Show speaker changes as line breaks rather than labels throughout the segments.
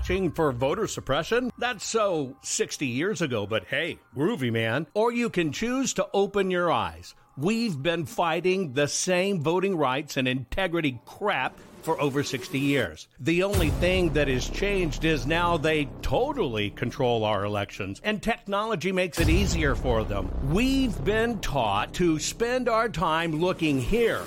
watching for voter suppression? That's so 60 years ago, but hey, groovy man. Or you can choose to open your eyes. We've been fighting the same voting rights and integrity crap for over 60 years. The only thing that has changed is now they totally control our elections, and technology makes it easier for them. We've been taught to spend our time looking here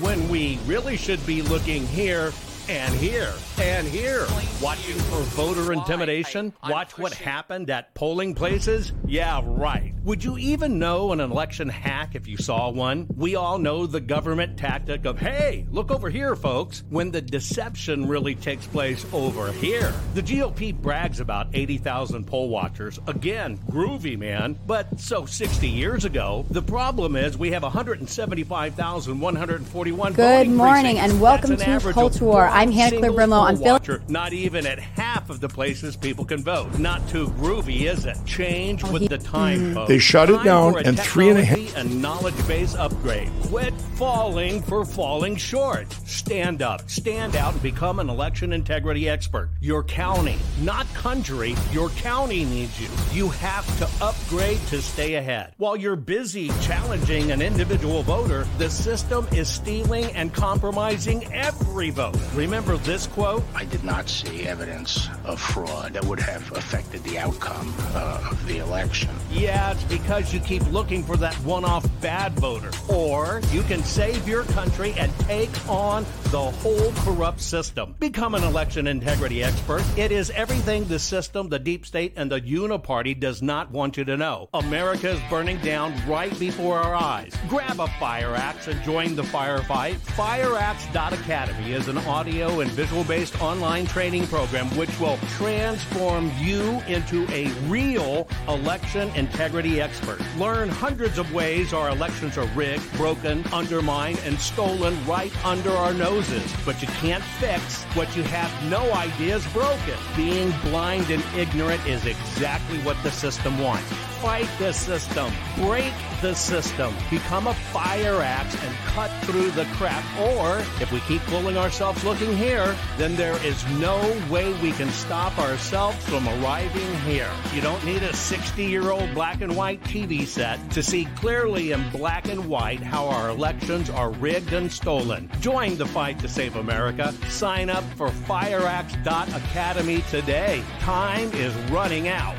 when we really should be looking here and here and here. Watching for voter intimidation? Watch what happened at polling places? Yeah, right. Would you even know an election hack if you saw one? We all know the government tactic of, hey, look over here, folks, when the deception really takes place over here. The GOP brags about 80,000 poll watchers. Again, groovy, man. But so 60 years ago, the problem is we have 175,141
Good morning
precincts.
and welcome
That's an
to
average
Culture
of
War.
One
I'm Hannah Claire
single
Brimlow. I'm
poll
Phil-
watcher, Not even at half of the places people can vote. Not too groovy, is it? Change with the time, folks.
They shut it
Time
down and three and a half-
technology and knowledge base upgrade. Quit falling for falling short. Stand up, stand out, and become an election integrity expert. Your county, not country, your county needs you. You have to upgrade to stay ahead. While you're busy challenging an individual voter, the system is stealing and compromising every vote. Remember this quote?
I did not see evidence of fraud that would have affected the outcome uh, of the election.
Yeah, it's because you keep looking for that one off bad voter. Or you can save your country and take on the whole corrupt system. Become an election integrity expert. It is everything the system, the deep state, and the uniparty does not want you to know. America is burning down right before our eyes. Grab a fire axe and join the firefight. FireAxe.academy is an audio and visual based online training program which will transform you into a real election integrity expert. Learn hundreds of ways our elections are rigged, broken, undermined, and stolen right under our noses. But you can't fix what you have no idea is broken. Being blind and ignorant is exactly what the system wants. Fight the system. Break the system. Become a fire axe and cut through the crap. Or, if we keep fooling ourselves looking here, then there is no way we can stop ourselves from arriving here. You don't need a 60 year old black and white TV set to see clearly in black and white how our elections are rigged and stolen. Join the fight to save America. Sign up for fireaxe.academy today. Time is running out.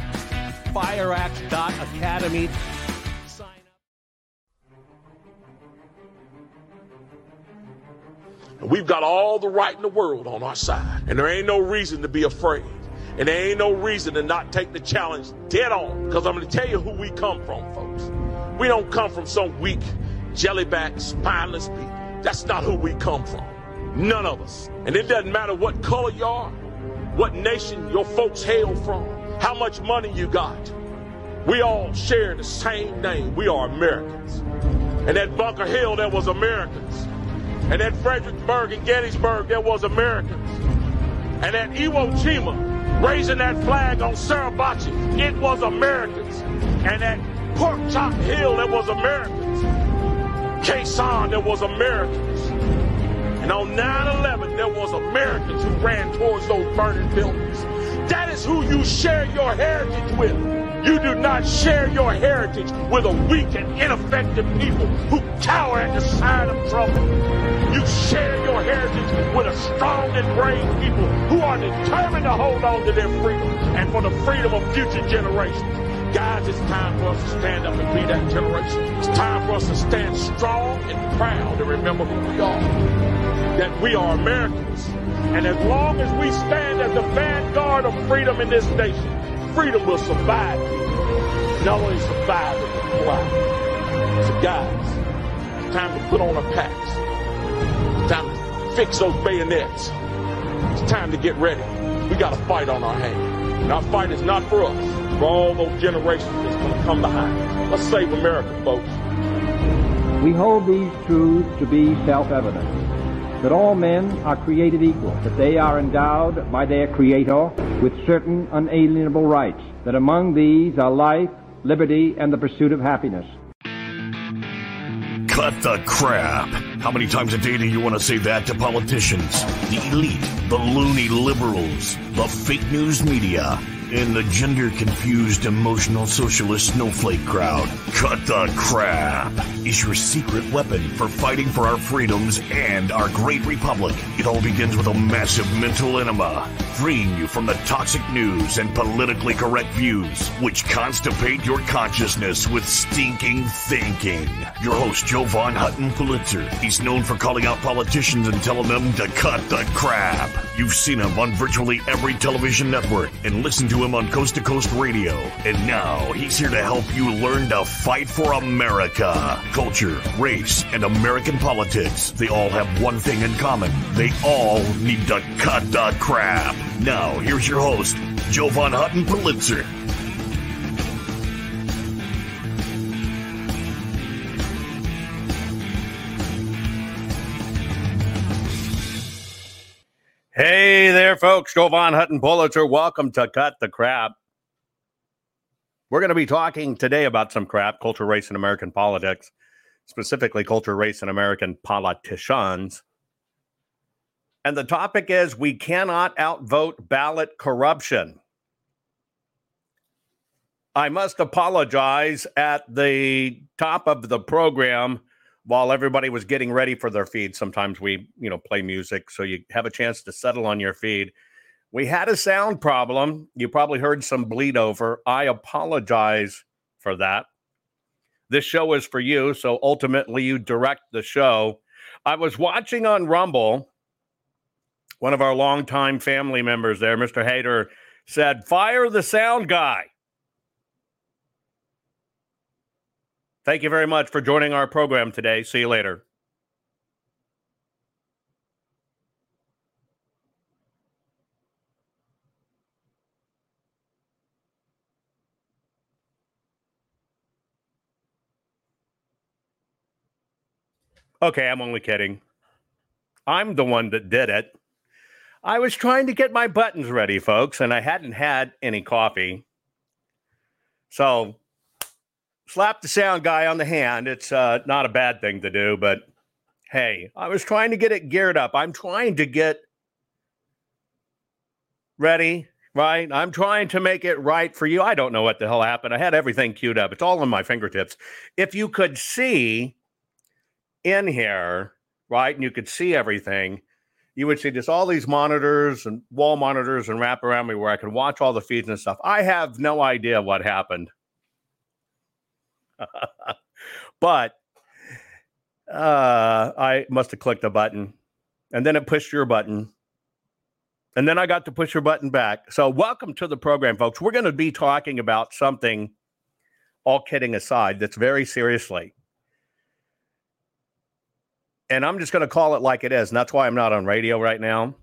Fireaxe.academy. Sign up.
We've got all the right in the world on our side. And there ain't no reason to be afraid.
And there ain't no reason to not take the challenge dead on. Because I'm going to tell you who we come from, folks. We don't come from some weak, jellyback, spineless people. That's not who we come from. None of us. And it doesn't matter what color you are, what nation your folks hail from, how much money you got. We all share the same name. We are Americans. And at Bunker Hill, there was Americans. And at Fredericksburg and Gettysburg, there was Americans. And at Iwo Jima, raising that flag on Suribachi, it was Americans. And at Pork Chop Hill, there was Americans. Khe Sanh, there was Americans. And on 9-11, there was Americans who ran towards those burning buildings. That is who you share your heritage with. You do not share your heritage with a weak and ineffective people who cower at the sign of trouble. You share your heritage with a strong and brave people who are determined to hold on to their freedom and for the freedom of future generations. Guys, it's time for us to stand up and be that generation. It's time for us to stand strong and proud and remember who we are. That we are Americans. And as long as we stand as the vanguard of freedom in this nation, freedom will survive. Not only survive, it will thrive. So guys, it's time to put on our packs. It's time to fix those bayonets. It's time to get ready. We got a fight on our hands. And our fight is not for us all those generations that's going to come behind. Let's save America, folks.
We hold these truths to be self-evident, that all men are created equal, that they are endowed by their Creator with certain unalienable rights, that among these are life, liberty, and the pursuit of happiness.
Cut the crap. How many times a day do you want to say that to politicians, the elite, the loony liberals, the fake news media, and the gender confused emotional socialist snowflake crowd? Cut the crap is your secret weapon for fighting for our freedoms and our great republic. It all begins with a massive mental enema, freeing you from the toxic news and politically correct views, which constipate your consciousness with stinking thinking. Your host, Jovan Hutton Pulitzer. He's known for calling out politicians and telling them to cut the crap. You've seen him on virtually every television network and listened to him on Coast to Coast Radio. And now he's here to help you learn to fight for America. Culture, race, and American politics. They all have one thing in common. They all need to cut the crap. Now, here's your host, Jovan Hutton Pulitzer.
Hey there, folks. Jovan Hutton Pulitzer. Welcome to Cut the Crap. We're going to be talking today about some crap, culture, race, and American politics, specifically culture, race, and American politicians. And the topic is we cannot outvote ballot corruption. I must apologize at the top of the program while everybody was getting ready for their feed. Sometimes we, you know, play music so you have a chance to settle on your feed. We had a sound problem. You probably heard some bleed over. I apologize for that. This show is for you, so ultimately you direct the show. I was watching on Rumble. One of our longtime family members there, Mr. Hader, said, Fire the sound guy. Thank you very much for joining our program today. See you later. Okay, I'm only kidding. I'm the one that did it. I was trying to get my buttons ready, folks, and I hadn't had any coffee. So slap the sound guy on the hand. It's uh, not a bad thing to do, but hey, I was trying to get it geared up. I'm trying to get ready, right? I'm trying to make it right for you. I don't know what the hell happened. I had everything queued up. It's all on my fingertips. If you could see in here, right, and you could see everything, you would see just all these monitors and wall monitors and wrap around me where I could watch all the feeds and stuff. I have no idea what happened. but uh, I must have clicked a button and then it pushed your button. And then I got to push your button back. So, welcome to the program, folks. We're going to be talking about something, all kidding aside, that's very seriously. And I'm just going to call it like it is. And that's why I'm not on radio right now.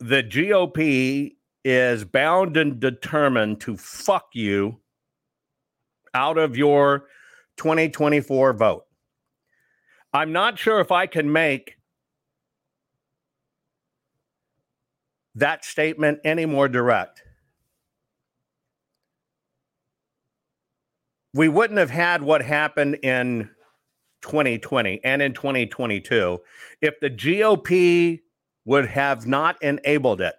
The GOP is bound and determined to fuck you out of your 2024 vote. I'm not sure if I can make that statement any more direct. We wouldn't have had what happened in 2020 and in 2022 if the GOP would have not enabled it.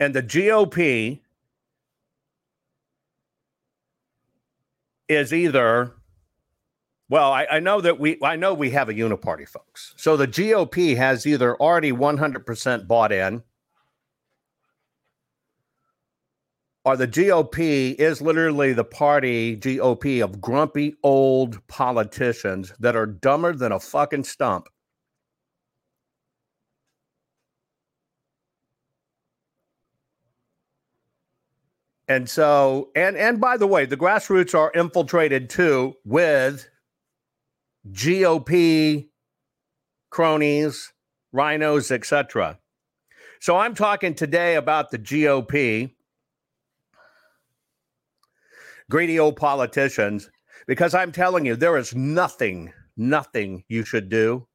And the GOP is either well, I, I, know that we I know we have a uniparty, folks. So the GOP has either already 100% bought in, or the GOP is literally the party GOP of grumpy old politicians that are dumber than a fucking stump. And so, and and by the way, the grassroots are infiltrated too with GOP cronies, rhinos, etc. So I'm talking today about the GOP, greedy old politicians, because I'm telling you, there is nothing, nothing you should do.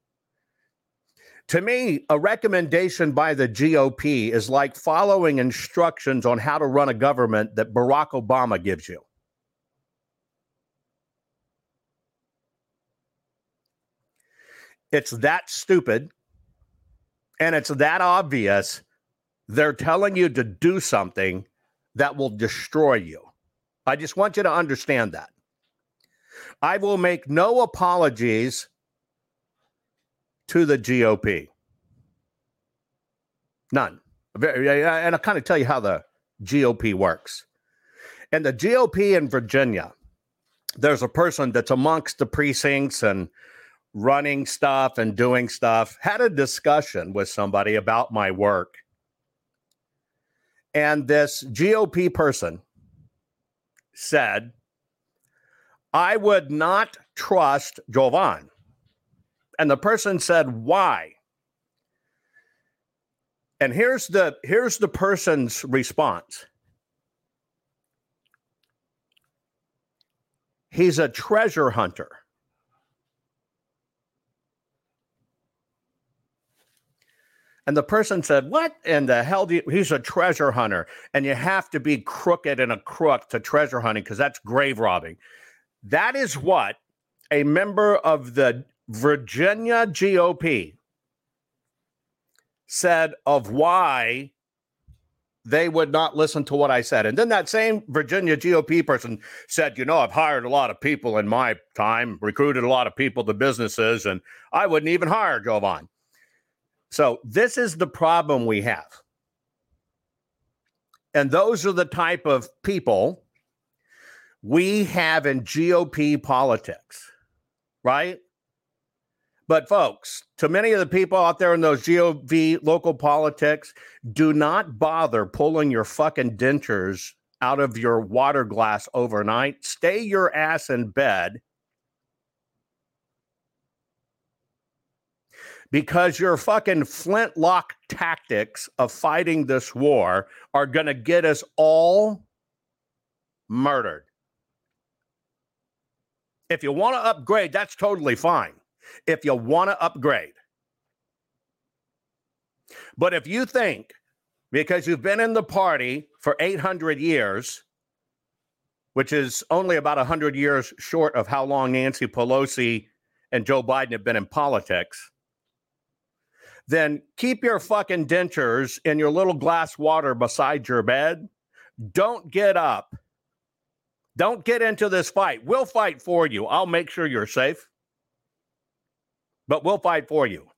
To me, a recommendation by the GOP is like following instructions on how to run a government that Barack Obama gives you. It's that stupid and it's that obvious. They're telling you to do something that will destroy you. I just want you to understand that. I will make no apologies to the GOP. None. And I'll kind of tell you how the GOP works. And the GOP in Virginia, there's a person that's amongst the precincts and running stuff and doing stuff, had a discussion with somebody about my work. And this GOP person said, I would not trust Jovan. And the person said, Why? And here's the here's the person's response. He's a treasure hunter. And the person said, What in the hell do you? He's a treasure hunter, and you have to be crooked and a crook to treasure hunting because that's grave robbing. That is what a member of the Virginia GOP said of why they would not listen to what I said. And then that same Virginia GOP person said, You know, I've hired a lot of people in my time, recruited a lot of people to businesses, and I wouldn't even hire Jovan. So this is the problem we have. And those are the type of people we have in GOP politics, right? But folks, to many of the people out there in those GOV local politics, do not bother pulling your fucking dentures out of your water glass overnight. Stay your ass in bed because your fucking flintlock tactics of fighting this war are going to get us all murdered. If you want to upgrade, that's totally fine. If you want to upgrade. But if you think because you've been in the party for 800 years, which is only about 100 years short of how long Nancy Pelosi and Joe Biden have been in politics, then keep your fucking dentures in your little glass water beside your bed. Don't get up. Don't get into this fight. We'll fight for you. I'll make sure you're safe, but we'll fight for you.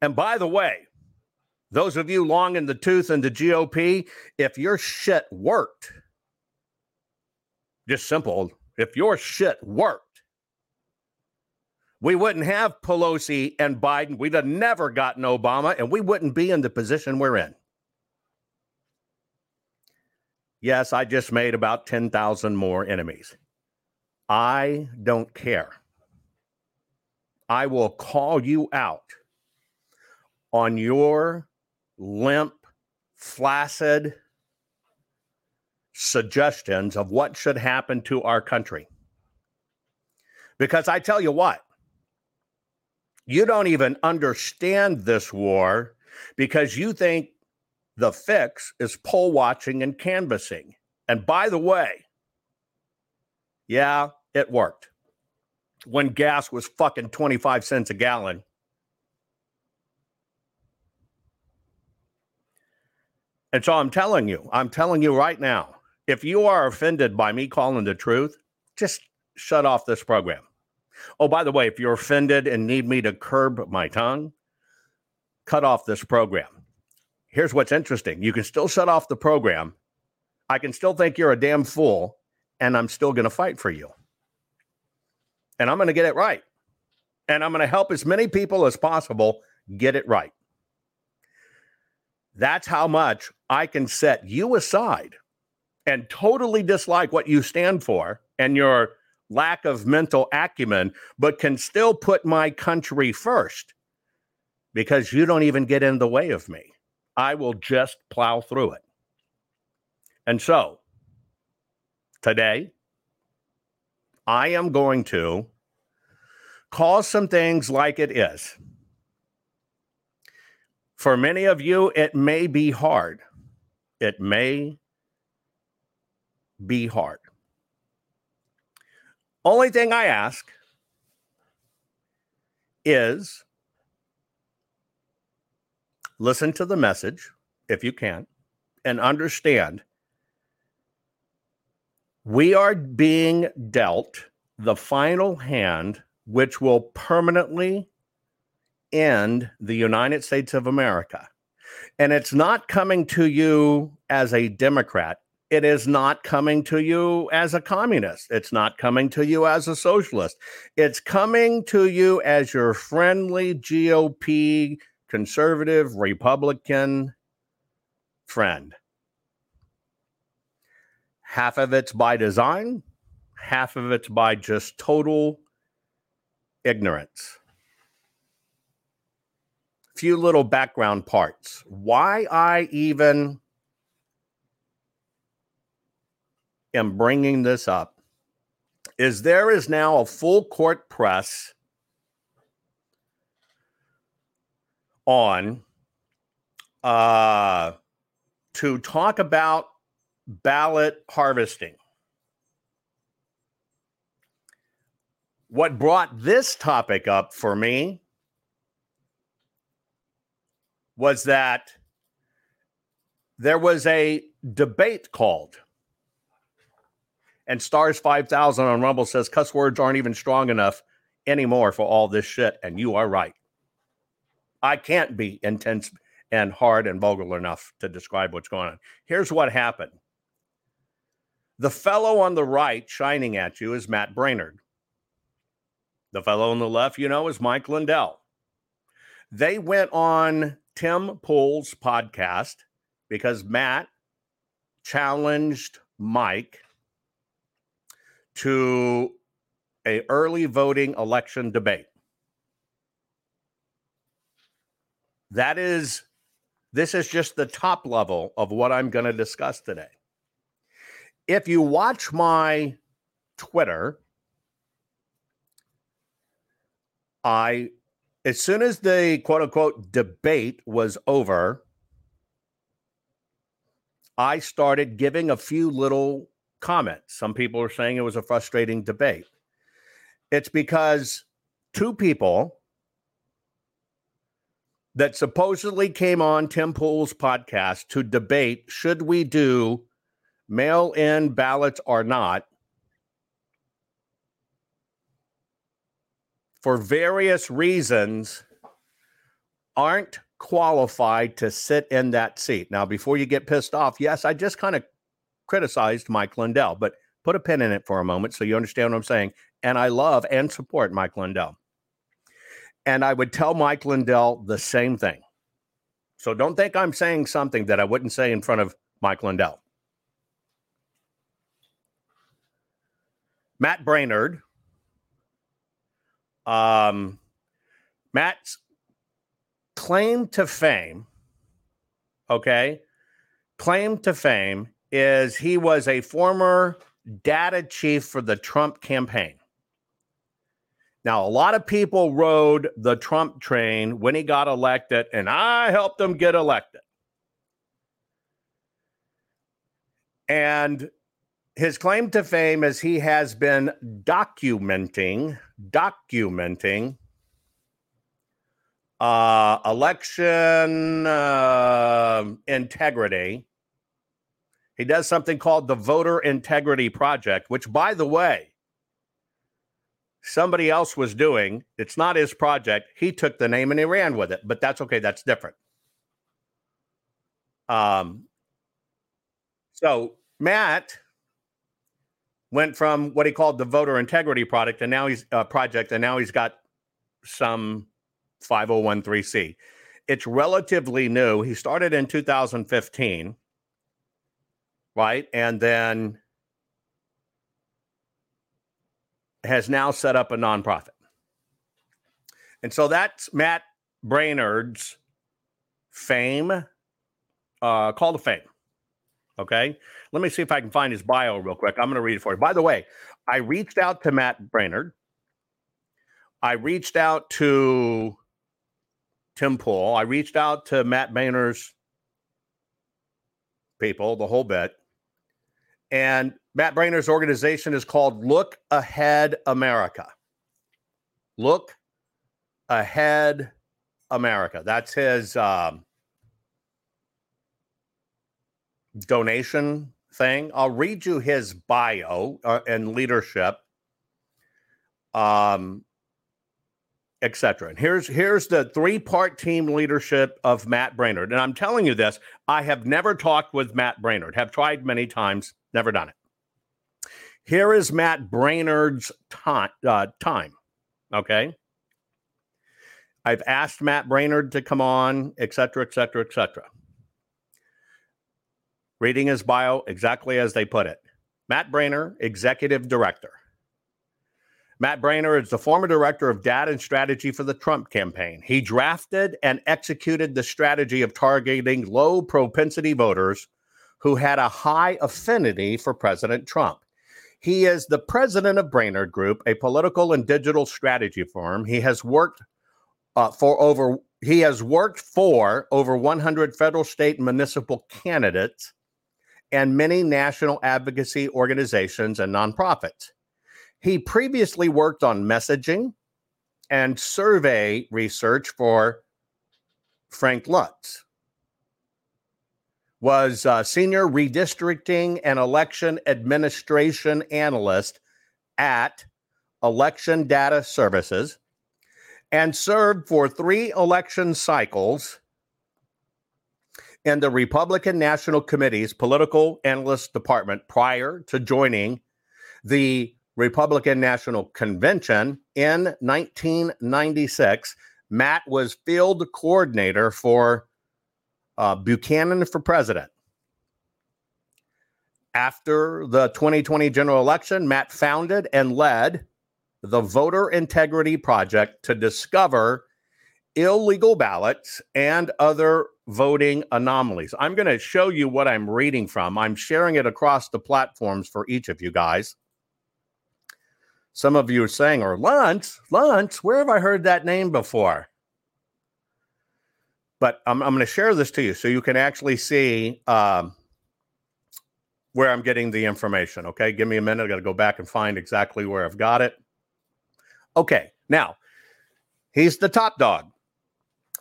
And by the way, those of you long in the tooth in the GOP, if your shit worked, just simple, if your shit worked, We wouldn't have Pelosi and Biden. We'd have never gotten Obama, and we wouldn't be in the position we're in. Yes, I just made about 10,000 more enemies. I don't care. I will call you out on your limp, flaccid suggestions of what should happen to our country. Because I tell you what, you don't even understand this war because you think the fix is poll watching and canvassing. And by the way, yeah, it worked. When gas was fucking 25 cents a gallon. And so I'm telling you, I'm telling you right now, if you are offended by me calling the truth, just shut off this program. Oh, by the way, if you're offended and need me to curb my tongue, cut off this program. Here's what's interesting you can still shut off the program. I can still think you're a damn fool, and I'm still going to fight for you. And I'm going to get it right. And I'm going to help as many people as possible get it right. That's how much I can set you aside and totally dislike what you stand for and your lack of mental acumen, but can still put my country first because you don't even get in the way of me. I will just plow through it. And so today, I am going to call some things like it is. For many of you, it may be hard. It may be hard. Only thing I ask is listen to the message if you can and understand we are being dealt the final hand which will permanently end the United States of America. And it's not coming to you as a Democrat. It is not coming to you as a communist. It's not coming to you as a socialist. It's coming to you as your friendly GOP, conservative, Republican friend. Half of it's by design, half of it's by just total ignorance. Few little background parts. Why I even am bringing this up is there is now a full court press on uh, to talk about ballot harvesting. What brought this topic up for me was that there was a debate called and Stars 5000 on Rumble says cuss words aren't even strong enough anymore for all this shit. And you are right. I can't be intense and hard and vulgar enough to describe what's going on. Here's what happened the fellow on the right shining at you is Matt Braynard. The fellow on the left, you know, is Mike Lindell. They went on Tim Pool's podcast because Matt challenged Mike to a early voting election debate. That is this is just the top level of what I'm going to discuss today. If you watch my Twitter, I as soon as the quote unquote debate was over, I started giving a few little comments. Some people are saying it was a frustrating debate. It's because two people that supposedly came on Tim Pool's podcast to debate should we do mail in ballots or not for various reasons aren't qualified to sit in that seat. Now, before you get pissed off, yes, I just kind of criticized Mike Lindell, but put a pin in it for a moment so you understand what I'm saying. And I love and support Mike Lindell. And I would tell Mike Lindell the same thing. So don't think I'm saying something that I wouldn't say in front of Mike Lindell. Matt Braynard. Um, Matt's claim to fame, okay, claim to fame is he was a former data chief for the Trump campaign. Now, a lot of people rode the Trump train when he got elected, and I helped him get elected. And his claim to fame is he has been documenting, documenting uh, election uh, integrity. He does something called the Voter Integrity Project, which, by the way, somebody else was doing. It's not his project. He took the name and he ran with it, but that's okay. That's different. Um, so Matt went from what he called the voter integrity product, and now he's uh, project, and now he's got some 5013C. It's relatively new. He started in 2015, right, and then has now set up a nonprofit. And so that's Matt Braynard's fame, uh, call to fame. Okay. Let me see if I can find his bio real quick. I'm going to read it for you. By the way, I reached out to Matt Braynard. I reached out to Tim Pool. I reached out to Matt Boehner's people, the whole bit. And Matt Braynard's organization is called Look Ahead America. Look Ahead America. That's his um, donation thing. I'll read you his bio uh, and leadership, um, etc. And here's here's the three part team leadership of Matt Braynard. And I'm telling you this: I have never talked with Matt Braynard. Have tried many times, never done it. Here is Matt Braynard's time. Uh, time. Okay. I've asked Matt Braynard to come on, et cetera, et cetera, et cetera. Reading his bio exactly as they put it. Matt Braynard, Executive Director. Matt Braynard is the former director of data and strategy for the Trump campaign. He drafted and executed the strategy of targeting low propensity voters who had a high affinity for President Trump. He is the president of Braynard Group, a political and digital strategy firm. He has worked uh, for over he has worked for over 100 federal, state, and municipal candidates and many national advocacy organizations and nonprofits. He previously worked on messaging and survey research for Frank Luntz. Was uh, senior redistricting and election administration analyst at Election Data Services and served for three election cycles in the Republican National Committee's Political Analyst Department prior to joining the Republican National Convention in 1996. Matt was field coordinator for uh, Buchanan for president. After the 2020 general election, Matt founded and led the Voter Integrity Project to discover illegal ballots and other voting anomalies. I'm going to show you what I'm reading from. I'm sharing it across the platforms for each of you guys. Some of you are saying, or Luntz, Luntz, where have I heard that name before? But I'm, I'm going to share this to you so you can actually see um, where I'm getting the information. Okay, give me a minute. I got to go back and find exactly where I've got it. Okay, now he's the top dog.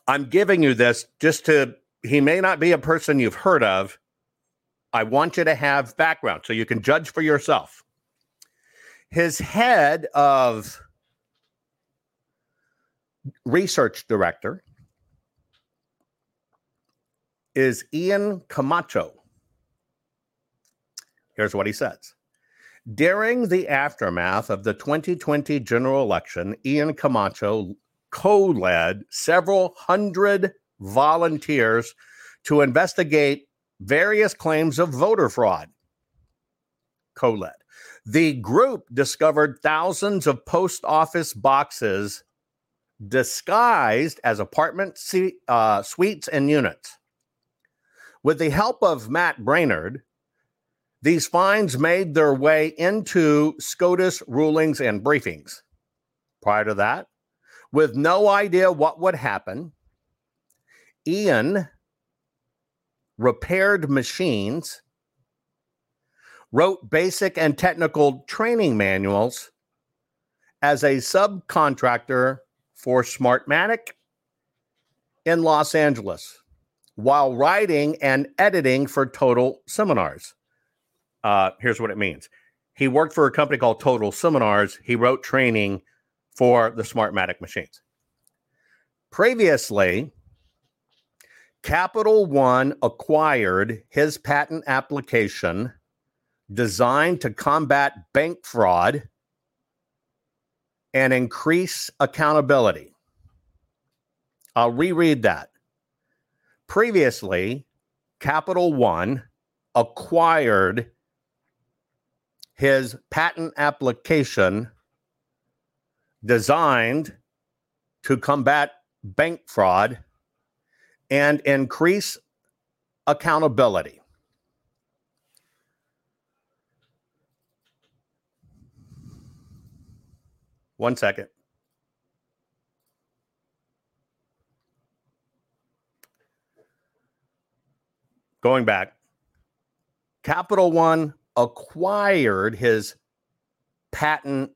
I'm giving you this just to, he may not be a person you've heard of. I want you to have background so you can judge for yourself. His head of research director is Ian Camacho. Here's what he says. During the aftermath of the 2020 general election, Ian Camacho co led several hundred volunteers to investigate various claims of voter fraud. Co led. The group discovered thousands of post office boxes disguised as apartment uh, suites and units. With the help of Matt Braynard, these finds made their way into SCOTUS rulings and briefings. Prior to that, with no idea what would happen, Ian repaired machines, wrote basic and technical training manuals as a subcontractor for Smartmatic in Los Angeles while writing and editing for Total Seminars. Uh, here's what it means he worked for a company called Total Seminars. He wrote training for the Smartmatic machines. Previously, Capital One acquired his patent application designed to combat bank fraud and increase accountability. I'll reread that. Previously, Capital One acquired his patent application designed to combat bank fraud and increase accountability. One second. Going back, Capital One acquired his patent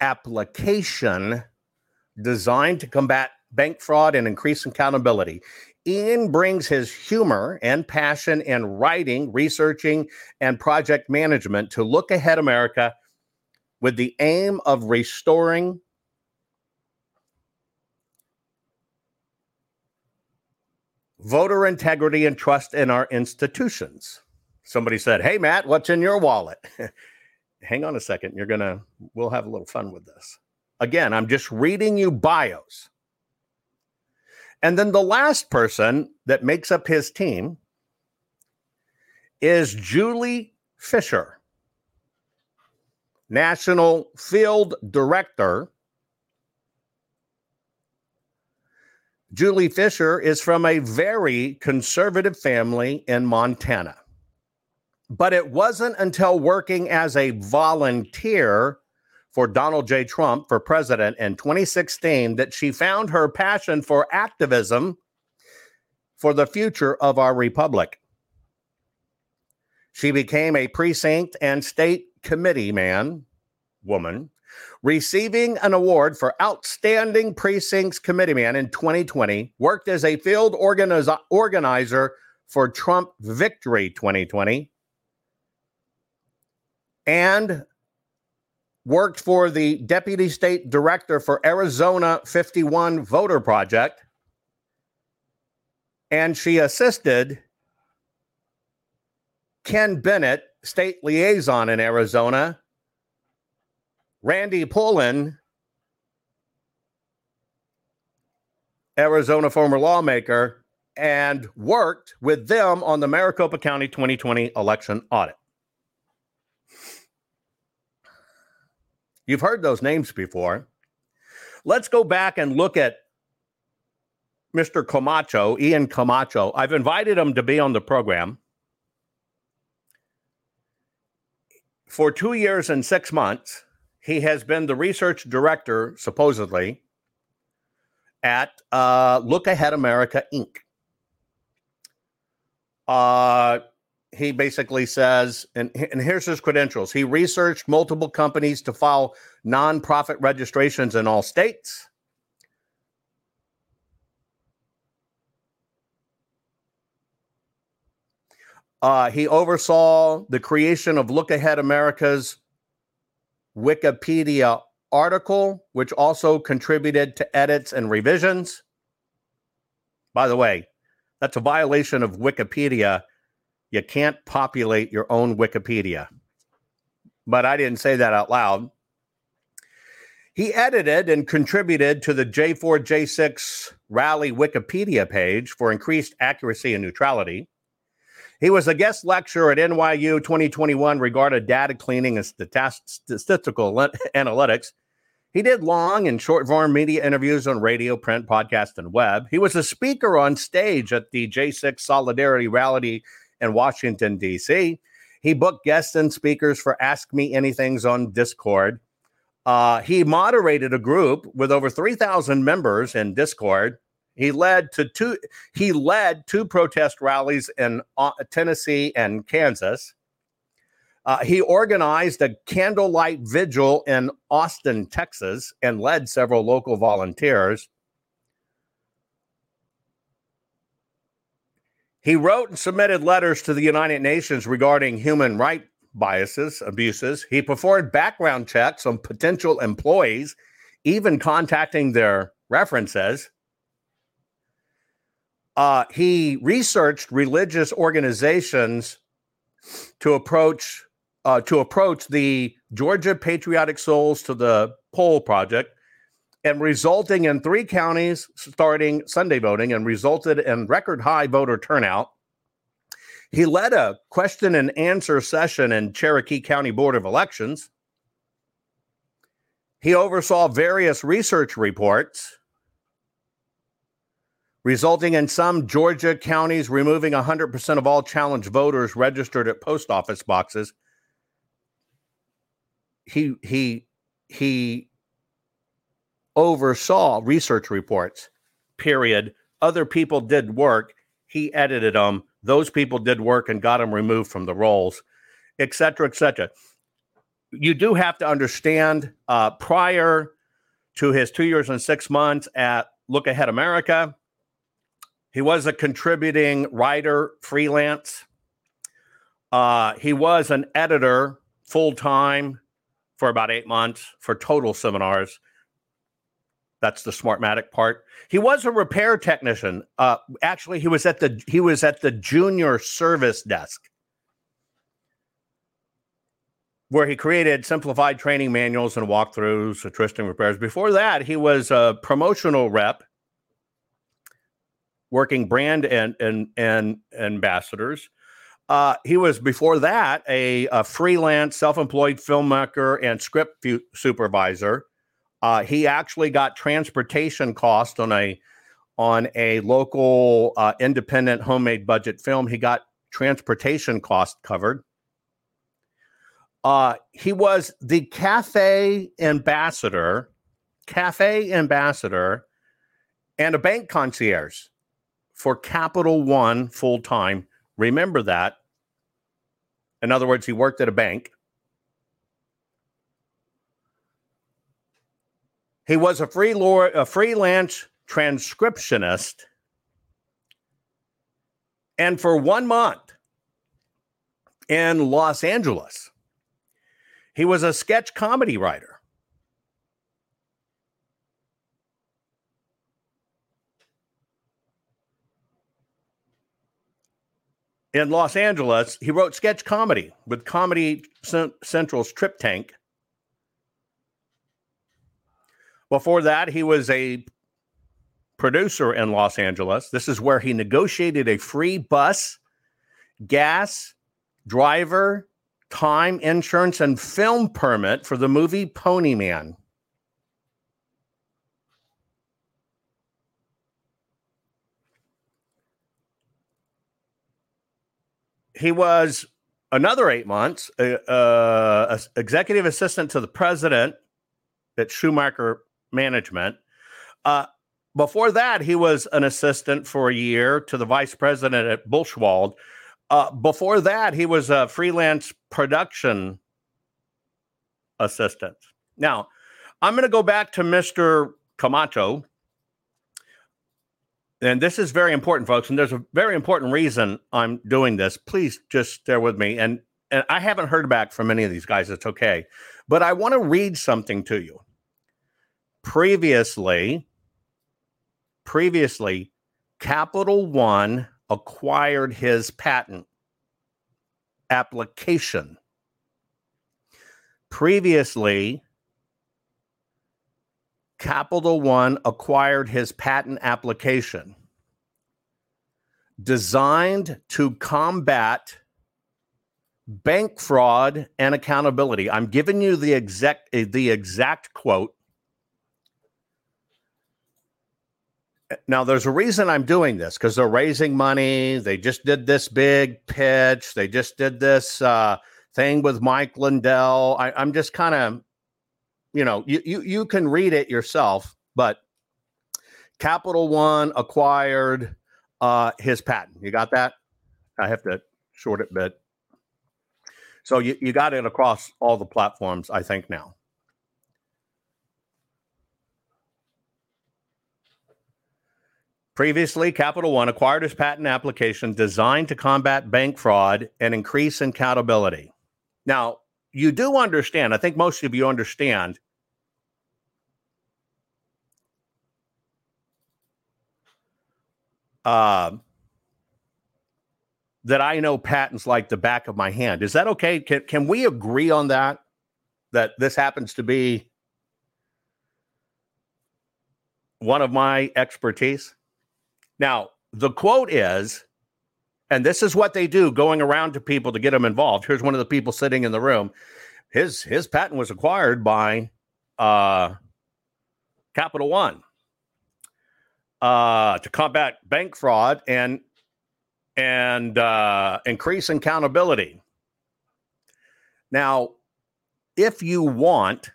application designed to combat bank fraud and increase accountability. Ian brings his humor and passion in writing, researching, and project management to look ahead America with the aim of restoring voter integrity and trust in our institutions. Somebody said, Hey, Matt, what's in your wallet? Hang on a second. You're going to, we'll have a little fun with this. Again, I'm just reading you bios. And then the last person that makes up his team is Julie Fisher, National Field Director. Julie Fisher is from a very conservative family in Montana. But it wasn't until working as a volunteer for Donald J. Trump for president in 2016 that she found her passion for activism for the future of our republic. She became a precinct and state committee man, woman, receiving an award for outstanding precincts committee man in 2020, worked as a field organiz- organizer for Trump Victory 2020, and worked for the deputy state director for Arizona 51 Voter Project. And she assisted Ken Bennett, state liaison in Arizona, Randy Pullen, Arizona former lawmaker, and worked with them on the Maricopa County 2020 election audit. You've heard those names before. Let's go back and look at Mr. Camacho, Ian Camacho. I've invited him to be on the program. For two years and six months, he has been the research director, supposedly, at uh, Look Ahead America Inc. Uh, he basically says, and, and here's his credentials. He researched multiple companies to file nonprofit registrations in all states. Uh, he oversaw the creation of Look Ahead America's Wikipedia article, which also contributed to edits and revisions. By the way, that's a violation of Wikipedia. You can't populate your own Wikipedia. But I didn't say that out loud. He edited and contributed to the J4 J6 rally Wikipedia page for increased accuracy and neutrality. He was a guest lecturer at NYU 2021 regarding data cleaning and statistical analytics. He did long and short form media interviews on radio, print, podcast, and web. He was a speaker on stage at the J6 Solidarity Rally in Washington, D.C. He booked guests and speakers for Ask Me Anythings on Discord. Uh, he moderated a group with over 3,000 members in Discord. He led to two. He led two protest rallies in uh, Tennessee and Kansas. Uh, he organized a candlelight vigil in Austin, Texas, and led several local volunteers. He wrote and submitted letters to the United Nations regarding human rights biases, abuses. He performed background checks on potential employees, even contacting their references. Uh, he researched religious organizations to approach uh, to approach the Georgia Patriotic Souls to the Poll Project, and resulting in three counties starting Sunday voting, and resulted in record high voter turnout. He led a question and answer session in Cherokee County Board of Elections. He oversaw various research reports, resulting in some Georgia counties removing 100% of all challenged voters registered at post office boxes. He he he oversaw research reports. Period. Other people did work. He edited them those people did work and got them removed from the rolls, et cetera, et cetera. You do have to understand uh, prior to his two years and six months at Look Ahead America, he was a contributing writer, freelance. Uh, he was an editor full time for about eight months for total seminars. That's the Smartmatic part. He was a repair technician. Uh, actually, he was at the he was at the junior service desk, where he created simplified training manuals and walkthroughs, assisting repairs. Before that, he was a promotional rep, working brand and and and ambassadors. Uh, he was before that a, a freelance, self-employed filmmaker and script fu- supervisor uh, he actually got transportation cost on a on a local uh, independent homemade budget film. He got transportation cost covered. Uh, he was the cafe ambassador, cafe ambassador, and a bank concierge for Capital One full time. Remember that. In other words, he worked at a bank. He was a, free lord, a freelance transcriptionist. And for one month in Los Angeles, he was a sketch comedy writer. In Los Angeles, he wrote sketch comedy with Comedy Central's TripTank Before that, he was a producer in Los Angeles. This is where he negotiated a free bus, gas, driver, time, insurance, and film permit for the movie Pony Man. He was another eight months uh, uh, executive assistant to the president at Schumacher management. Uh, before that, he was an assistant for a year to the vice president at Buchwald. Uh, before that, he was a freelance production assistant. Now, I'm going to go back to Mr. Camacho. And this is very important, folks. And there's a very important reason I'm doing this. Please just stay with me. And, and I haven't heard back from any of these guys. It's okay. But I want to read something to you previously previously capital one acquired his patent application previously Capital One acquired his patent application designed to combat bank fraud and accountability. I'm giving you the exact the exact quote. Now, there's a reason I'm doing this because they're raising money. They just did this big pitch. They just did this uh, thing with Mike Lindell. I, I'm just kind of, you know, you, you you can read it yourself, but Capital One acquired uh, his patent. You got that? I have to short it bit. So you, you got it across all the platforms, I think, now. Previously, Capital One acquired his patent application designed to combat bank fraud and increase accountability. Now, you do understand, I think most of you understand, uh, that I know patents like the back of my hand. Is that okay? Can, can we agree on that? That this happens to be one of my expertise? Now, the quote is, and this is what they do going around to people to get them involved. Here's one of the people sitting in the room. His his patent was acquired by uh, Capital One uh, to combat bank fraud and and uh, increase accountability. Now, if you want,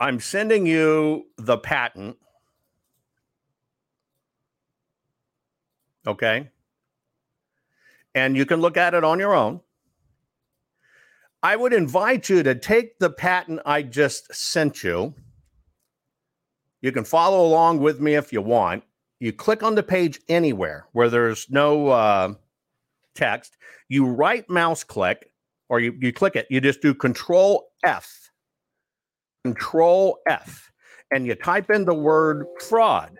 I'm sending you the patent. Okay. And you can look at it on your own. I would invite you to take the patent I just sent you. You can follow along with me if you want. You click on the page anywhere where there's no uh, text. You right mouse click or you, you click it. You just do Control F. Control F. And you type in the word fraud.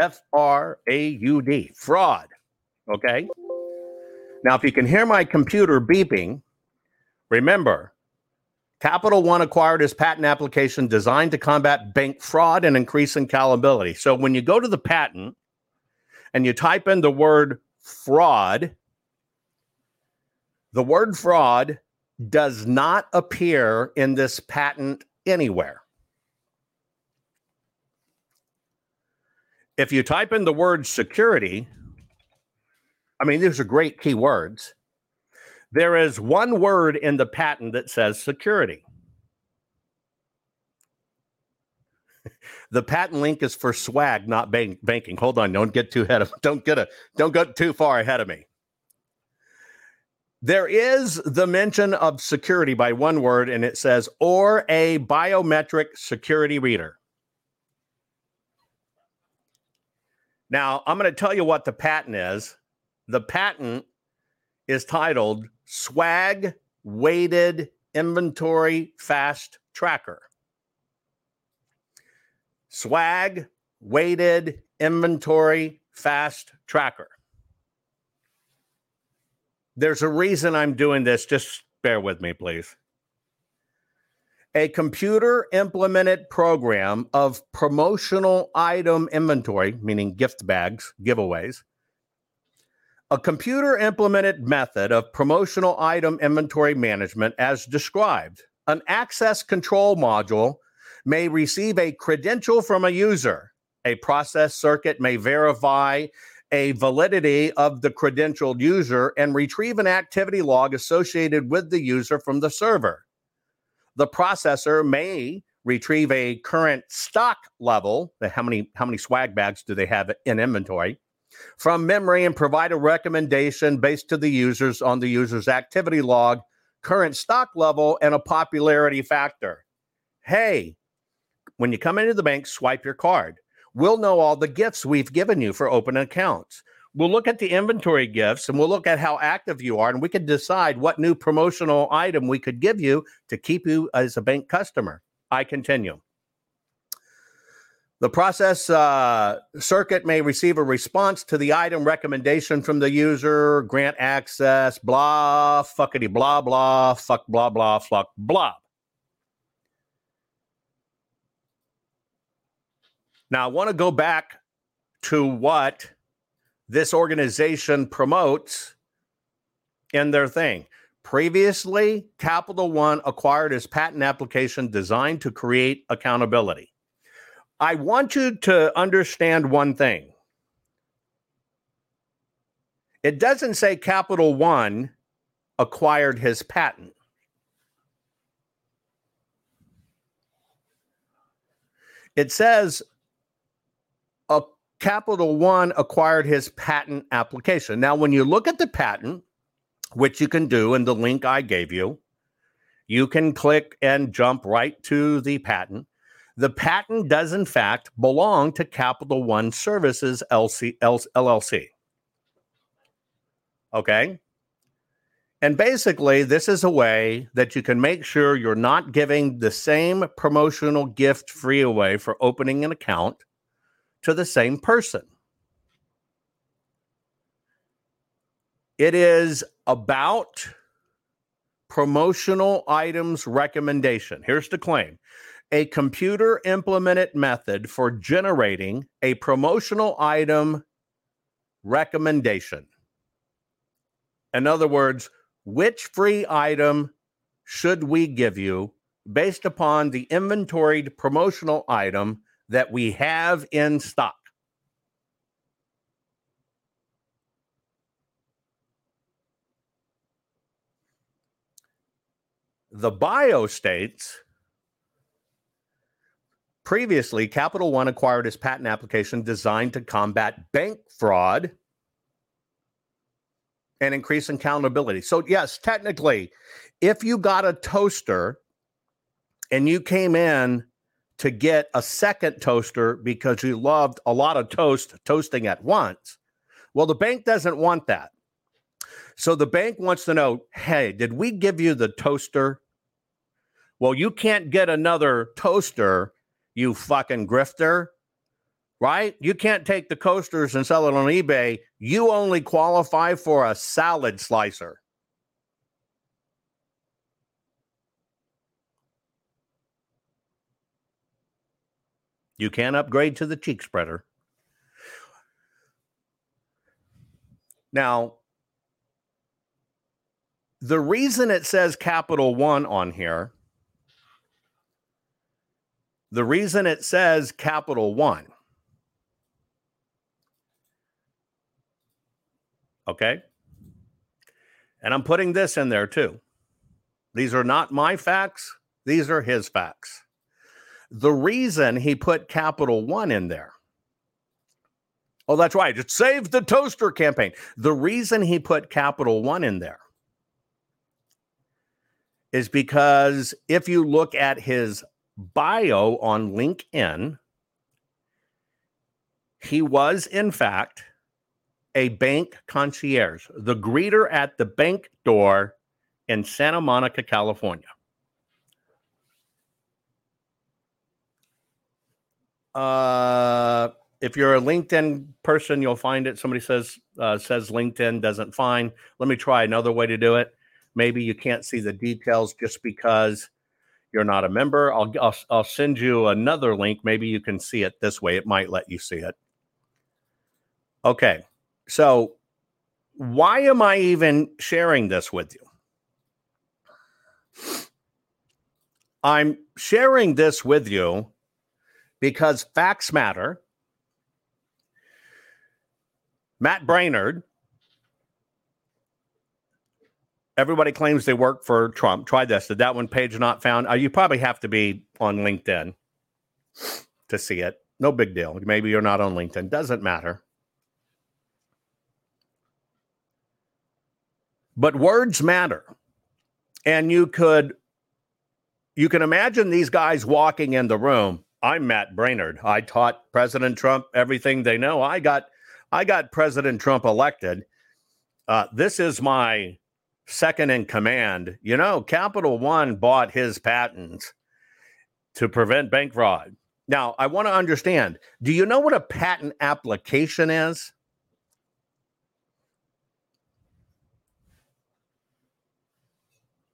F R A U D. Fraud. Okay. Now, if you can hear my computer beeping, remember Capital One acquired his patent application designed to combat bank fraud and increase accountability. So when you go to the patent and you type in the word fraud, the word fraud does not appear in this patent anywhere. If you type in the word security, I mean, these are great keywords. There is one word in the patent that says security. the patent link is for swag, not bank, banking. Hold on, don't get too ahead of don't get a don't get too far ahead of me. There is the mention of security by one word, and it says or a biometric security reader. Now, I'm going to tell you what the patent is. The patent is titled Swag Weighted Inventory Fast Tracker. Swag Weighted Inventory Fast Tracker. There's a reason I'm doing this. Just bear with me, please. A computer implemented program of promotional item inventory, meaning gift bags, giveaways, a computer implemented method of promotional item inventory management as described. An access control module may receive a credential from a user. A process circuit may verify a validity of the credentialed user and retrieve an activity log associated with the user from the server. The processor may retrieve a current stock level, how many how many swag bags do they have in inventory, from memory and provide a recommendation based to the users on the user's activity log, current stock level, and a popularity factor. Hey, when you come into the bank, swipe your card. We'll know all the gifts we've given you for open accounts. We'll look at the inventory gifts and we'll look at how active you are, and we can decide what new promotional item we could give you to keep you as a bank customer. I continue. The process uh, circuit may receive a response to the item recommendation from the user, grant access, blah, fuckity, blah, blah, fuck, blah, blah, fuck, blah. Now, I want to go back to what this organization promotes in their thing. Previously, Capital One acquired its patent application designed to create accountability. I want you to understand one thing. It doesn't say Capital One acquired his patent. It says Capital One acquired his patent application. Now, when you look at the patent, which you can do in the link I gave you, you can click and jump right to the patent. The patent does, in fact, belong to Capital One Services LC, LLC. Okay. And basically, this is a way that you can make sure you're not giving the same promotional gift free away for opening an account to the same person. It is about promotional items recommendation. Here's the claim a computer implemented method for generating a promotional item recommendation. In other words, which free item should we give you based upon the inventoried promotional item that we have in stock? The bio states previously, Capital One acquired its patent application designed to combat bank fraud and increase accountability. So, yes, technically, if you got a toaster and you came in to get a second toaster because you loved a lot of toast toasting at once, well, the bank doesn't want that. So the bank wants to know hey, did we give you the toaster? Well, you can't get another toaster, you fucking grifter, right? You can't take the coasters and sell it on eBay. You only qualify for a salad slicer. You can upgrade to the cheek spreader. Now, the reason it says Capital One on here, the reason it says Capital One, okay? And I'm putting this in there too. These are not my facts, these are his facts. The reason he put Capital One in there Oh, that's right. It saved the toaster campaign. The reason he put Capital One in there is because if you look at his bio on LinkedIn, he was, in fact, a bank concierge, the greeter at the bank door in Santa Monica, California. Uh, if you're a LinkedIn person, you'll find it. Somebody says uh, says LinkedIn doesn't find. Let me try another way to do it. Maybe you can't see the details just because you're not a member. I'll, I'll I'll send you another link. Maybe you can see it this way. It might let you see it. Okay, so why am I even sharing this with you? I'm sharing this with you because facts matter. Matt Braynard, everybody claims they work for Trump. Try this. Did that one page not found? Uh, you probably have to be on LinkedIn to see it. No big deal. Maybe you're not on LinkedIn. Doesn't matter. But words matter. And you could you can imagine these guys walking in the room. I'm Matt Braynard. I taught President Trump everything they know. I got I got President Trump elected. Uh, this is my second in command. You know, Capital One bought his patents to prevent bank fraud. Now, I want to understand do you know what a patent application is?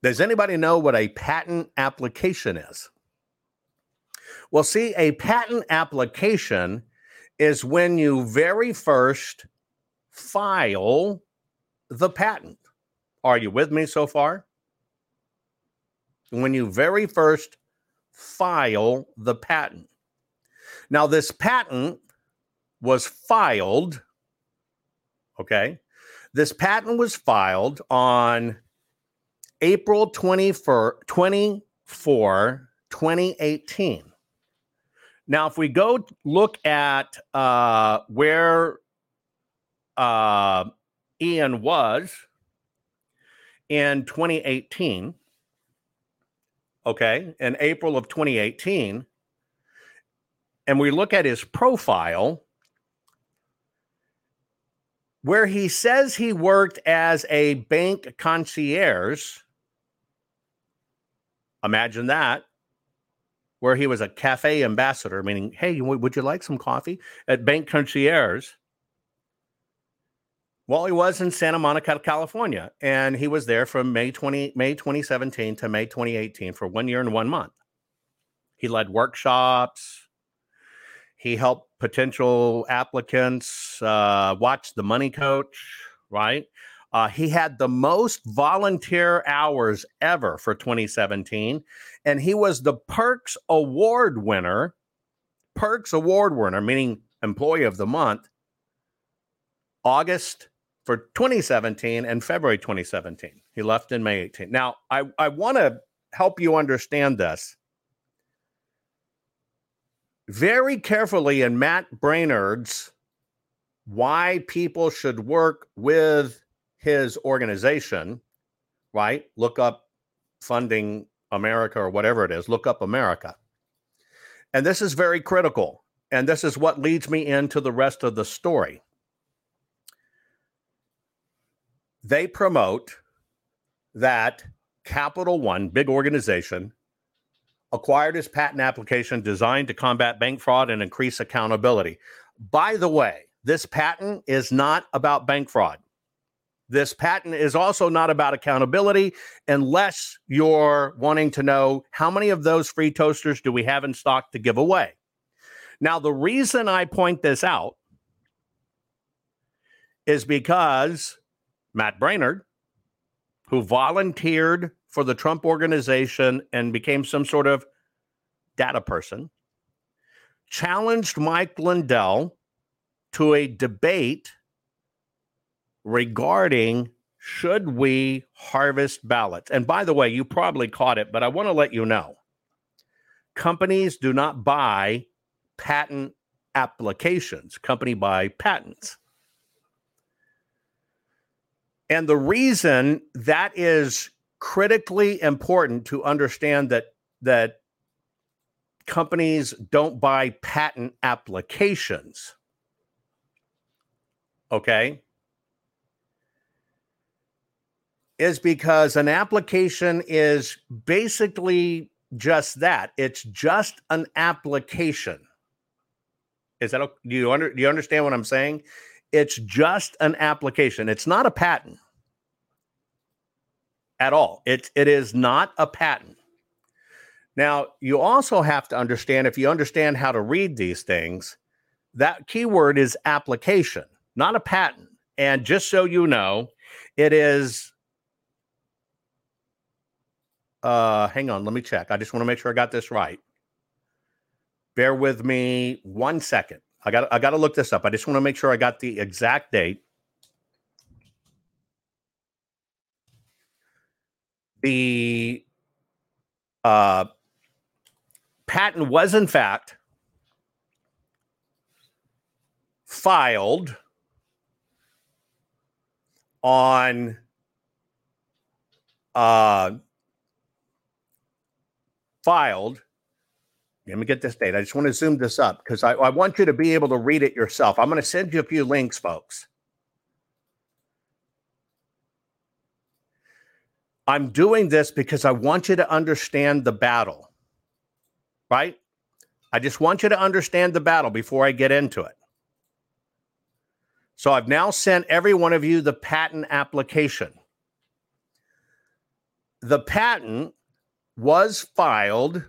Does anybody know what a patent application is? Well, see, a patent application is when you very first file the patent. Are you with me so far? When you very first file the patent. Now, this patent was filed, okay? This patent was filed on April 24, 24 2018. Now, if we go look at uh, where uh, Ian was in 2018, okay, in April of 2018, and we look at his profile, where he says he worked as a bank concierge. Imagine that, where he was a cafe ambassador, meaning, hey, would you like some coffee at Bank Concierge? Well, he was in Santa Monica, California, and he was there from May 20, May 2017 to May 2018 for one year and one month. He led workshops. He helped potential applicants uh, watch the money coach, right? Uh, he had the most volunteer hours ever for 2017, and he was the Perks Award winner. Perks Award winner, meaning Employee of the Month, August for 2017 and February 2017. He left in May 18. Now, I, I want to help you understand this very carefully in Matt Braynard's Why People Should Work with His Organization, right? Look up Funding America or whatever it is, look up America. And this is very critical. And this is what leads me into the rest of the story. They promote that Capital One, big organization, acquired his patent application designed to combat bank fraud and increase accountability. By the way, this patent is not about bank fraud. This patent is also not about accountability unless you're wanting to know how many of those free toasters do we have in stock to give away. Now, the reason I point this out is because Matt Braynard, who volunteered for the Trump organization and became some sort of data person, challenged Mike Lindell to a debate regarding should we harvest ballots. And by the way, you probably caught it, but I want to let you know companies do not buy patent applications, company buy patents. And the reason that is critically important to understand that that companies don't buy patent applications. Okay? Is because an application is basically just that. It's just an application. Is that do you under do you understand what I'm saying? It's just an application. It's not a patent at all. It, it is not a patent. Now, you also have to understand if you understand how to read these things, that keyword is application, not a patent. And just so you know, it is. Uh, hang on, let me check. I just want to make sure I got this right. Bear with me one second. I got I got to look this up. I just want to make sure I got the exact date. The uh, patent was in fact filed on uh, filed let me get this date. I just want to zoom this up because I, I, want you to be able to read it yourself. I'm going to send you a few links, folks. I'm doing this because I want you to understand the battle, right? I just want you to understand the battle before I get into it. So I've now sent every one of you the patent application. The patent was filed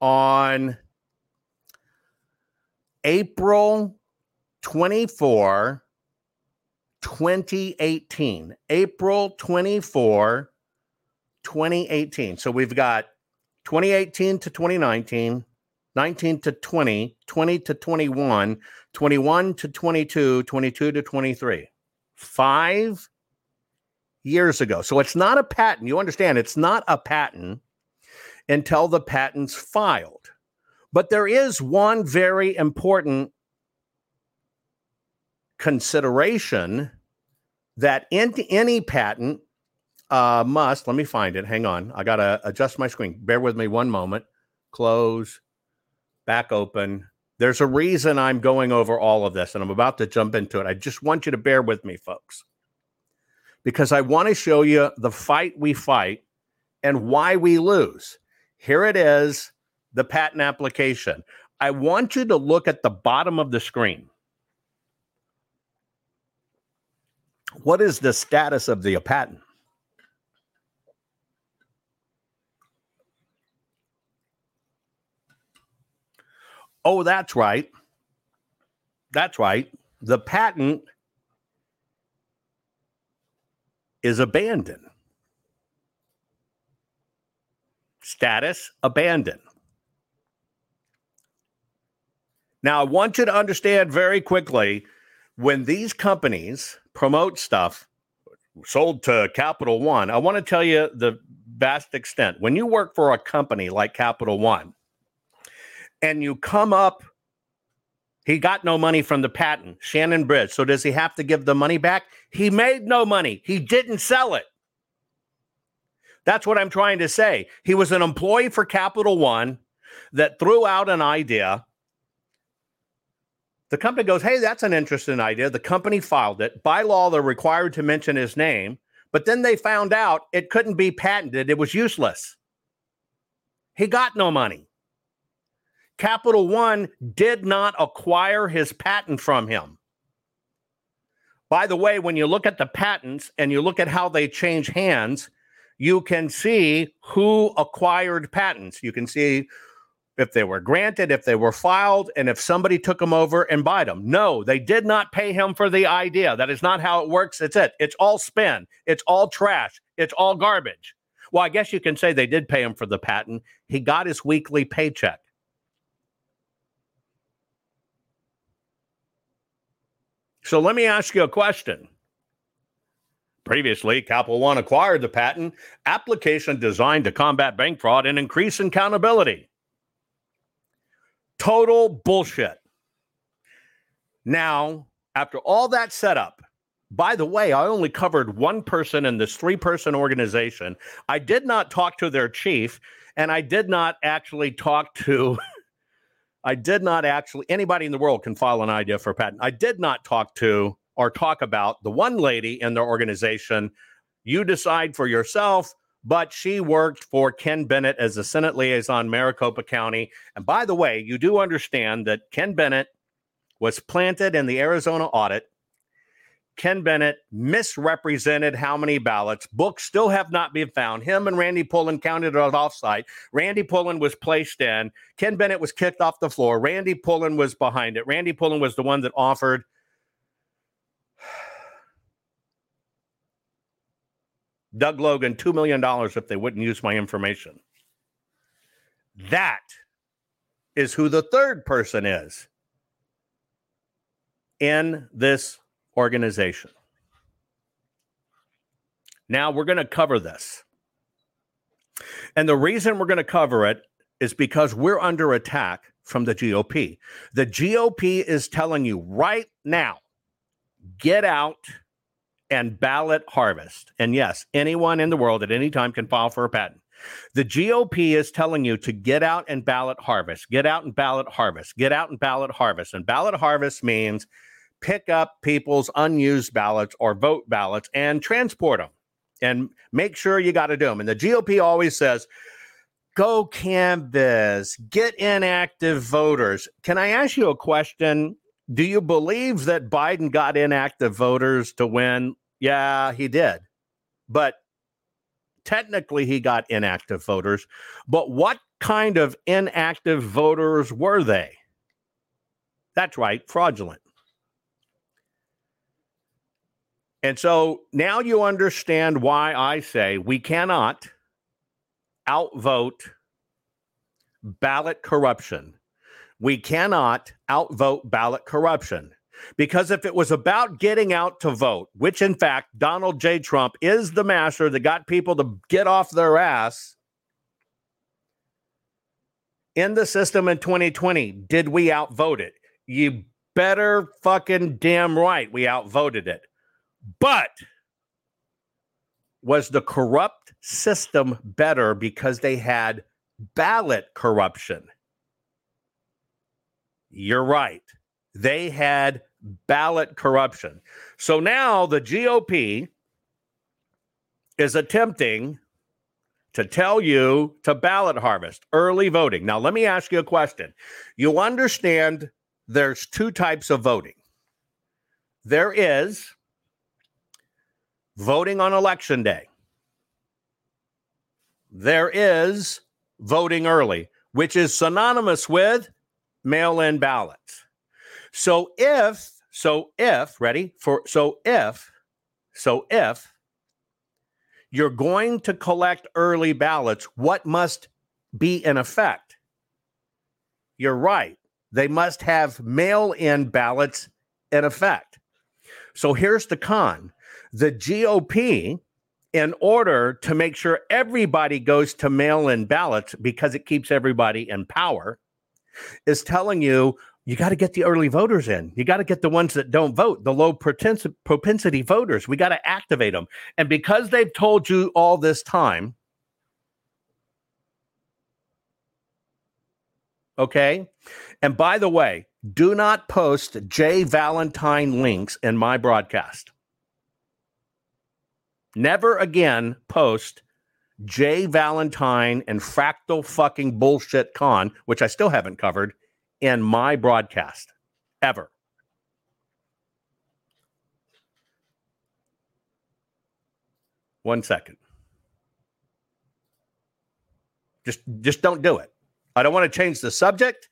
on April 24, 2018. April 24, 2018. So we've got 2018 to 2019, 19 to 20, 20 to 21, 21 to 22, 22 to 23. Five years ago. So it's not a patent. You understand, it's not a patent until the patent's filed. But there is one very important consideration that in any patent uh, must, let me find it. Hang on. I got to adjust my screen. Bear with me one moment. Close, back open. There's a reason I'm going over all of this and I'm about to jump into it. I just want you to bear with me, folks, because I want to show you the fight we fight and why we lose. Here it is the patent application. I want you to look at the bottom of the screen. What is the status of the patent? Oh, that's right. That's right. The patent is abandoned. Status abandon. Now, I want you to understand very quickly when these companies promote stuff sold to Capital One, I want to tell you the vast extent. When you work for a company like Capital One and you come up, he got no money from the patent, Shannon Bridge. So does he have to give the money back? He made no money, he didn't sell it. That's what I'm trying to say. He was an employee for Capital One that threw out an idea. The company goes, Hey, that's an interesting idea. The company filed it. By law, they're required to mention his name. But then they found out it couldn't be patented, it was useless. He got no money. Capital One did not acquire his patent from him. By the way, when you look at the patents and you look at how they change hands, you can see who acquired patents. You can see if they were granted, if they were filed, and if somebody took them over and bought them. No, they did not pay him for the idea. That is not how it works. It's it. It's all spin. It's all trash. It's all garbage. Well, I guess you can say they did pay him for the patent. He got his weekly paycheck. So let me ask you a question. Previously, Capital One acquired the patent application designed to combat bank fraud and increase accountability. Total bullshit. Now, after all that setup, by the way, I only covered one person in this three person organization. I did not talk to their chief, and I did not actually talk to, I did not actually, anybody in the world can file an idea for a patent. I did not talk to or talk about the one lady in their organization. You decide for yourself but she worked for Ken Bennett as a Senate liaison, Maricopa County. And by the way, you do understand that Ken Bennett was planted in the Arizona audit. Ken Bennett misrepresented how many ballots. Books still have not been found. Him and Randy Pullen counted it offsite. Randy Pullen was placed in. Ken Bennett was kicked off the floor. Randy Pullen was behind it. Randy Pullen was the one that offered Doug Logan $2 million if they wouldn't use my information. That is who the third person is in this organization. Now we're going to cover this. And the reason we're going to cover it is because we're under attack from the GOP. The GOP is telling you right now get out and ballot harvest. And yes, anyone in the world at any time can file for a patent. The GOP is telling you to get out and ballot harvest, get out and ballot harvest, get out and ballot harvest. And ballot harvest means pick up people's unused ballots or vote ballots and transport them and make sure you got to do them. And the GOP always says, go canvas, get inactive voters. Can I ask you a question? Do you believe that Biden got inactive voters to win? Yeah, he did. But technically, he got inactive voters. But what kind of inactive voters were they? That's right, fraudulent. And so now you understand why I say we cannot outvote ballot corruption. We cannot outvote ballot corruption. Because if it was about getting out to vote, which in fact Donald J. Trump is the master that got people to get off their ass in the system in 2020, did we outvote it? You better fucking damn right we outvoted it. But was the corrupt system better because they had ballot corruption? You're right. They had ballot corruption. So now the GOP is attempting to tell you to ballot harvest early voting. Now, let me ask you a question. You understand there's two types of voting there is voting on election day, there is voting early, which is synonymous with mail in ballots. So if, so if, ready for, so if, so if you're going to collect early ballots, what must be in effect? You're right. They must have mail in ballots in effect. So here's the con the GOP, in order to make sure everybody goes to mail in ballots because it keeps everybody in power, is telling you you got to get the early voters in. You got to get the ones that don't vote, the low propens- propensity voters. We got to activate them. And because they've told you all this time, okay? And by the way, do not post Jay Valentine links in my broadcast. Never again post Jay Valentine and Fractal fucking bullshit con, which I still haven't covered, in my broadcast ever. One second. Just just don't do it. I don't want to change the subject,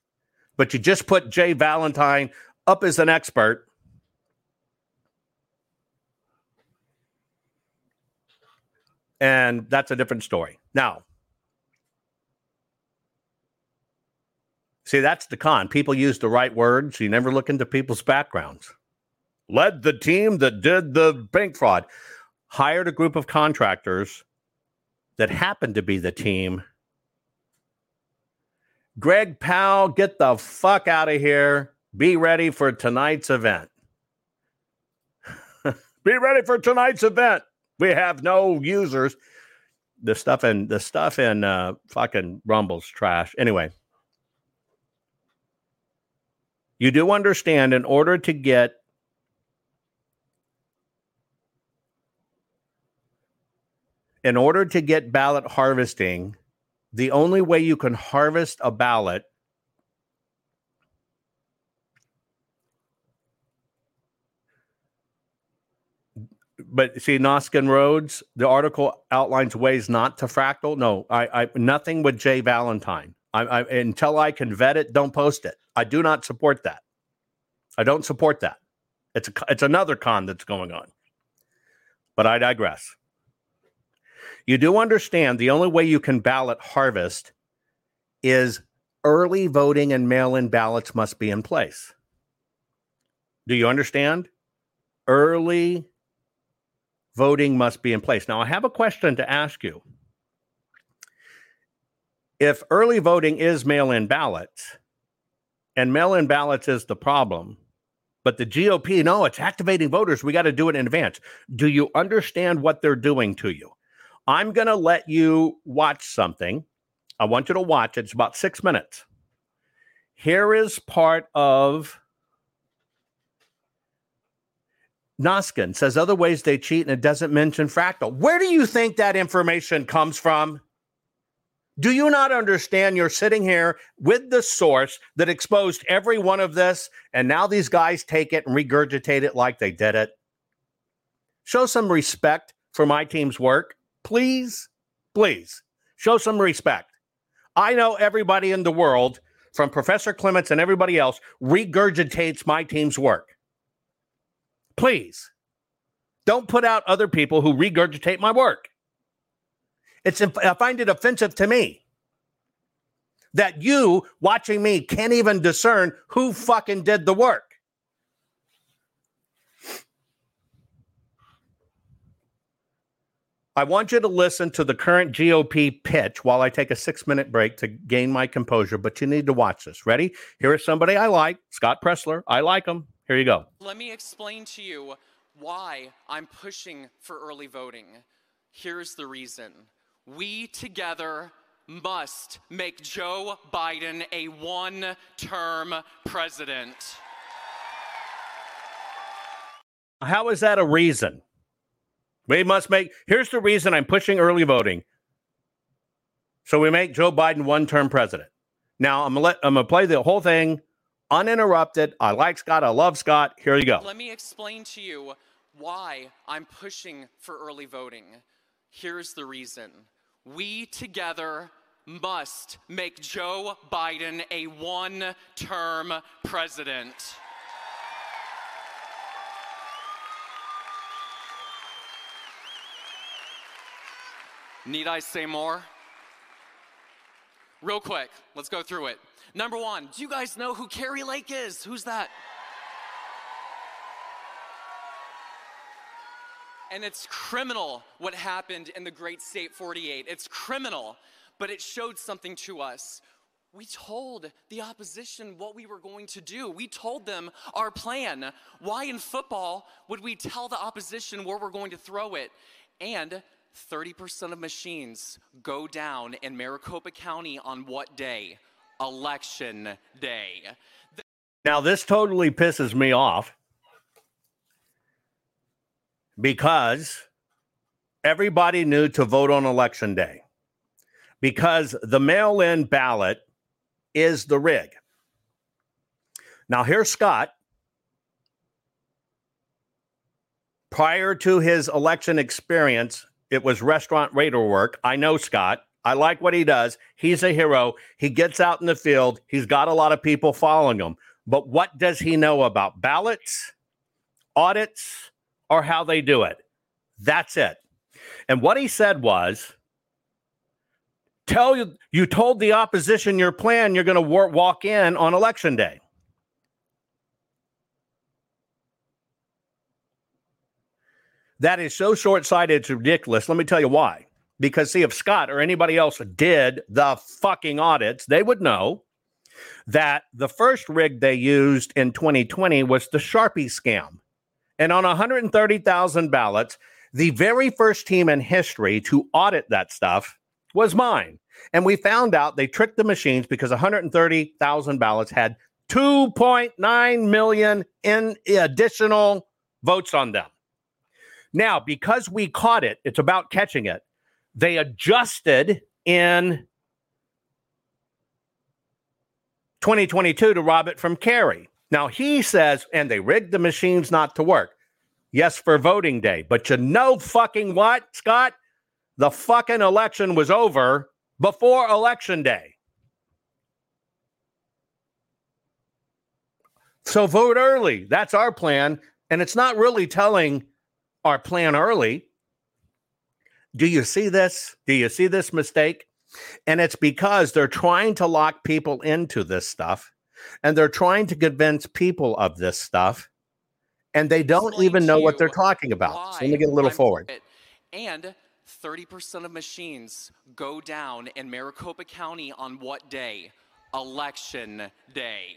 but you just put Jay Valentine up as an expert. And that's a different story. Now, See, that's the con. People use the right words. You never look into people's backgrounds. Led the team that did the bank fraud, hired a group of contractors that happened to be the team. Greg Powell, get the fuck out of here. Be ready for tonight's event. be ready for tonight's event. We have no users. The stuff in the stuff in uh, fucking Rumble's trash. Anyway, you do understand in order to get in order to get ballot harvesting, the only way you can harvest a ballot but see Noskin Rhodes, the article outlines ways not to fractal. No, I, I nothing with Jay Valentine. I, I until I can vet it, don't post it. I do not support that. I don't support that. It's a, it's another con that's going on. But I digress. You do understand the only way you can ballot harvest is early voting and mail-in ballots must be in place. Do you understand? Early voting must be in place. Now I have a question to ask you. If early voting is mail-in ballots, and mail in ballots is the problem. But the GOP, no, it's activating voters. We got to do it in advance. Do you understand what they're doing to you? I'm going to let you watch something. I want you to watch it. It's about six minutes. Here is part of Noskin says other ways they cheat and it doesn't mention fractal. Where do you think that information comes from? Do you not understand you're sitting here with the source that exposed every one of this, and now these guys take it and regurgitate it like they did it? Show some respect for my team's work. Please, please show some respect. I know everybody in the world, from Professor Clements and everybody else, regurgitates my team's work. Please don't put out other people who regurgitate my work. It's I find it offensive to me that you watching me can't even discern who fucking did the work. I want you to listen to the current GOP pitch while I take a six minute break to gain my composure, but you need to watch this. Ready? Here is somebody I like, Scott Presler. I like him. Here you go.
Let me explain to you why I'm pushing for early voting. Here's the reason. We together must make Joe Biden a one term president.
How is that a reason? We must make, here's the reason I'm pushing early voting. So we make Joe Biden one term president. Now I'm gonna let I'm gonna play the whole thing uninterrupted. I like Scott. I love Scott. Here you go.
Let me explain to you why I'm pushing for early voting. Here's the reason. We together must make Joe Biden a one term president. Need I say more? Real quick, let's go through it. Number one, do you guys know who Kari Lake is? Who's that? And it's criminal what happened in the great state 48. It's criminal, but it showed something to us. We told the opposition what we were going to do. We told them our plan. Why in football would we tell the opposition where we're going to throw it? And 30% of machines go down in Maricopa County on what day? Election day.
Now, this totally pisses me off because everybody knew to vote on election day because the mail in ballot is the rig. Now, here's Scott. Prior to his election experience, it was restaurant waiter work. I know Scott. I like what he does. He's a hero. He gets out in the field. He's got a lot of people following him. But what does he know about ballots, audits, or how they do it? That's it. And what he said was tell you you told the opposition your plan you're going to walk in on election day. That is so short sighted, it's ridiculous. Let me tell you why. Because, see, if Scott or anybody else did the fucking audits, they would know that the first rig they used in 2020 was the Sharpie scam. And on 130,000 ballots, the very first team in history to audit that stuff was mine. And we found out they tricked the machines because 130,000 ballots had 2.9 million in additional votes on them. Now, because we caught it, it's about catching it. They adjusted in 2022 to rob it from Kari. Now, he says, and they rigged the machines not to work. Yes, for voting day. But you know fucking what, Scott? The fucking election was over before election day. So vote early. That's our plan. And it's not really telling our plan early. Do you see this? Do you see this mistake? And it's because they're trying to lock people into this stuff and they're trying to convince people of this stuff and they don't
Explain
even know what they're talking about. So let me get a little
I'm-
forward.
And 30% of machines go down in Maricopa County on what day? Election day.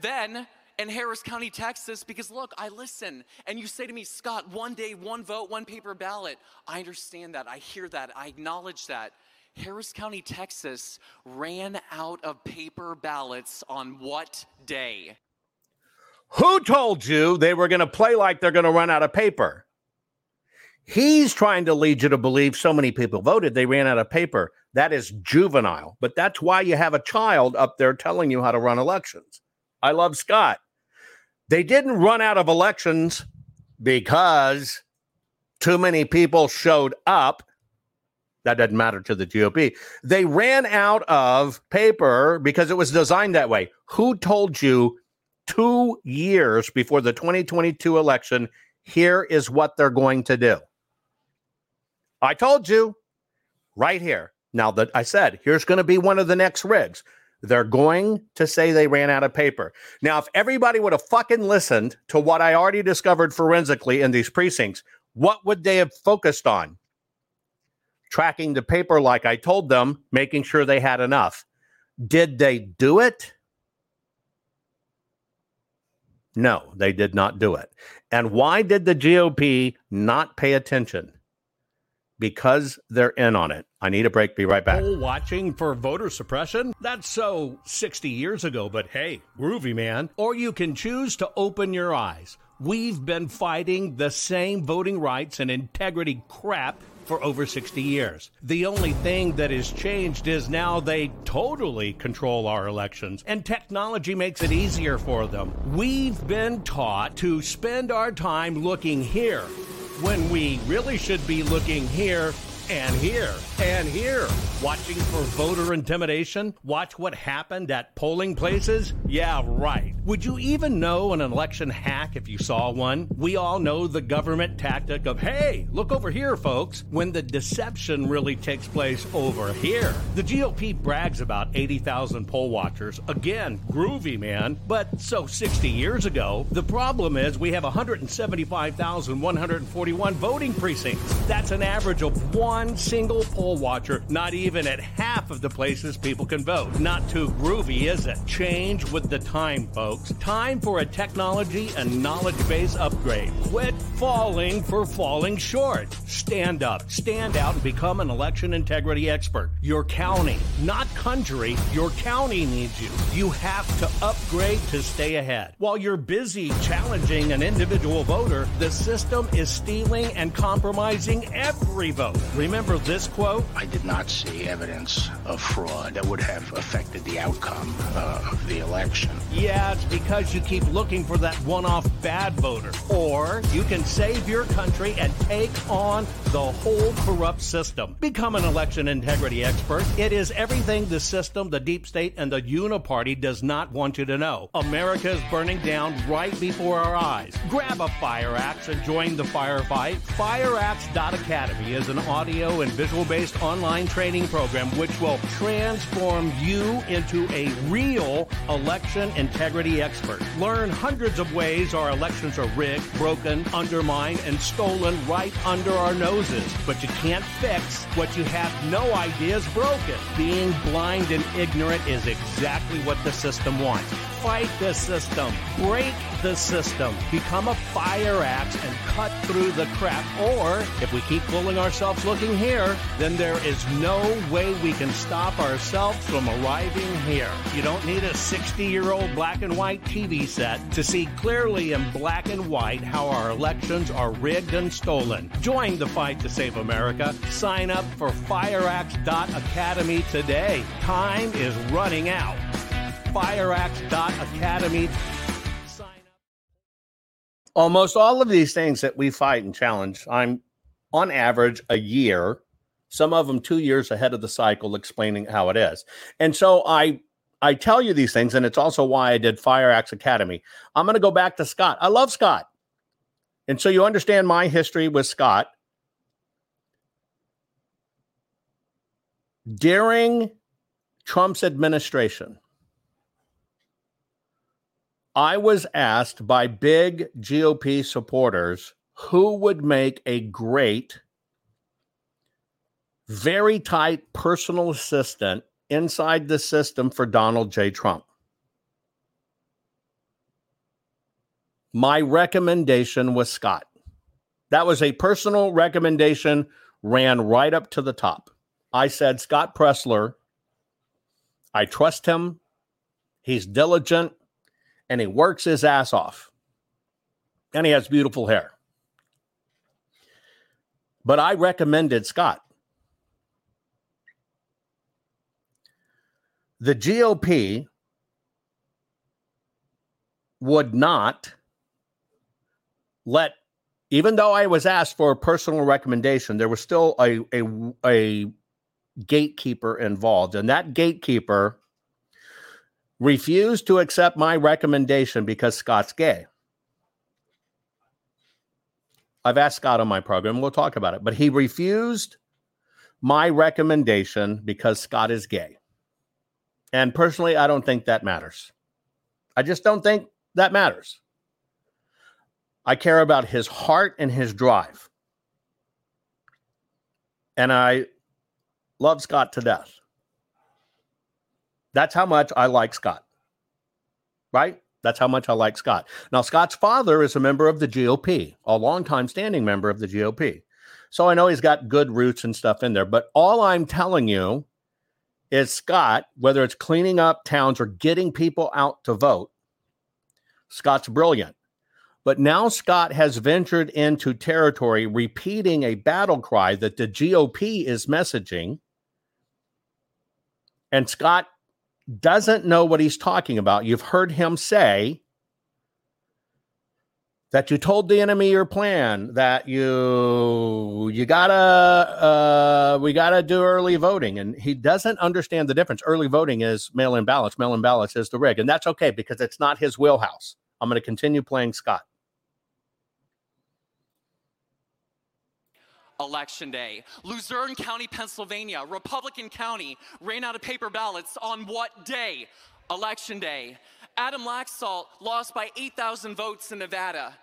Then in Harris County, Texas, because look, I listen, and you say to me, Scott, one day, one vote, one paper ballot. I understand that. I hear that. I acknowledge that. Harris County, Texas ran out of paper ballots on what day?
Who told you they were going to play like they're going to run out of paper? He's trying to lead you to believe so many people voted they ran out of paper. That is juvenile, but that's why you have a child up there telling you how to run elections. I love Scott. They didn't run out of elections because too many people showed up. That doesn't matter to the GOP. They ran out of paper because it was designed that way. Who told you two years before the 2022 election, here is what they're going to do? I told you right here. Now that I said, here's going to be one of the next rigs. They're going to say they ran out of paper. Now, if everybody would have fucking listened to what I already discovered forensically in these precincts, what would they have focused on? Tracking the paper like I told them, making sure they had enough. Did they do it? No, they did not do it. And why did the GOP not pay attention? Because they're in on it. I need a break. Be right back.
Poll watching for voter suppression? That's so 60 years ago, but hey, groovy man. Or you can choose to open your eyes. We've been fighting the same voting rights and integrity crap for over 60 years. The only thing that has changed is now they totally control our elections, and technology makes it easier for them. We've been taught to spend our time looking here when we really should be looking here and here and here. Watching for voter intimidation? Watch what happened at polling places? Yeah, right. Would you even know an election hack if you saw one? We all know the government tactic of, hey, look over here, folks, when the deception really takes place over here. The GOP brags about 80,000 poll watchers. Again, groovy, man. But so 60 years ago, the problem is we have 175,141 voting precincts. That's an average of one single poll watcher, not even at half of the places people can vote. Not too groovy, is it? Change with the time, folks. Time for a technology and knowledge base upgrade. Quit falling for falling short. Stand up, stand out, and become an election integrity expert. Your county, not country, your county needs you. You have to upgrade to stay ahead. While you're busy challenging an individual voter, the system is stealing and compromising every vote. Remember this quote?
I did not see evidence of fraud that would have affected the outcome uh, of the election.
Yeah, it's because you keep looking for that one off bad voter. Or you can save your country and take on the whole corrupt system. Become an election integrity expert. It is everything the system, the deep state, and the uniparty does not want you to know. America is burning down right before our eyes. Grab a fire axe and join the firefight. FireAxe.academy is an audio and visual based online training program which will transform you into a real election integrity expert. Learn hundreds of ways our elections are rigged, broken, undermined, and stolen right under our noses. But you can't fix what you have no idea is broken. Being blind and ignorant is exactly what the system wants. Fight the system. Break the system. Become a fire axe and cut through the crap. Or if we keep fooling ourselves looking here, then there is no way we can stop ourselves from arriving here. You don't need a 60 year old black and white TV set to see clearly in black and white how our elections are rigged and stolen. Join the fight to save America. Sign up for fireaxe.academy today. Time is running out. Fireaxe.academy. Almost all of these things that we fight and challenge, I'm on average a year, some of them two years ahead of the cycle, explaining how it is. And so I I tell you these things, and it's also why I did Fire Axe Academy. I'm going to go back to Scott. I love Scott. And so you understand my history with Scott. During Trump's administration, I was asked by big GOP supporters who would make a great, very tight personal assistant inside the system for Donald J. Trump. My recommendation was Scott. That was a personal recommendation, ran right up to the top. I said, Scott Presler, I trust him. He's diligent and he works his ass off. And he has beautiful hair. But I recommended Scott. The GOP would not let, even though I was asked for a personal recommendation, there was still a, a, a gatekeeper involved. And that gatekeeper refused to accept my recommendation because Scott's gay. I've asked Scott on my program, we'll talk about it, but he refused my recommendation because Scott is gay. And personally, I don't think that matters. I just don't think that matters. I care about his heart and his drive. And I love Scott to death. That's how much I like Scott. Right? That's how much I like Scott. Now, Scott's father is a member of the GOP, a longtime standing member of the GOP. So I know he's got good roots and stuff in there. But all I'm telling you is Scott, whether it's cleaning up towns or getting people out to vote, Scott's brilliant. But now Scott has ventured into territory repeating a battle cry that the GOP is messaging. And Scott doesn't know what he's talking about. You've heard him say that you told the enemy your plan, that you you gotta uh, we gotta do early voting, and he doesn't understand the difference. Early voting is mail-in ballots. Mail-in ballots is the rig, and that's okay because it's not his wheelhouse. I'm going to continue playing Scott.
Election day. Luzerne County, Pennsylvania, Republican County, ran out of paper ballots on what day? Election day. Adam Laxalt lost by 8,000 votes in Nevada.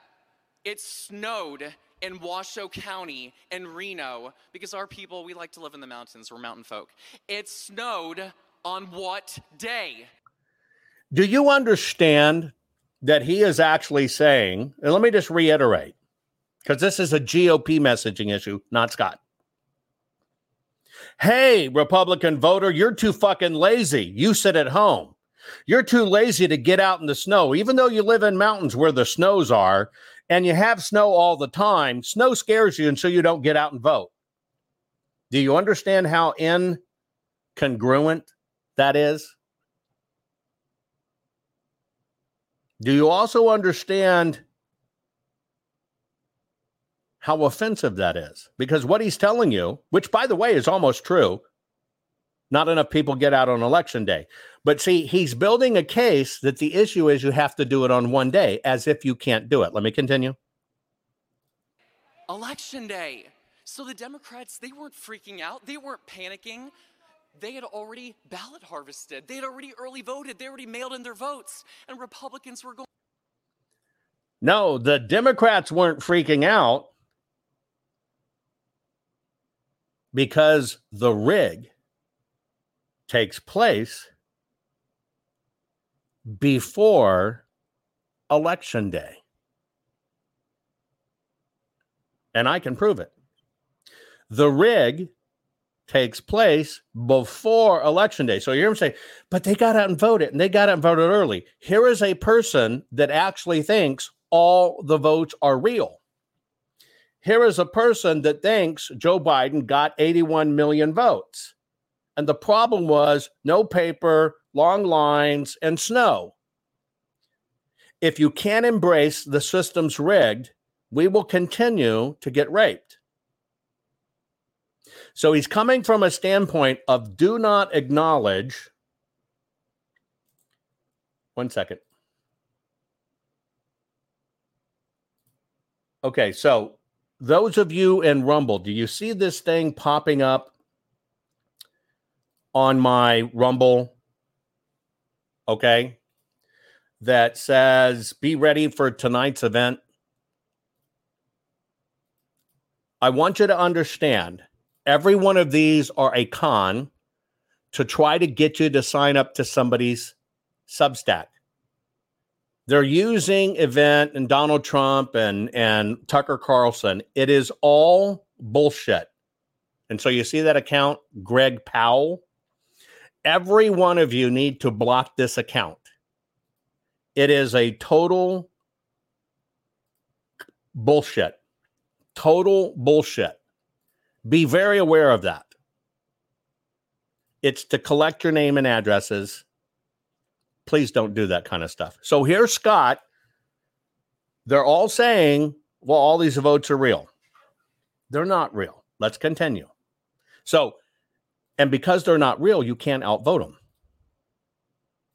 It snowed in Washoe County and Reno because our people, we like to live in the mountains. We're mountain folk. It snowed on what day?
Do you understand that he is actually saying, and let me just reiterate because this is a GOP messaging issue, not Scott. Hey, Republican voter, you're too fucking lazy. You sit at home. You're too lazy to get out in the snow, even though you live in mountains where the snows are and you have snow all the time. Snow scares you, and so you don't get out and vote. Do you understand how incongruent that is? Do you also understand how offensive that is? Because what he's telling you, which by the way is almost true, not enough people get out on election day. But see, he's building a case that the issue is you have to do it on one day as if you can't do it. Let me continue.
Election day. So the Democrats, they weren't freaking out, they weren't panicking. They had already ballot harvested. They had already early voted. They already mailed in their votes. And Republicans were going.
No, the Democrats weren't freaking out because the rig takes place before election day. And I can prove it. The rig takes place before election day. So you hear him say, but they got out and voted and they got out and voted early. Here is a person that actually thinks all the votes are real. Here is a person that thinks Joe Biden got 81 million votes. And the problem was no paper, long lines, and snow. If you can't embrace the system's rigged, we will continue to get raped. So he's coming from a standpoint of do not acknowledge. One second. Okay, so those of you in Rumble, do you see this thing popping up on my Rumble? Okay. That says, be ready for tonight's event. I want you to understand every one of these are a con to try to get you to sign up to somebody's Substack. They're using event and Donald Trump and and Tucker Carlson. It is all bullshit. And so you see that account, Greg Powell. Every one of you need to block this account. It is a total bullshit. Total bullshit.
Be very aware of that. It's to collect your name and addresses. Please don't do that kind of stuff. So here's Scott. They're all saying, well, all these votes are real. They're not real. Let's continue. So, and because they're not real, you can't outvote them.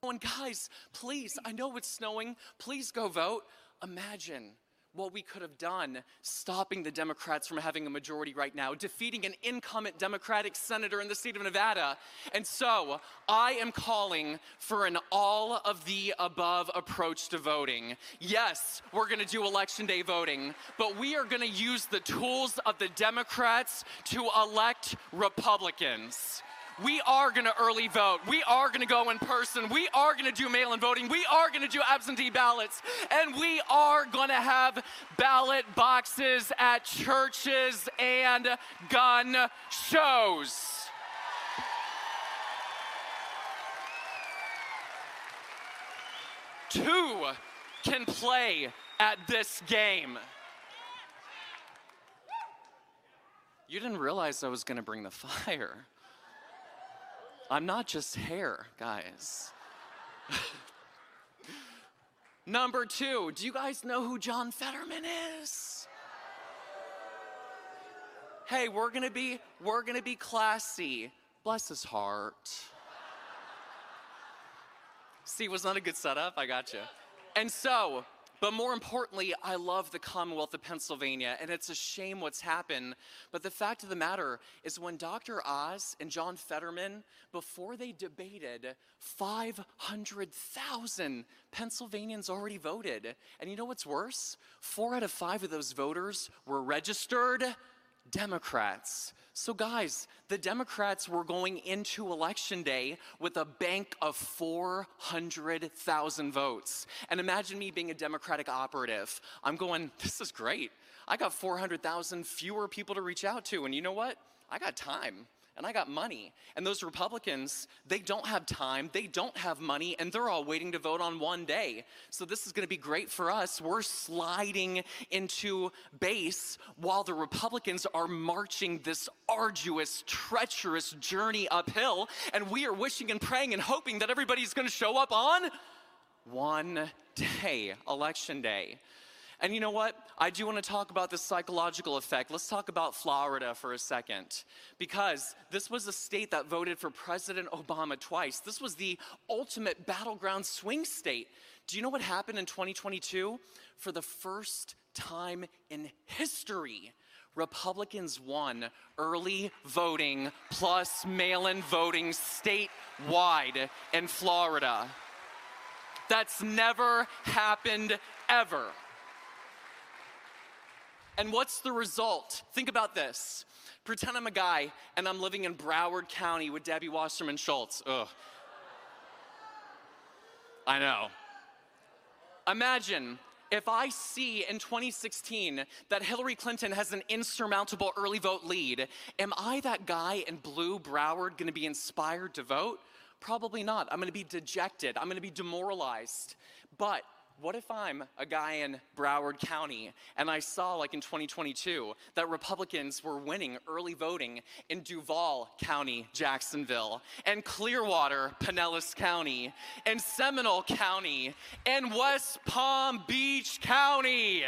And guys, please, I know it's snowing. Please go vote. Imagine what we could have done stopping the Democrats from having a majority right now, defeating an incumbent Democratic senator in the state of Nevada. And so I am calling for an all of the above approach to voting. Yes, we're gonna do election day voting, but we are gonna use the tools of the Democrats to elect Republicans. We are going to early vote. We are going to go in person. We are going to do mail in voting. We are going to do absentee ballots. And we are going to have ballot boxes at churches and gun shows. Two can play at this game. You didn't realize I was going to bring the fire. I'm not just hair, guys. Number two, do you guys know who John Fetterman is? Hey, we're gonna be we're gonna be classy. Bless his heart. See, was not a good setup. I got you. And so, but more importantly, I love the Commonwealth of Pennsylvania, and it's a shame what's happened. But the fact of the matter is, when Dr. Oz and John Fetterman, before they debated, 500,000 Pennsylvanians already voted. And you know what's worse? Four out of five of those voters were registered Democrats. So, guys, the Democrats were going into election day with a bank of 400,000 votes. And imagine me being a Democratic operative. I'm going, this is great. I got 400,000 fewer people to reach out to. And you know what? I got time and I got money. And those Republicans, they don't have time, they don't have money, and they're all waiting to vote on one day. So this is gonna be great for us. We're sliding into base while the Republicans are marching this arduous, treacherous journey uphill, and we are wishing and praying and hoping that everybody's gonna show up on one day, election day. And you know what? I do want to talk about the psychological effect. Let's talk about Florida for a second. Because this was a state that voted for President Obama twice. This was the ultimate battleground swing state. Do you know what happened in 2022? For the first time in history, Republicans won early voting plus mail in voting statewide in Florida. That's never happened ever. And what's the result? Think about this. Pretend I'm a guy and I'm living in Broward County with Debbie Wasserman Schultz. Ugh. I know. Imagine if I see in 2016 that Hillary Clinton has an insurmountable early vote lead, am I that guy in blue Broward gonna be inspired to vote? Probably not. I'm gonna be dejected. I'm gonna be demoralized. But what if I'm a guy in Broward County and I saw, like in 2022, that Republicans were winning early voting in Duval County, Jacksonville, and Clearwater, Pinellas County, and Seminole County, and West Palm Beach County,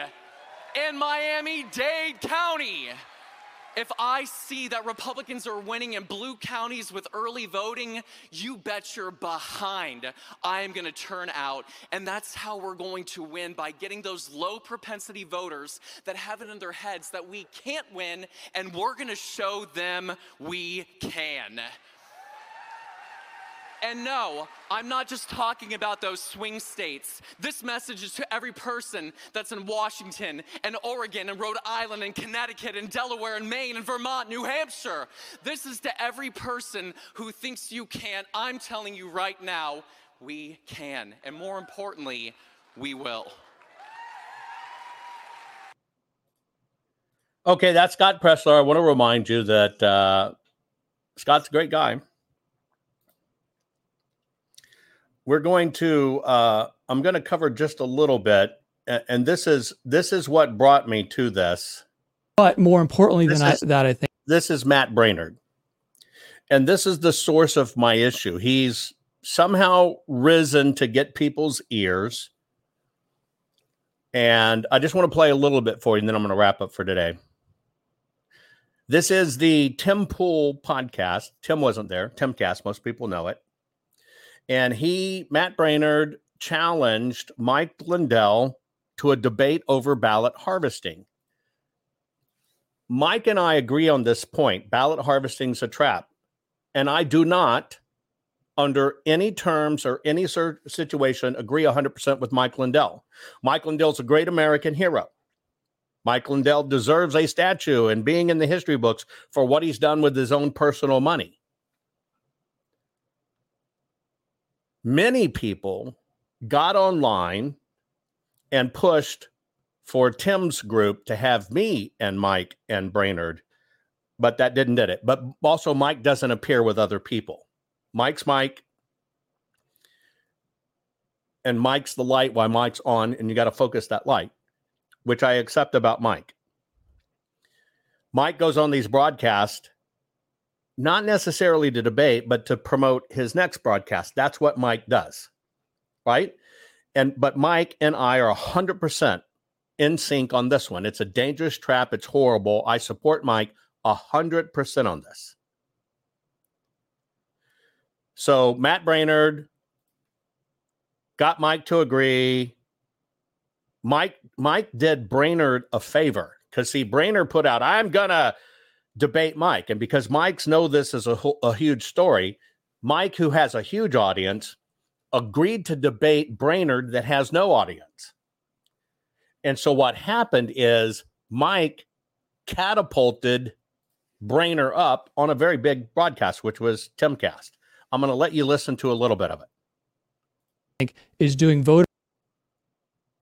and Miami Dade County? If I see that Republicans are winning in blue counties with early voting, you bet you're behind. I am going to turn out. And that's how we're going to win by getting those low propensity voters that have it in their heads that we can't win, and we're going to show them we can. And no, I'm not just talking about those swing states. This message is to every person that's in Washington and Oregon and Rhode Island and Connecticut and Delaware and Maine and Vermont, New Hampshire. This is to every person who thinks you can't. I'm telling you right now, we can. And more importantly, we will.
Okay, that's Scott Presler. I want to remind you that uh, Scott's a great guy. We're going to uh, i'm going to cover just a little bit and, this is this is what brought me to this
But more importantly than
This
I, that, I think
This is Matt Braynard. And this is the source of my issue. He's somehow risen to get people's ears. And I just want to play a little bit for you, and then I'm going to wrap up for today. This is the Tim Pool podcast. Tim wasn't there. Timcast, most people know it. And he, Matt Braynard, challenged Mike Lindell to a debate over ballot harvesting. Mike and I agree on this point. Ballot harvesting is a trap. And I do not, under any terms or any situation, agree 100% with Mike Lindell. Mike Lindell's a great American hero. Mike Lindell deserves a statue and being in the history books for what he's done with his own personal money. Many people got online and pushed for Tim's group to have me and Mike and Braynard, but that didn't did it. But also, Mike doesn't appear with other people. Mike's Mike, and Mike's the light while Mike's on, and you got to focus that light, which I accept about Mike. Mike goes on these broadcasts, not necessarily to debate, but to promote his next broadcast. That's what Mike does, right? And but Mike and I are hundred percent in sync on this one. It's a dangerous trap. It's horrible. I support Mike hundred percent on this. So Matt Braynard got Mike to agree. Mike Mike did Braynard a favor because see Braynard put out I'm gonna debate Mike, and because Mike's know this is a, a huge story, Mike, who has a huge audience, agreed to debate Braynard that has no audience. And so what happened is Mike catapulted Braynard up on a very big broadcast, which was Timcast. I'm going to let you listen to a little bit of it.
is doing voter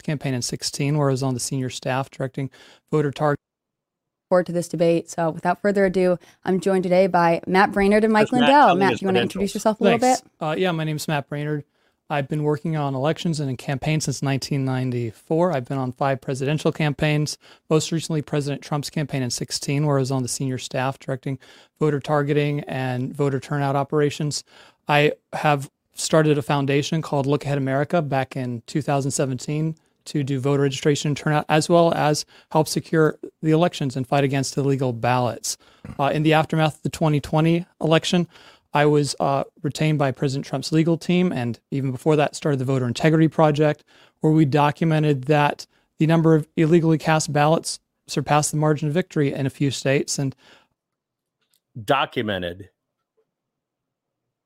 campaign in 16, where was on the senior staff directing voter target.
Forward to this debate. So without further ado, I'm joined today by Matt Braynard and Mike
That's
Lindell.
telling
Matt, do you want to introduce yourself a little bit?
Uh, yeah, my name is Matt Braynard. I've been working on elections and in campaigns since 1994. I've been on five presidential campaigns, most recently President Trump's campaign in 16, where I was on the senior staff directing voter targeting and voter turnout operations. I have started a foundation called Look Ahead America back in 2017 to do voter registration and turnout, as well as help secure the elections and fight against illegal ballots. Uh, in the aftermath of the 2020 election, I was uh, retained by President Trump's legal team, and even before that, started the Voter Integrity Project, where we documented that the number of illegally cast ballots surpassed the margin of victory in a few states, and
Documented,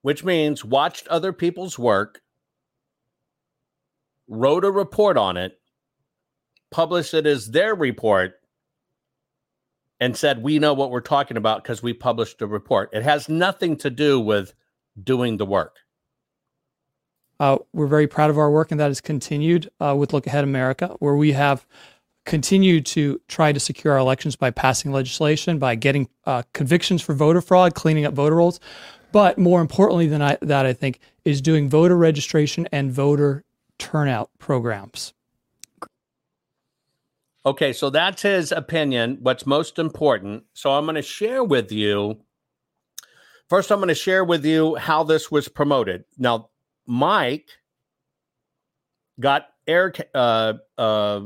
which means watched other people's work, wrote a report on it, published it as their report, and said, We know what we're talking about because we published a report. It has nothing to do with doing the work.
Uh, we're very proud of our work, and that has continued uh, with Look Ahead America, where we have continued to try to secure our elections by passing legislation, by getting uh, convictions for voter fraud, cleaning up voter rolls. But more importantly than I, that, I think, is doing voter registration and voter turnout programs.
Okay, so that's his opinion. What's most important. So I'm going to share with you. First, I'm going to share with you how this was promoted. Now, Mike got air uh, uh,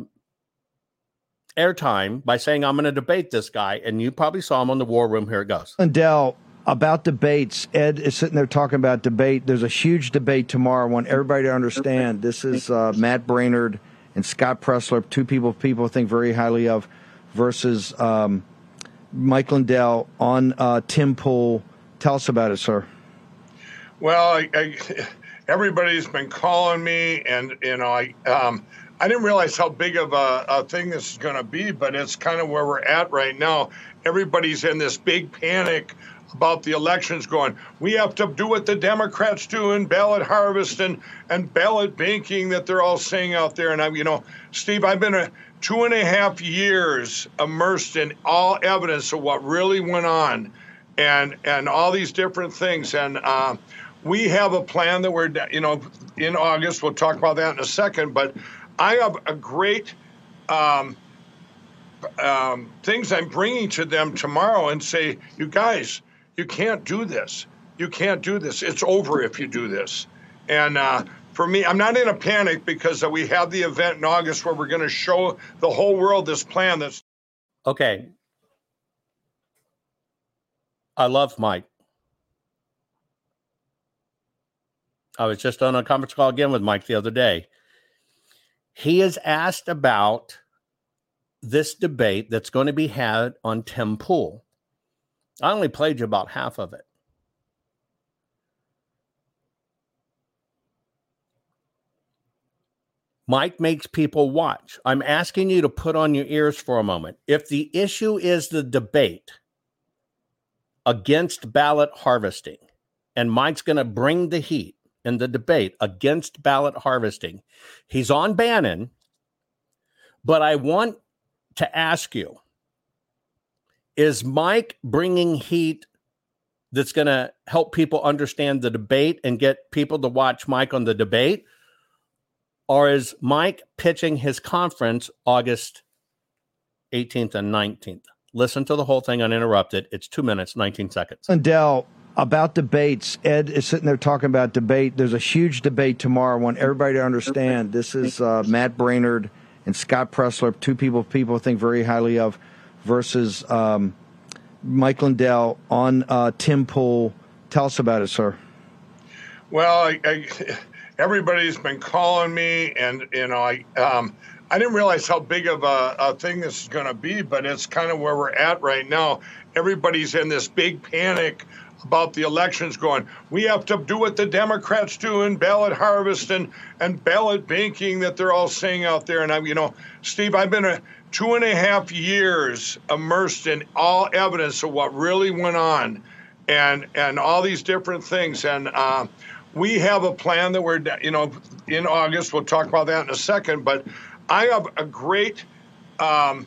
airtime by saying, "I'm going to debate this guy," and you probably saw him on the War Room. Here it goes.
Lindell, about debates, Ed is sitting there talking about debate. There's a huge debate tomorrow. I want everybody to understand this is uh, Matt Braynard and Scott Presler, two people people think very highly of, versus um, Mike Lindell on uh, Tim Pool. Tell us about it, sir.
Well, I, I, everybody's been calling me, and you know, I um, I didn't realize how big of a, a thing this is going to be, but it's kind of where we're at right now. Everybody's in this big panic about the elections, going, we have to do what the Democrats do in ballot harvest and and ballot banking that they're all saying out there. And I, you know, Steve, I've been a two and a half years immersed in all evidence of what really went on and and all these different things. And uh, we have a plan that we're you know in August. We'll talk about that in a second. But I have a great um, um, things I'm bringing to them tomorrow and say, you guys, you can't do this. You can't do this. It's over if you do this. And uh, for me, I'm not in a panic because we have the event in August where we're going to show the whole world this plan that's.
Okay. I love Mike. I was just on a conference call again with Mike the other day. He is asked about this debate that's going to be had on Tim Pool. I only played you about half of it. Mike makes people watch. I'm asking you to put on your ears for a moment. If the issue is the debate against ballot harvesting, and Mike's going to bring the heat in the debate against ballot harvesting, he's on Bannon. But I want to ask you is Mike bringing heat that's going to help people understand the debate and get people to watch Mike on the debate? Or is Mike pitching his conference August 18th and 19th? Listen to the whole thing uninterrupted. It's two minutes, 19 seconds.
And Dell, about debates. Ed is sitting there talking about debate. There's a huge debate tomorrow. I want everybody to understand this is uh, Matt Braynard and Scott Presler, two people people think very highly of, versus um, Mike Lindell on uh, Tim Pool. Tell us about it, sir.
Well, I, I, everybody's been calling me, and you know, I um, I didn't realize how big of a, a thing this is going to be, but it's kind of where we're at right now. Everybody's in this big panic about the elections going, we have to do what the Democrats do in ballot harvest and, and ballot banking that they're all saying out there. And I, you know, Steve, I've been a two and a half years immersed in all evidence of what really went on and, and all these different things. And, uh, we have a plan that we're, you know, in August. We'll talk about that in a second. But I have a great um,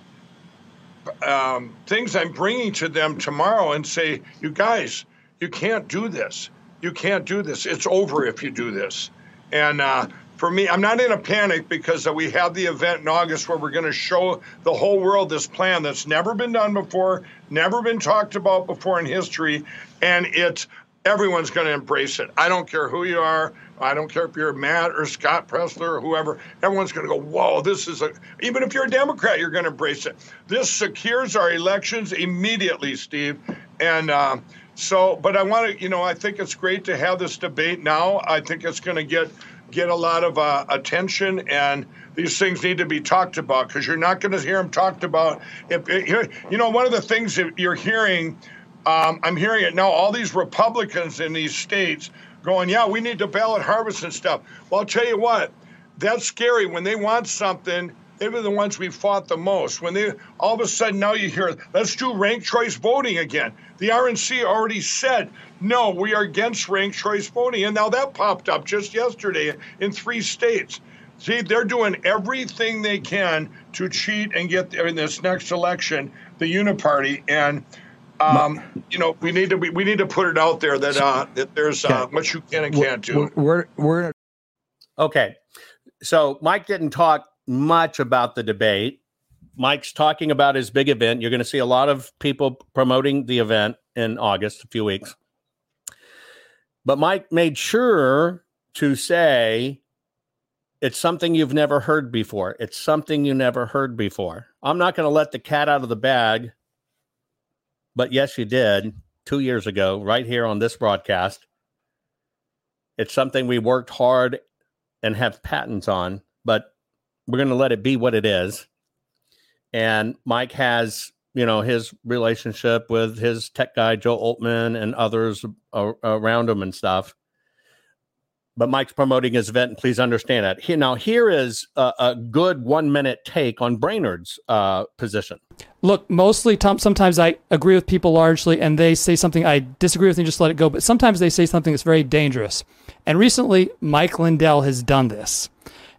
um, things I'm bringing to them tomorrow and say, you guys, you can't do this. You can't do this. It's over if you do this. And uh, for me, I'm not in a panic because we have the event in August where we're going to show the whole world this plan that's never been done before, never been talked about before in history, and it's everyone's going to embrace it. I don't care who you are. I don't care if you're Matt or Scott Presler or whoever. Everyone's going to go, whoa, this is a, even if you're a Democrat, you're going to embrace it. This secures our elections immediately, Steve. And, uh, so, but I want to, you know, I think it's great to have this debate now. I think it's going to get get a lot of uh, attention, and these things need to be talked about because you're not going to hear them talked about. If, you know, one of the things that you're hearing, um, I'm hearing it now. All these Republicans in these states going, "Yeah, we need to ballot harvest and stuff." Well, I'll tell you what, that's scary when they want something they were the ones we fought the most. When they all of a sudden now you hear, let's do ranked choice voting again. The RNC already said, no, we are against ranked choice voting. And now that popped up just yesterday in three states. See, they're doing everything they can to cheat and get in this next election the uniparty. And um, you know, we need to we, we need to put it out there that uh, that there's uh, much you can and can't do.
We're we're
okay. So Mike didn't talk much about the debate. Mike's talking about his big event. You're going to see a lot of people promoting the event in August, a few weeks. But Mike made sure to say it's something you've never heard before. It's something you never heard before. I'm not going to let the cat out of the bag. But yes, you did two years ago, right here on this broadcast. It's something we worked hard and have patents on, but we're going to let it be what it is. And Mike has, you know, his relationship with his tech guy, Joe Oltmann and others around him and stuff. But Mike's promoting his event, and please understand that. Here, now, here is a, a good one minute take on Braynard's uh, position.
Look, mostly, Tom, sometimes I agree with people largely, and they say something I disagree with and just let it go. But sometimes they say something that's very dangerous. And recently, Mike Lindell has done this.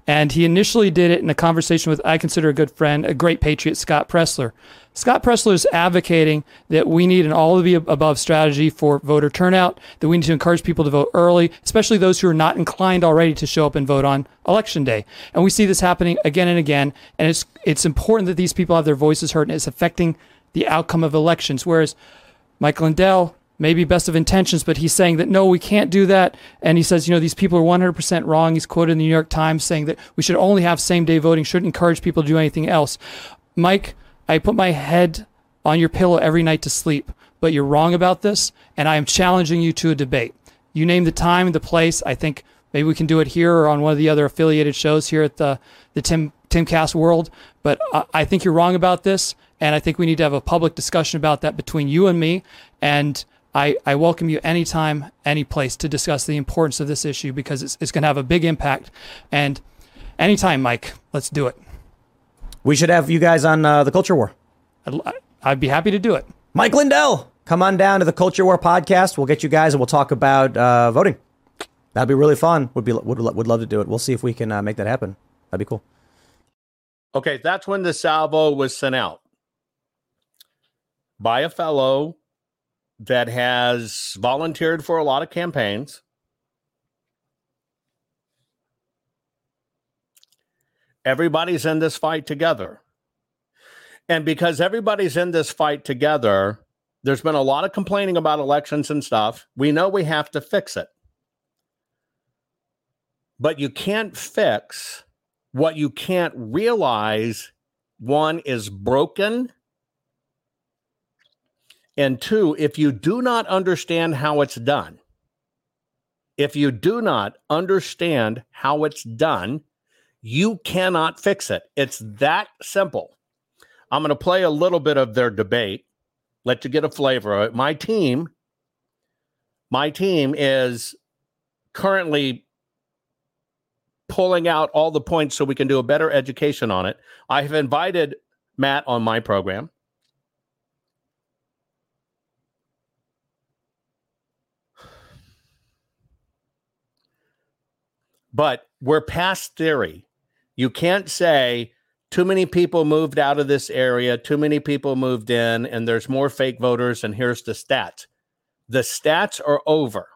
And he initially did it in a conversation with, I consider a good friend, a great patriot, Scott Presler. Scott Presler is advocating that we need an all of the above strategy for voter turnout, that we need to encourage people to vote early, especially those who are not inclined already to show up and vote on election day. And we see this happening again and again. And it's, it's important that these people have their voices heard and it's affecting the outcome of elections. Whereas Mike Lindell, maybe best of intentions, but he's saying that no, we can't do that. And he says, you know, these people are 100% wrong. He's quoted in the New York Times saying that we should only have same day voting, shouldn't encourage people to do anything else. Mike, I put my head on your pillow every night to sleep, but you're wrong about this, and I am challenging you to a debate. You name the time and the place. I think maybe we can do it here or on one of the other affiliated shows here at the the Tim Timcast World. But I, I think you're wrong about this, and I think we need to have a public discussion about that between you and me. And I, I welcome you anytime, any place to discuss the importance of this issue because it's, it's going to have a big impact. And anytime, Mike, let's do it.
We should have you guys on uh, the Culture War.
I'd, I'd be happy to do it.
Mike Lindell, come on down to the Culture War podcast. We'll get you guys and we'll talk about uh, voting. That'd be really fun. Would be would would love to do it. We'll see if we can uh, make that happen. That'd be cool.
Okay, that's when the salvo was sent out by a fellow that has volunteered for a lot of campaigns. Everybody's in this fight together. And because everybody's in this fight together, there's been a lot of complaining about elections and stuff. We know we have to fix it. But you can't fix what you can't realize one is broken. And two, if you do not understand how it's done, if you do not understand how it's done, you cannot fix it. It's that simple. I'm going to play a little bit of their debate, let you get a flavor of it. My team, my team is currently pulling out all the points so we can do a better education on it. I have invited Matt on my program. But we're past theory. You can't say too many people moved out of this area, too many people moved in, and there's more fake voters, and here's the stats. The stats are over.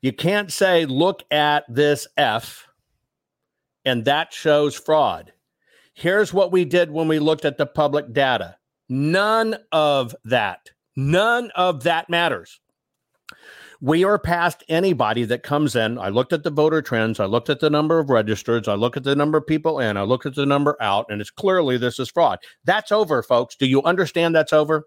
You can't say, look at this F, and that shows fraud. Here's what we did when we looked at the public data. None of that, none of that matters. We are past anybody that comes in. I looked at the voter trends. I looked at the number of registered. I looked at the number of people in. I looked at the number out, and it's clearly this is fraud. That's over, folks. Do you understand that's over?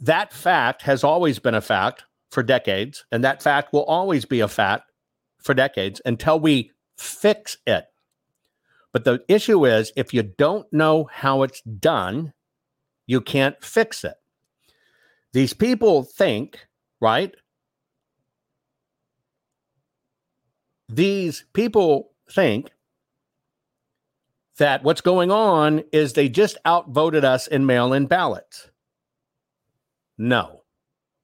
That fact has always been a fact for decades, and that fact will always be a fact for decades until we fix it. But the issue is if you don't know how it's done, you can't fix it. These people think, right? These people think that what's going on is they just outvoted us in mail in ballots. No.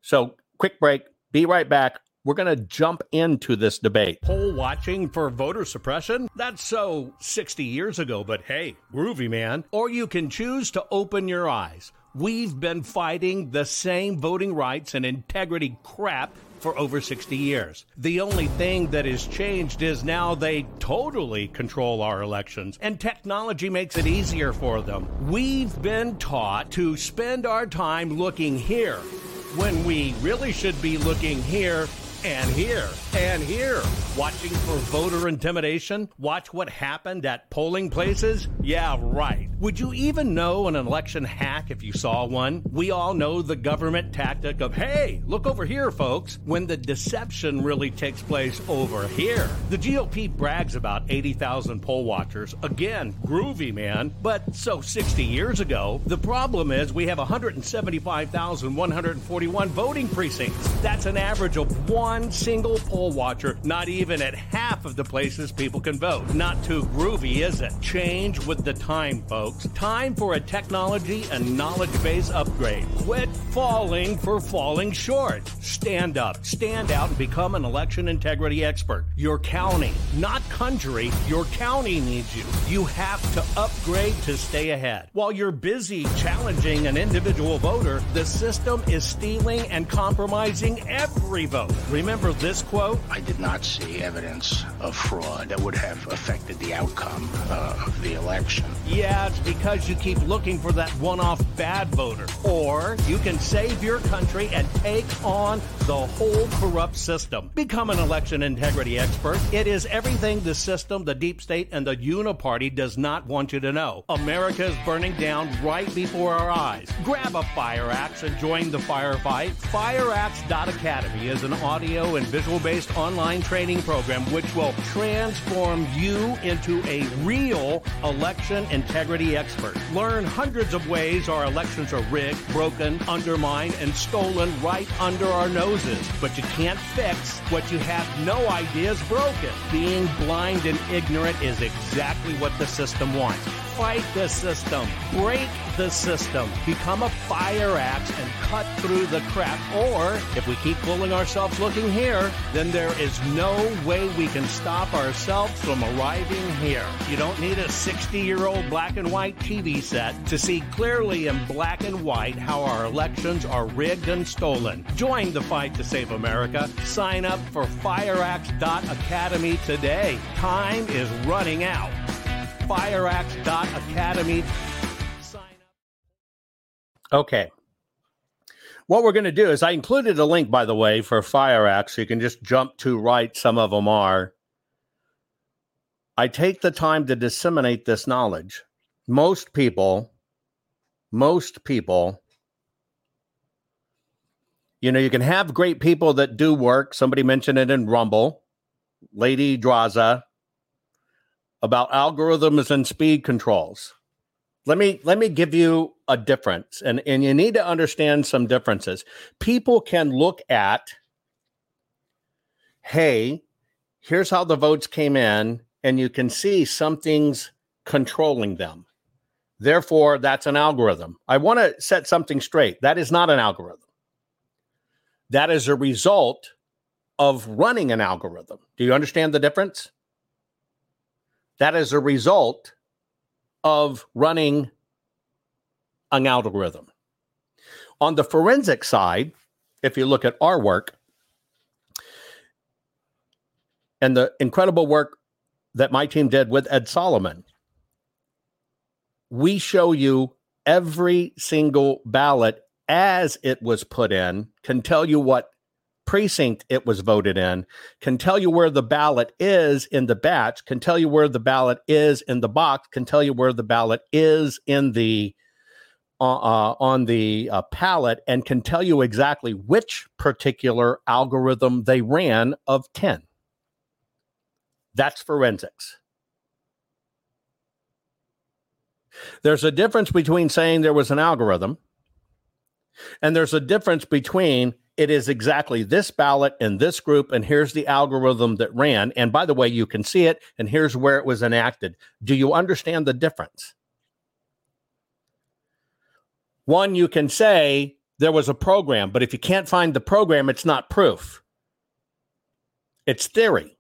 So, quick break. Be right back. We're going to jump into this debate.
Poll watching for voter suppression? That's so 60 years ago, but hey, groovy man. Or you can choose to open your eyes. We've been fighting the same voting rights and integrity crap for over 60 years. The only thing that has changed is now they totally control our elections, and technology makes it easier for them. We've been taught to spend our time looking here when we really should be looking here and here and here. Watching for voter intimidation? Watch what happened at polling places? Yeah, right. Would you even know an election hack if you saw one? We all know the government tactic of, hey, look over here, folks, when the deception really takes place over here. The GOP brags about 80,000 poll watchers. Again, groovy, man. But so 60 years ago, the problem is we have 175,141 voting precincts. That's an average of one single poll
poll watcher, not even at half of the places people can vote. Not too groovy, is it? Change with the time, folks. Time for a technology and knowledge base upgrade. Quit falling for falling short. Stand up, stand out, and become an election integrity expert. Your county, not country, your county needs you. You have to upgrade to stay ahead. While you're busy challenging an individual voter, the system is stealing and compromising every vote. Remember this quote?
I did not see evidence of fraud that would have affected the outcome uh, of the election.
Yeah, it's because you keep looking for that one off bad voter. Or you can save your country and take on the whole corrupt system. Become an election integrity expert. It is everything the system, the deep state, and the uniparty does not want you to know. America is burning down right before our eyes. Grab a fire axe and join the firefight. FireAxe.academy is an audio and visual based online training program which will transform you into a real election integrity expert. Learn hundreds of ways our elections are rigged, broken, undermined, and stolen right under our noses. But you can't fix what you have no idea is broken. Being blind and ignorant is exactly what the system wants. Fight the system. Break the system. Become a fire axe and cut through the crap. Or, if we keep fooling ourselves looking here, then there is no way we can stop ourselves from arriving here. You don't need a 60 year old black and white TV set to see clearly in black and white how our elections are rigged and stolen. Join the fight to save America. Sign up for fireaxe.academy today. Time is running out. Fireaxe.academy. Okay. What we're going to do is I included a link, by the way, for FireAxe. So you can just jump to right. Some of them are. I take the time to disseminate this knowledge. Most people, most people, you know, you can have great people that do work. Somebody mentioned it in Rumble, Lady Draza, about algorithms and speed controls. Let me let me give you a difference, and and you need to understand some differences. People can look at, hey, here's how the votes came in, and you can see something's controlling them. Therefore, that's an algorithm. I want to set something straight. That is not an algorithm. That is a result of running an algorithm. Do you understand the difference? That is a result of running an algorithm. On the forensic side, if you look at our work and the incredible work that my team did with Ed Solomon, we show you every single ballot as it was put in, can tell you what precinct it was voted in, can tell you where the ballot is in the batch, can tell you where the ballot is in the box, can tell you where the ballot is in the uh, uh, on the uh, pallet, and can tell you exactly which particular algorithm they ran of 10. That's forensics. There's a difference between saying there was an algorithm, and there's a difference between it is exactly this ballot in this group, and here's the algorithm that ran. And by the way, you can see it, and here's where it was enacted. Do you understand the difference? One, you can say there was a program, but if you can't find the program, it's not proof, it's theory.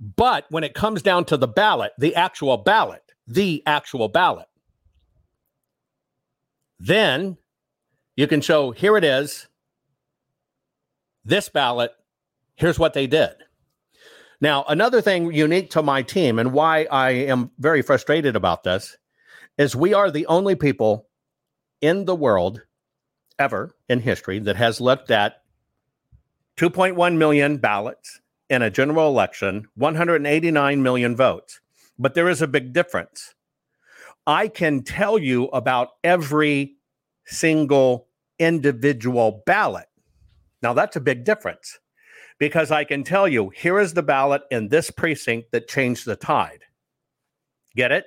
But when it comes down to the ballot, the actual ballot, the actual ballot, then you can show here it is, this ballot, here's what they did. Now, another thing unique to my team and why I am very frustrated about this is we are the only people in the world ever in history that has looked at 2.1 million ballots in a general election, 189 million votes. But there is a big difference. I can tell you about every single individual ballot. Now, that's a big difference because I can tell you here is the ballot in this precinct that changed the tide. Get it?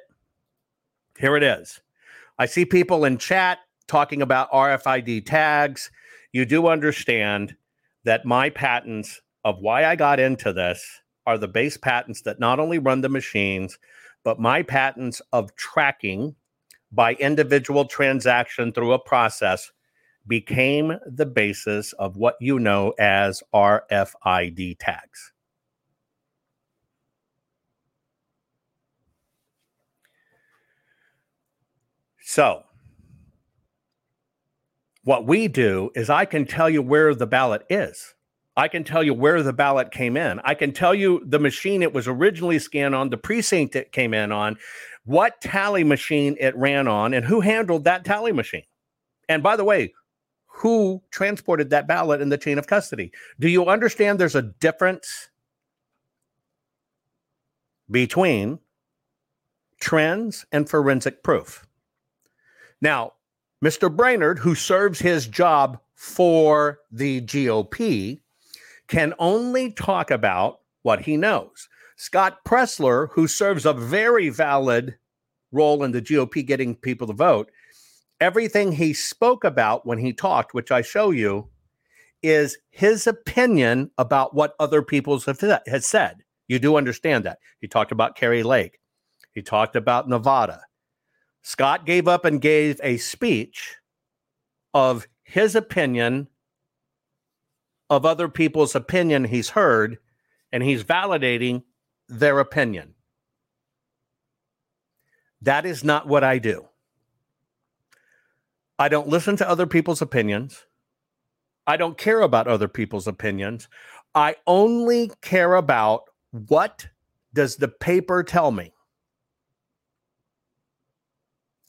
Here it is. I see people in chat talking about RFID tags. You do understand that my patents of why I got into this are the base patents that not only run the machines, but my patents of tracking by individual transaction through a process became the basis of what you know as RFID tags. So, what we do is I can tell you where the ballot is. I can tell you where the ballot came in. I can tell you the machine it was originally scanned on, the precinct it came in on, what tally machine it ran on, and who handled that tally machine. And by the way, who transported that ballot in the chain of custody. Do you understand there's a difference between trends and forensic proof? Now, Mr. Braynard, who serves his job for the GOP, can only talk about what he knows. Scott Presler, who serves a very valid role in the GOP getting people to vote, everything he spoke about when he talked, which I show you, is his opinion about what other people have has said. You do understand that. He talked about Kari Lake. He talked about Nevada. Scott gave up and gave a speech of his opinion of other people's opinion he's heard, and he's validating their opinion. That is not what I do. I don't listen to other people's opinions. I don't care about other people's opinions. I only care about what does the paper tell me.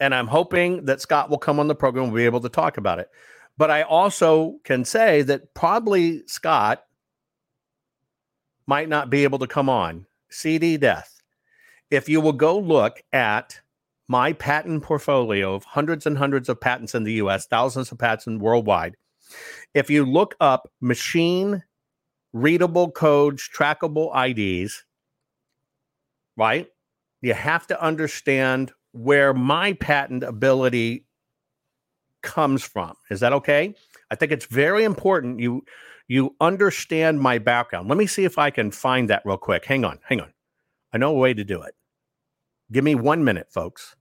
And I'm hoping that Scott will come on the program and be able to talk about it. But I also can say that probably Scott might not be able to come on. CD Death. If you will go look at my patent portfolio of hundreds and hundreds of patents in the US, thousands of patents worldwide, if you look up machine readable codes, trackable IDs, right? You have to understand where my patent ability comes from. Is that okay? I think it's very important you you understand my background. Let me see if I can find that real quick. Hang on, hang on. I know a way to do it. Give me 1 minute, folks.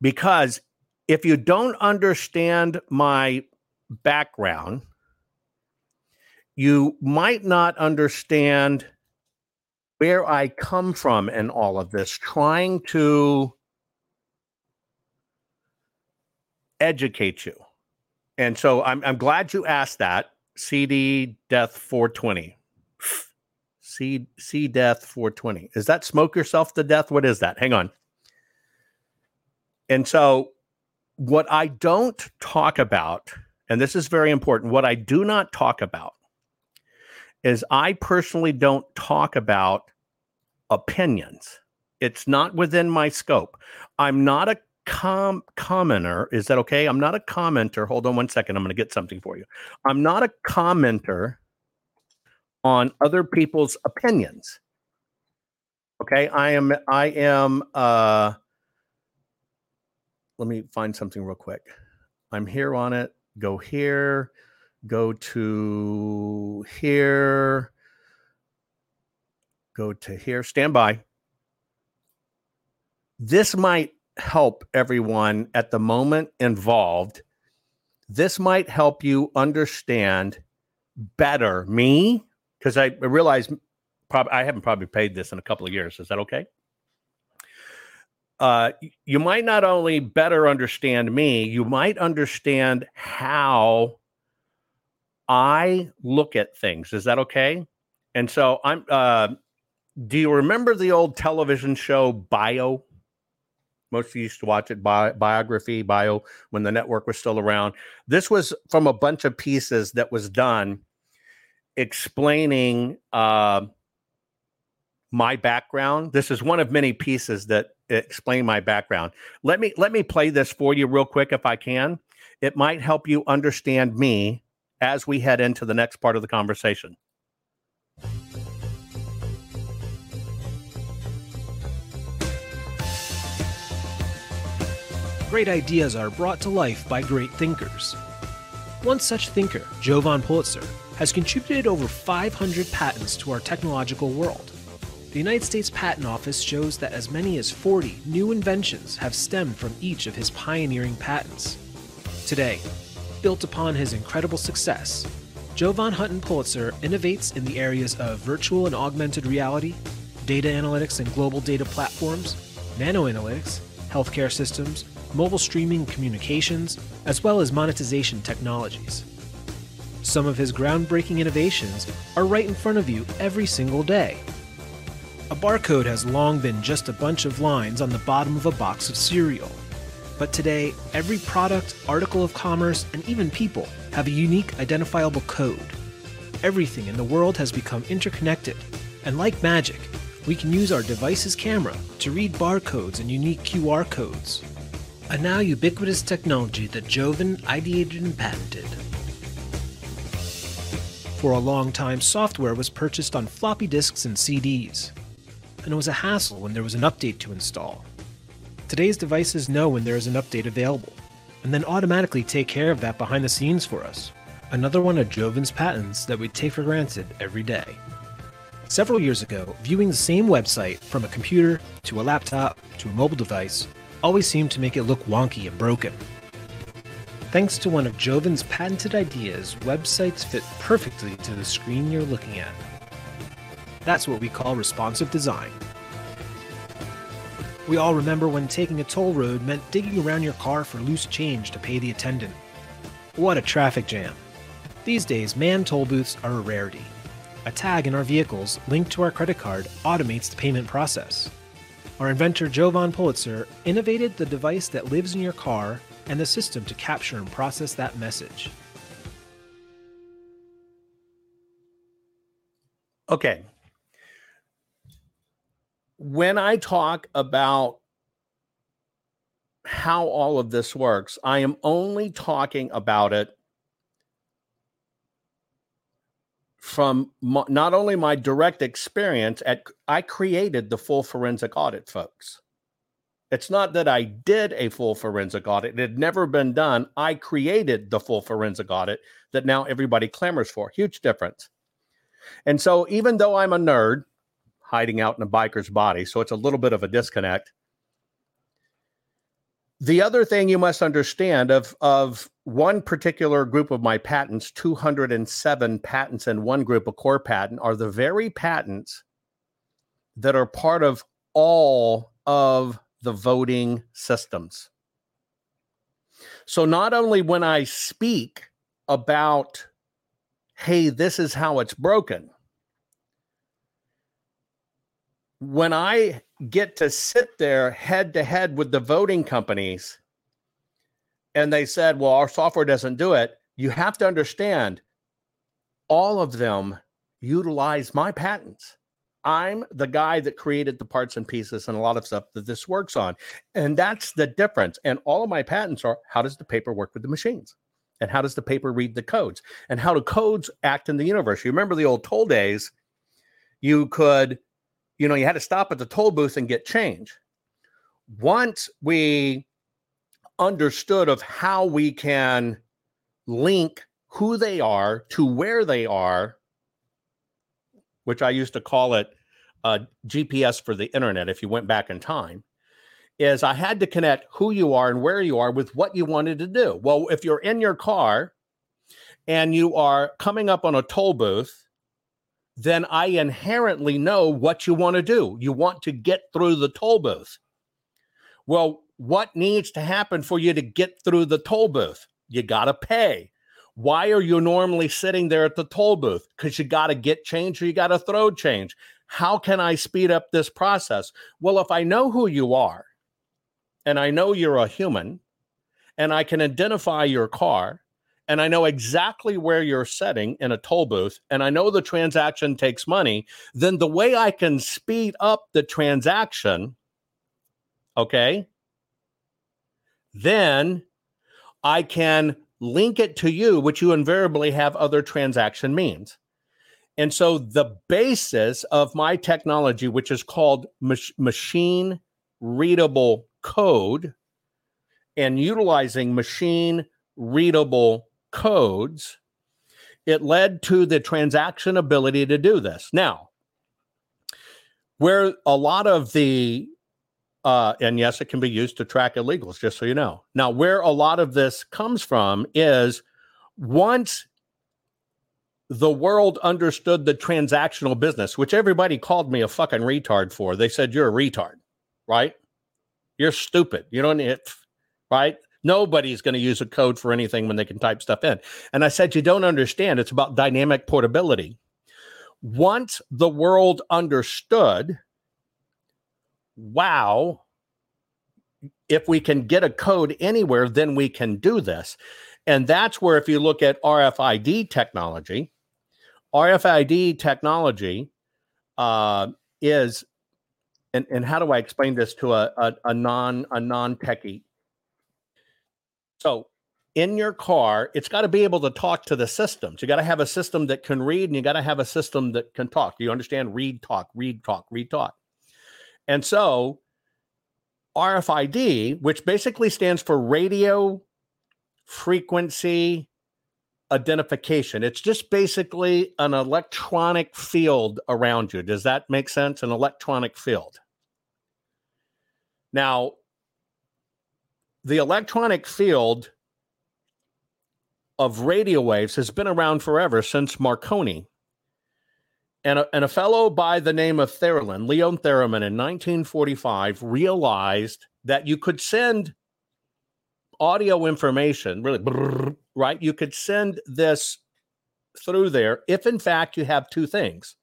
Because if you don't understand my background, you might not understand where I come from in all of this, trying to educate you. And so I'm, I'm glad you asked that. CD Death 420. C, C Death 420. Is that smoke yourself to death? What is that? Hang on. And so, what I don't talk about, and this is very important, what I do not talk about is I personally don't talk about opinions. It's not within my scope. I'm not a com- commenter. Is that okay? I'm not a commenter. Hold on one second. I'm going to get something for you. I'm not a commenter on other people's opinions. Okay, I am. I am. uh Let me find something real quick. I'm here on it. Go here. Go to here. Go to here. Stand by. This might help everyone at the moment involved. This might help you understand better me because I realize probably I haven't probably paid this in a couple of years. Is that okay? Uh, you might not only better understand me, you might understand how I look at things. Is that okay? And so I'm. Uh, do you remember the old television show Bio? Most of you used to watch it bi- biography, bio, when the network was still around. This was from a bunch of pieces that was done explaining uh, my background. This is one of many pieces that explain my background. Let me let me play this for you real quick if I can. It might help you understand me as we head into the next part of the conversation.
Great ideas are brought to life by great thinkers. One such thinker, Jovan Pulitzer, has contributed over 500 patents to our technological world. The United States Patent Office shows that as many as 40 new inventions have stemmed from each of his pioneering patents. Today, built upon his incredible success, Joe Jovan Hutton Pulitzer innovates in the areas of virtual and augmented reality, data analytics and global data platforms, nanoanalytics, healthcare systems, mobile streaming communications, as well as monetization technologies. Some of his groundbreaking innovations are right in front of you every single day. A barcode has long been just a bunch of lines on the bottom of a box of cereal. But today, every product, article of commerce, and even people have a unique identifiable code. Everything in the world has become interconnected, and like magic, we can use our device's camera to read barcodes and unique QR codes. A now ubiquitous technology that Jovan ideated and patented. For a long time, software was purchased on floppy disks and CDs, and it was a hassle when there was an update to install. Today's devices know when there is an update available, and then automatically take care of that behind the scenes for us. Another one of Jovan's patents that we take for granted every day. Several years ago, viewing the same website from a computer to a laptop to a mobile device always seemed to make it look wonky and broken. Thanks to one of Jovan's patented ideas, websites fit perfectly to the screen you're looking at. That's what we call responsive design. We all remember when taking a toll road meant digging around your car for loose change to pay the attendant. What a traffic jam. These days, manned toll booths are a rarity. A tag in our vehicles linked to our credit card automates the payment process. Our inventor Jovan Pulitzer innovated the device that lives in your car and the system to capture and process that message.
Okay. When I talk about how all of this works, I am only talking about it from mo- not only my direct experience at I created the full forensic audit, folks. It's not that I did a full forensic audit. It had never been done. I created the full forensic audit that now everybody clamors for. Huge difference. And so, even though I'm a nerd hiding out in a biker's body, so it's a little bit of a disconnect. The other thing you must understand of, of one particular group of my patents, 207 patents in one group, a core patent, are the very patents that are part of all of the voting systems. So not only when I speak about, hey, this is how it's broken, when I get to sit there head to head with the voting companies and they said, well, our software doesn't do it, you have to understand all of them utilize my patents. I'm the guy that created the parts and pieces and a lot of stuff that this works on. And that's the difference. And all of my patents are how does the paper work with the machines? And how does the paper read the codes? And how do codes act in the universe? You remember the old toll days? You could, you know, you had to stop at the toll booth and get change. Once we understood of how we can link who they are to where they are which I used to call it uh, GPS for the internet if you went back in time, is I had to connect who you are and where you are with what you wanted to do. Well, if you're in your car and you are coming up on a toll booth, then I inherently know what you want to do. You want to get through the toll booth. Well, what needs to happen for you to get through the toll booth? You got to pay. Why are you normally sitting there at the toll booth? Because you got to get change or you got to throw change. How can I speed up this process? Well, if I know who you are and I know you're a human and I can identify your car and I know exactly where you're setting in a toll booth and I know the transaction takes money, then the way I can speed up the transaction, okay, then I can link it to you, which you invariably have other transaction means. And so the basis of my technology, which is called mach- machine readable code, and utilizing machine readable codes, it led to the transaction ability to do this. Now, where a lot of the uh, and yes, it can be used to track illegals, just so you know. Now, where a lot of this comes from is once the world understood the transactional business, which everybody called me a fucking retard for. They said, You're a retard, right? You're stupid. You don't need, right? Nobody's going to use a code for anything when they can type stuff in. And I said, You don't understand. It's about dynamic portability. Once the world understood, wow, if we can get a code anywhere, then we can do this. And that's where, if you look at RFID technology, RFID technology uh, is, and, and how do I explain this to a, a, a non a non techie? So in your car, it's got to be able to talk to the systems. You got to have a system that can read, and you got to have a system that can talk. Do you understand? Read, talk, read, talk, read, talk. And so RFID, which basically stands for radio frequency identification. It's just basically an electronic field around you. Does that make sense? An electronic field. Now, the electronic field of radio waves has been around forever since Marconi. And a, and a fellow by the name of Therlin, Leon Theremin, in 1945, realized that you could send audio information, really, right? You could send this through there if, in fact, you have two things.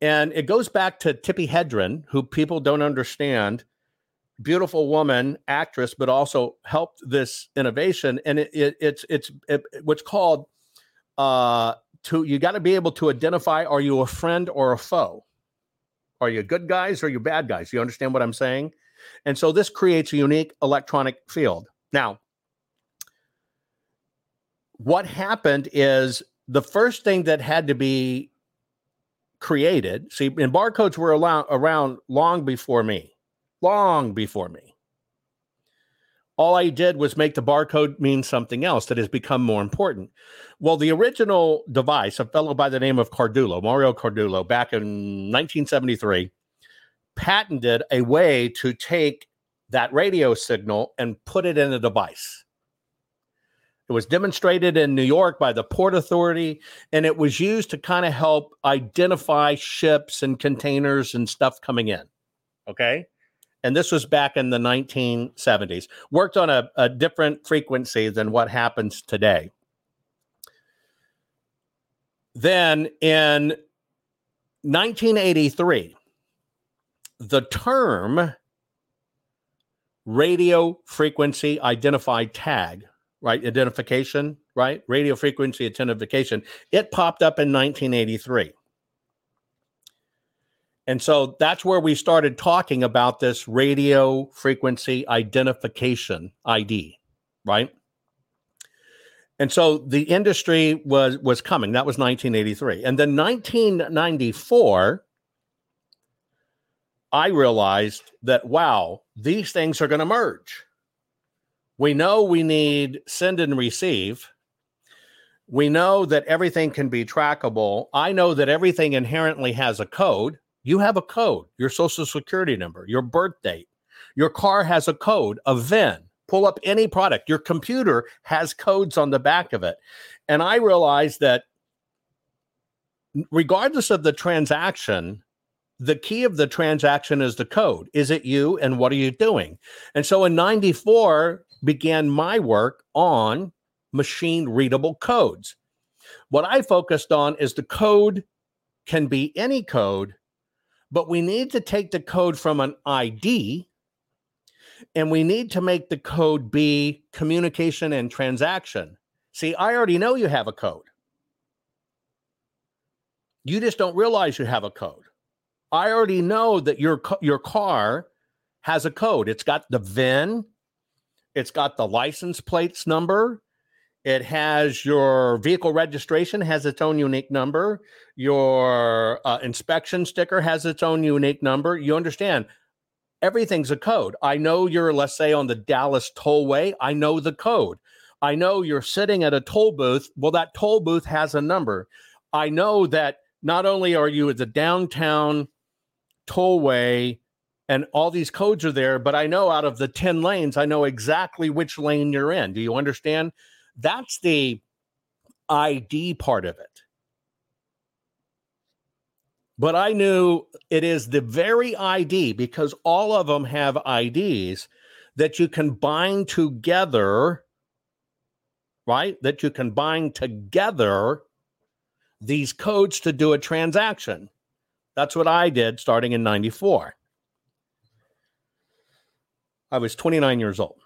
And it goes back to Tippi Hedren, who people don't understand. Beautiful woman, actress, but also helped this innovation. And it, it, it's it's it, what's called uh, to you got to be able to identify: are you a friend or a foe? Are you good guys or are you bad guys? You understand what I'm saying? And so this creates a unique electronic field. Now, what happened is the first thing that had to be created, see, and barcodes were around, around long before me, long before me. All I did was make the barcode mean something else that has become more important. Well, the original device, a fellow by the name of Cardullo, Mario Cardullo, back in 1973, patented a way to take that radio signal and put it in a device. It was demonstrated in New York by the Port Authority, and it was used to kind of help identify ships and containers and stuff coming in. Okay. And this was back in the 1970s. Worked on a, a different frequency than what happens today. Then in 1983, the term radio frequency identified tag, right? Identification, right? Radio frequency identification. It popped up in 1983. And so that's where we started talking about this radio frequency identification ID, right? And so the industry was was coming. That was 1983. And then 1994 I realized that, wow, these things are going to merge. We know we need send and receive. We know that everything can be trackable. I know that everything inherently has a code. You have a code, your social security number, your birth date. Your car has a code, a VIN. Pull up any product. Your computer has codes on the back of it. And I realized that regardless of the transaction, the key of the transaction is the code. Is it you and what are you doing? And so in 94 began my work on machine readable codes. What I focused on is the code can be any code, but we need to take the code from an ID and we need to make the code be communication and transaction. See, I already know you have a code. You just don't realize you have a code. I already know that your your car has a code. It's got the VIN, it's got the license plates number, it has your vehicle registration has its own unique number. Your uh, inspection sticker has its own unique number. You understand? Everything's a code. I know you're, let's say, on the Dallas Tollway. I know the code. I know you're sitting at a toll booth. Well, that toll booth has a number. I know that not only are you at the downtown tollway and all these codes are there, but I know out of the 10 lanes, I know exactly which lane you're in. Do you understand? That's the ID part of it. But I knew it is the very ID because all of them have IDs that you can bind together, right? That you can bind together these codes to do a transaction. That's what I did starting in 94. I was 29 years old.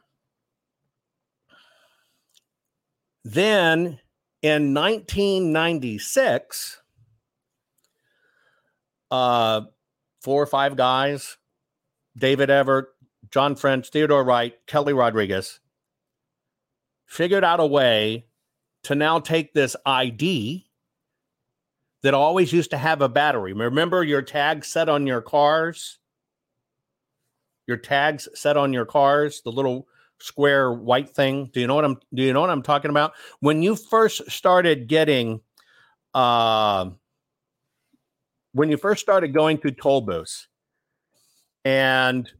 Then in 1996, uh, four or five guys David Everett, John French, Theodore Wright, Kelly Rodriguez figured out a way to now take this ID that always used to have a battery. Remember your tags set on your cars? Your tags set on your cars, the little square white thing. Do you know what I'm do you know what I'm talking about? When you first started getting uh when you first started going through toll booths and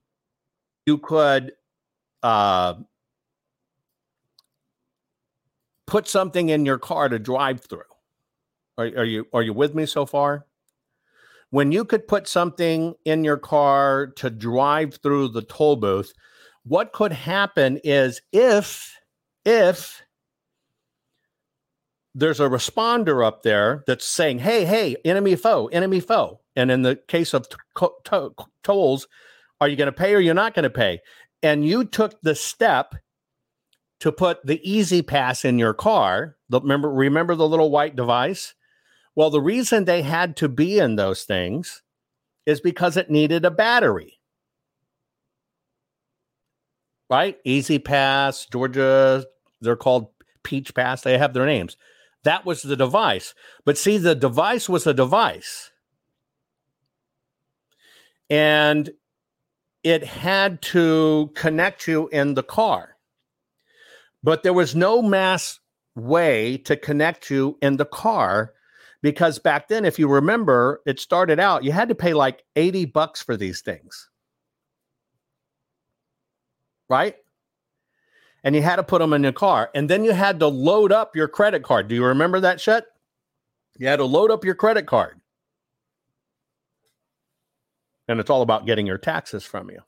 you could uh put something in your car to drive through. Are, are you are you with me so far? When you could put something in your car to drive through the toll booth, what could happen is if if there's a responder up there that's saying, "Hey, hey, enemy foe, enemy foe," and in the case of to- to- tolls, are you going to pay or you're not going to pay? And you took the step to put the E-ZPass in your car. Remember, remember the little white device. Well, the reason they had to be in those things is because it needed a battery. Right? E-ZPass, Georgia, they're called Peach Pass. They have their names. That was the device. But see, the device was a device. And it had to connect you in the car. But there was no mass way to connect you in the car because back then, if you remember, it started out, you had to pay like 80 bucks for these things. Right? And you had to put them in your car. And then you had to load up your credit card. Do you remember that shit? You had to load up your credit card. And it's all about getting your taxes from you.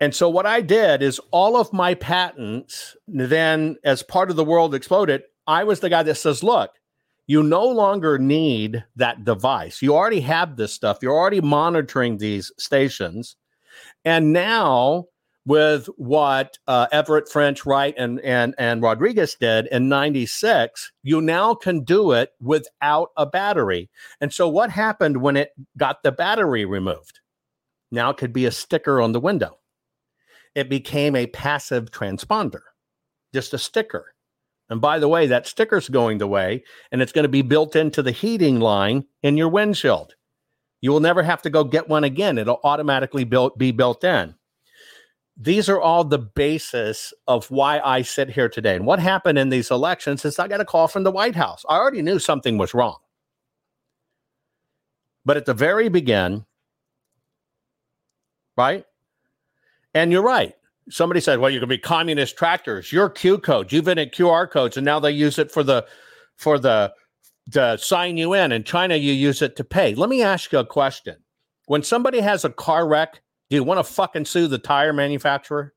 And so what I did is all of my patents, then as part of the world exploded, I was the guy that says, look, you no longer need that device. You already have this stuff. You're already monitoring these stations. And now with what uh, Everett French, Wright, and, and, and Rodriguez did in 96, you now can do it without a battery. And so what happened when it got the battery removed? Now it could be a sticker on the window. It became a passive transponder, just a sticker. And by the way, that sticker's going the way, and it's going to be built into the heating line in your windshield. You will never have to go get one again. It'll automatically built, be built in. These are all the basis of why I sit here today. And what happened in these elections is I got a call from the White House. I already knew something was wrong. But at the very begin, right? And you're right. Somebody said, well, you can be communist tractors. Your Q code, you've been at QR codes, and now they use it for the for the to sign you in. In China, you use it to pay. Let me ask you a question. When somebody has a car wreck, do you want to fucking sue the tire manufacturer?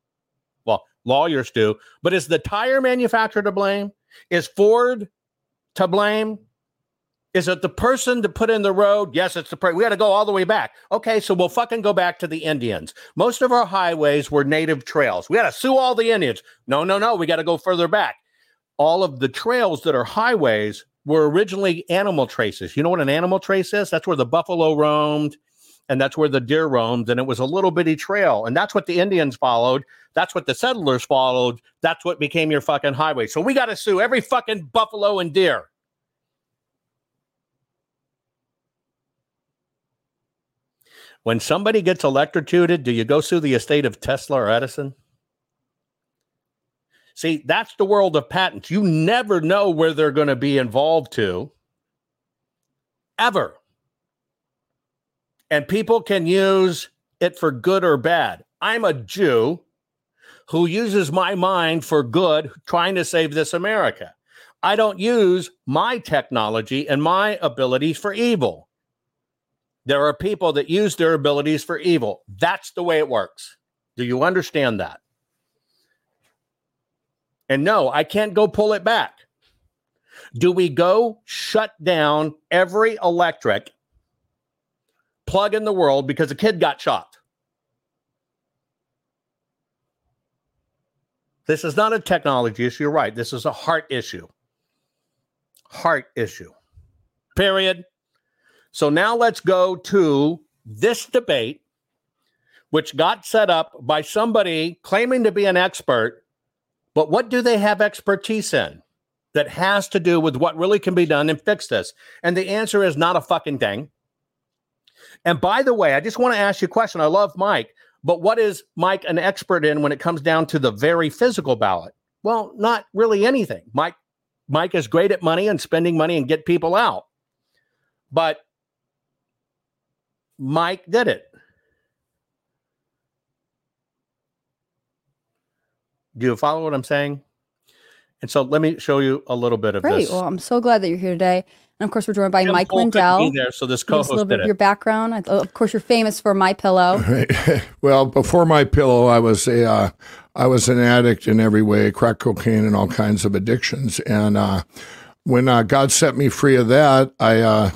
Well, lawyers do, but is the tire manufacturer to blame? Is Ford to blame? Is it the person to put in the road? Yes, it's the person. We got to go all the way back. Okay, so we'll fucking go back to the Indians. Most of our highways were native trails. We got to sue all the Indians. No, no, no. We got to go further back. All of the trails that are highways were originally animal traces. You know what an animal trace is? That's where the buffalo roamed and that's where the deer roamed. And it was a little bitty trail. And that's what the Indians followed. That's what the settlers followed. That's what became your fucking highway. So we got to sue every fucking buffalo and deer. When somebody gets electrocuted, do you go sue the estate of Tesla or Edison? See, that's the world of patents. You never know where they're going to be involved to, ever. And people can use it for good or bad. I'm a Jew who uses my mind for good, trying to save this America. I don't use my technology and my abilities for evil. There are people that use their abilities for evil. That's the way it works. Do you understand that? And no, I can't go pull it back. Do we go shut down every electric plug in the world because a kid got shot? This is not a technology issue. You're right. This is a heart issue. Heart issue. Period. So now let's go to this debate, which got set up by somebody claiming to be an expert. But what do they have expertise in that has to do with what really can be done and fix this? And the answer is not a fucking thing. And by the way, I just want to ask you a question. I love Mike, but what is Mike an expert in when it comes down to the very physical ballot? Well, not really anything. Mike Mike is great at money and spending money and get people out. But Mike did it. Do you follow what I'm saying? And so let me show you a little bit of
Great.
this.
Well, I'm so glad that you're here today. And of course, we're joined by
Tim
Mike
Cole
Lindell.
be there, so this
Give us
co-host
a little bit of
it.
your background. Of course, you're famous for My Pillow.
Well, before my pillow, I was a uh, I was an addict in every way, crack cocaine and all kinds of addictions. And uh, when uh, God set me free of that, I uh,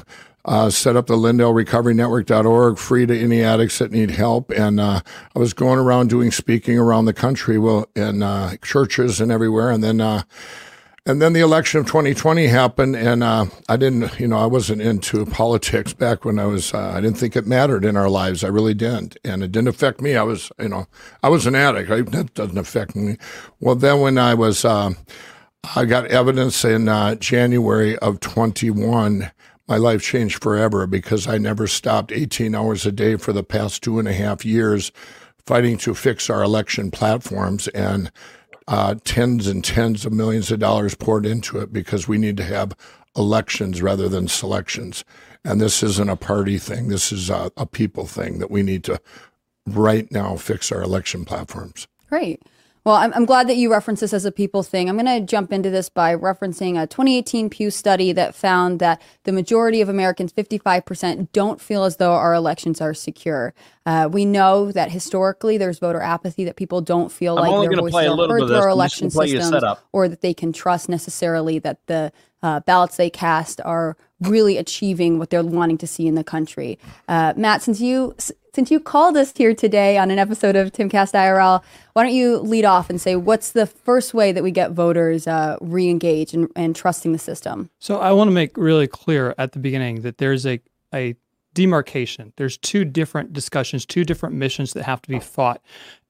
uh, set up the LindellRecoveryNetwork.org, free to any addicts that need help. And uh, I was going around doing speaking around the country, well, in uh, churches and everywhere. And then. And then the election of 2020 happened, and uh, I didn't, you know, I wasn't into politics back when I was. Uh, I didn't think it mattered in our lives. I really didn't, and it didn't affect me. I was, you know, I was an addict. That doesn't affect me. Well, then when I was, uh, I got evidence in uh, January of 21. My life changed forever because I never stopped 18 hours a day for the past two and a half years fighting to fix our election platforms and uh, tens and tens of millions of dollars poured into it because we need to have elections rather than selections. And this isn't a party thing. This is a, a people thing that we need to right now fix our election platforms.
Great. Well, I'm, I'm glad that you reference this as a people thing. I'm going to jump into this by referencing a 2018 Pew study that found that the majority of Americans, 55%, don't feel as though our elections are secure. Uh, we know that historically there's voter apathy, that people don't feel
I'm
like their voices are heard through our election
gonna play you a
systems or that they can trust necessarily that the uh, ballots they cast are really achieving what they're wanting to see in the country. Uh, Matt, since you since you called us here today on an episode of Timcast IRL, why don't you lead off and say what's the first way that we get voters uh, re-engaged and, and trusting the system?
So I want to make really clear at the beginning that there's a a demarcation. There's two different discussions, two different missions that have to be fought,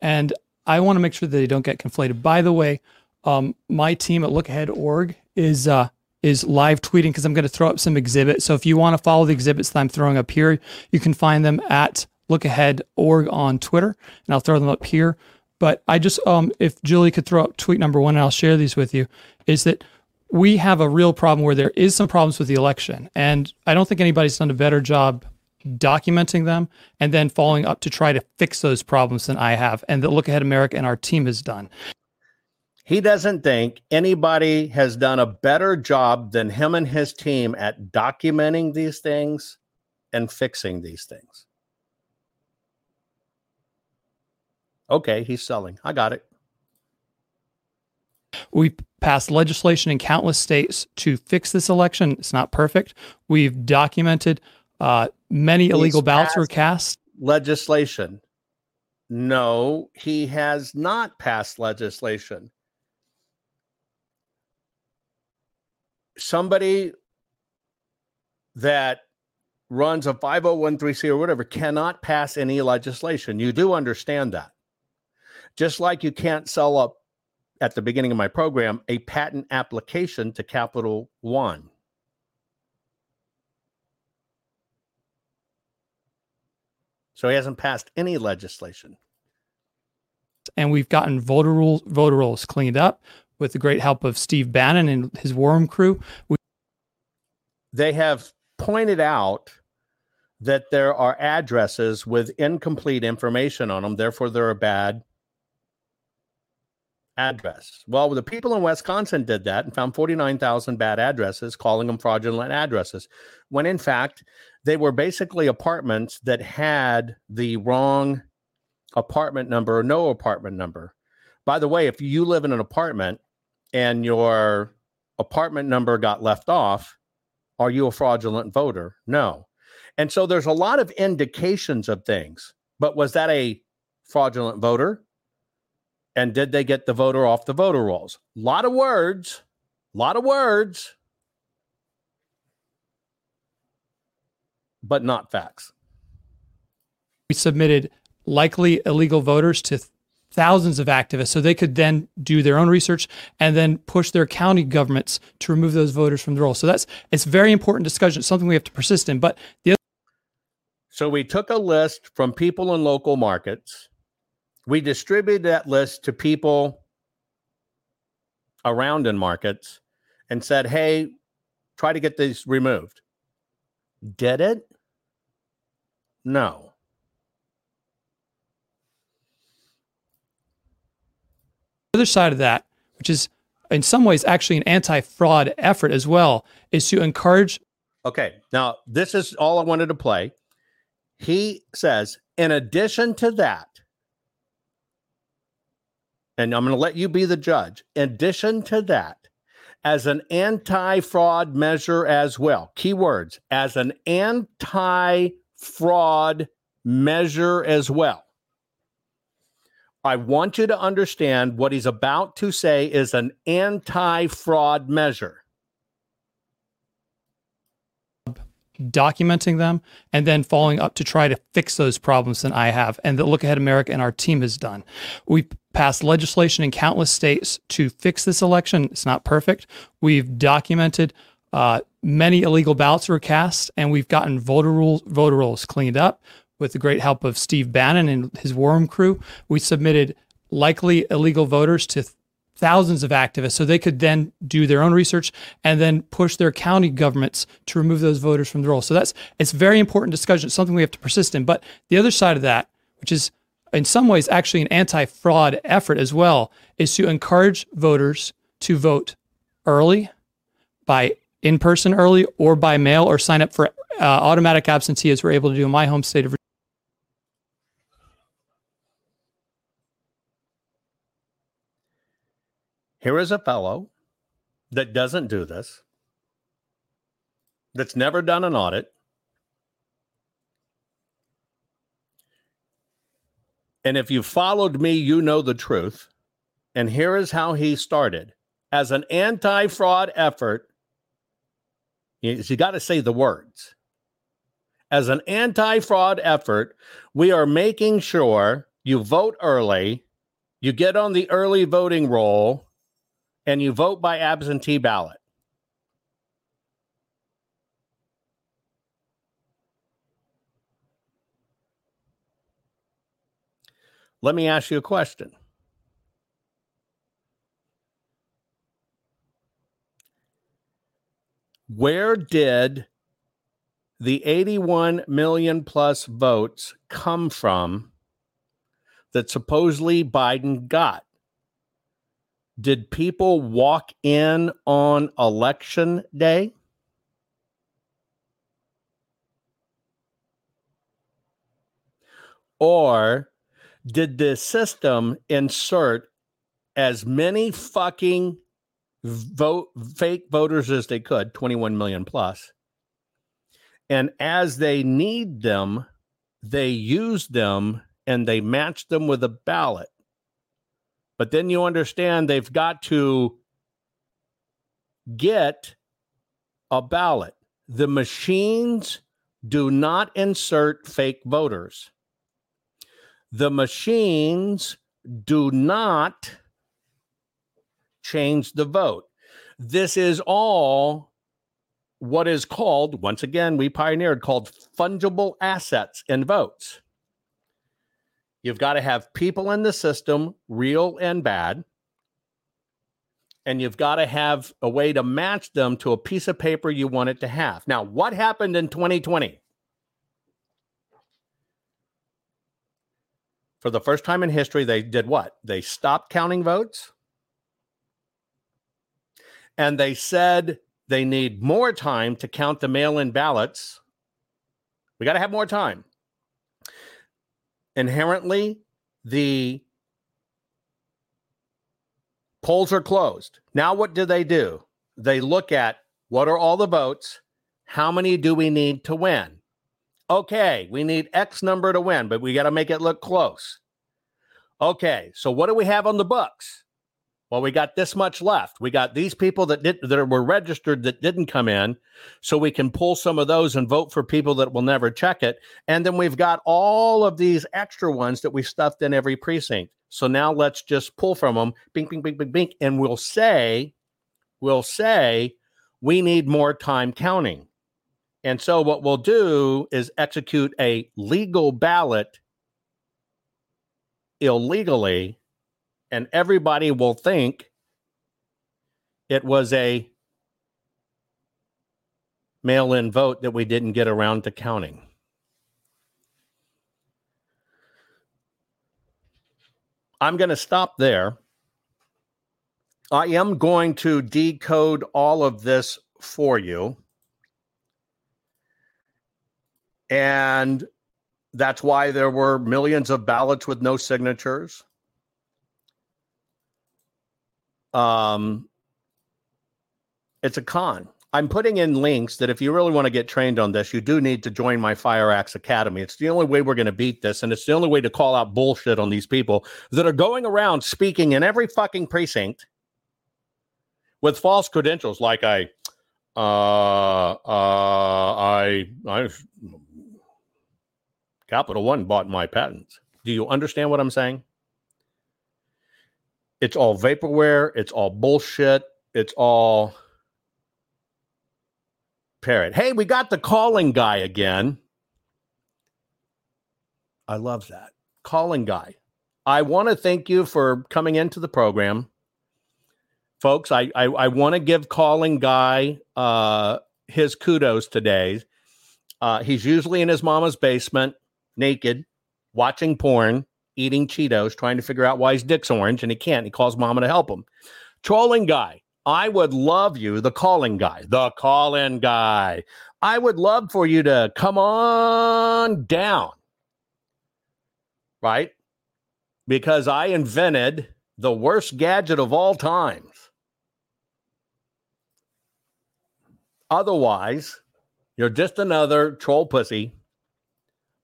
and I want to make sure that they don't get conflated. By the way, um, my team at LookAhead.org is uh, is live tweeting because I'm going to throw up some exhibits. So if you want to follow the exhibits that I'm throwing up here, you can find them at LookAhead.org on Twitter, and I'll throw them up here. But I just, um, if Julie could throw up tweet number one, and I'll share these with you, is that we have a real problem where there is some problems with the election, and I don't think anybody's done a better job documenting them and then following up to try to fix those problems than I have, and that Look Ahead America and our team has done.
He doesn't think anybody has done a better job than him and his team at documenting these things and fixing these things. Okay, he's selling. I got it.
We passed legislation in countless states to fix this election. It's not perfect. We've documented uh, many illegal ballots were cast.
Legislation. No, he has not passed legislation. Somebody that runs a 5013C or whatever cannot pass any legislation. You do understand that. Just like you can't sell up at the beginning of my program a patent application to Capital One. So he hasn't passed any legislation.
and we've gotten voter rules voter rolls cleaned up with the great help of Steve Bannon and his war room crew. We
they have pointed out that there are addresses with incomplete information on them, therefore they're a bad address. Well, the people in Wisconsin did that and found 49,000 bad addresses, calling them fraudulent addresses, when in fact they were basically apartments that had the wrong apartment number or no apartment number. By the way, if you live in an apartment and your apartment number got left off, are you a fraudulent voter? No. And so there's a lot of indications of things. But was that a fraudulent voter? And did they get the voter off the voter rolls? A lot of words, a lot of words, but not facts.
we submitted likely illegal voters to th- thousands of activists so they could then do their own research and then push their county governments to remove those voters from the roll. So that's it's very important discussion. It's something we have to persist in. But the other
So we took a list from people in local markets. We distributed that list to people around in markets and said, hey, try to get these removed. Did it? No.
other side of that, which is in some ways actually an anti-fraud effort as well, is to encourage
Okay. Now, this is all I wanted to play. He says, in addition to that, and I'm going to let you be the judge, in addition to that, as an anti fraud measure as well, keywords, as an anti fraud measure as well. I want you to understand what he's about to say is an anti fraud measure.
documenting them and then following up to try to fix those problems that I have and that Look Ahead America and our team has done. We passed legislation in countless states to fix this election. It's not perfect. We've documented uh, many illegal ballots were cast, and we've gotten voter rules voter rolls cleaned up with the great help of Steve Bannon and his war room crew. We submitted likely illegal voters to thousands of activists so they could then do their own research and then push their county governments to remove those voters from the roll. So that's it's very important discussion. It's something we have to persist in. But the other side of that, which is in some ways actually an anti-fraud effort as well, is to encourage voters to vote early by in person early or by mail or sign up for uh, automatic absentee as we're able to do in my home state of Virginia.
Here is a fellow that doesn't do this, that's never done an audit. And if you followed me, you know the truth. And here is how he started as an anti fraud effort. You, you got to say the words. As an anti fraud effort, we are making sure you vote early, you get on the early voting roll, and you vote by absentee ballot. Let me ask you a question. Where did the 81 million plus votes come from that supposedly Biden got? Did people walk in on election day? Or did the system insert as many fucking vote fake voters as they could, 21 million plus. And as they need them, they use them and they match them with a ballot. But then you understand they've got to get a ballot. The machines do not insert fake voters. The machines do not change the vote. This is all what is called, once again, we pioneered called fungible assets and votes. You've got to have people in the system, real and bad. And you've got to have a way to match them to a piece of paper you want it to have. Now, what happened in 2020? For the first time in history, they did what? They stopped counting votes and they said they need more time to count the mail in ballots. We got to have more time. Inherently, the polls are closed. Now, what do they do? They look at what are all the votes? How many do we need to win? Okay, we need X number to win, but we got to make it look close. Okay, so what do we have on the books? Well, we got this much left. We got these people that did that were registered that didn't come in, so we can pull some of those and vote for people that will never check it. And then we've got all of these extra ones that we stuffed in every precinct. So now let's just pull from them, bink, bink, bink, bink, bink, and we'll say, we'll say, we need more time counting. And so what we'll do is execute a legal ballot illegally and everybody will think it was a mail in vote that we didn't get around to counting. I'm going to stop there. I am going to decode all of this for you. And that's why there were millions of ballots with no signatures. Um, it's a con. I'm putting in links that if you really want to get trained on this, you do need to join my Fire Axe Academy. It's the only way we're going to beat this, and it's the only way to call out bullshit on these people that are going around speaking in every fucking precinct with false credentials, like I, uh, uh, I, I, Capital One bought my patents. Do you understand what I'm saying? It's all vaporware. It's all bullshit. It's all parrot. Hey, we got the calling guy again. I love that. Calling guy. I want to thank you for coming into the program. Folks, I I, I want to give calling guy uh his kudos today. Uh he's usually in his mama's basement, naked, watching porn, eating Cheetos, trying to figure out why his dick's orange, and he can't. He calls mama to help him. Trolling guy. I would love you, the calling guy, the call in guy. I would love for you to come on down, right? Because I invented the worst gadget of all times. Otherwise, you're just another troll pussy.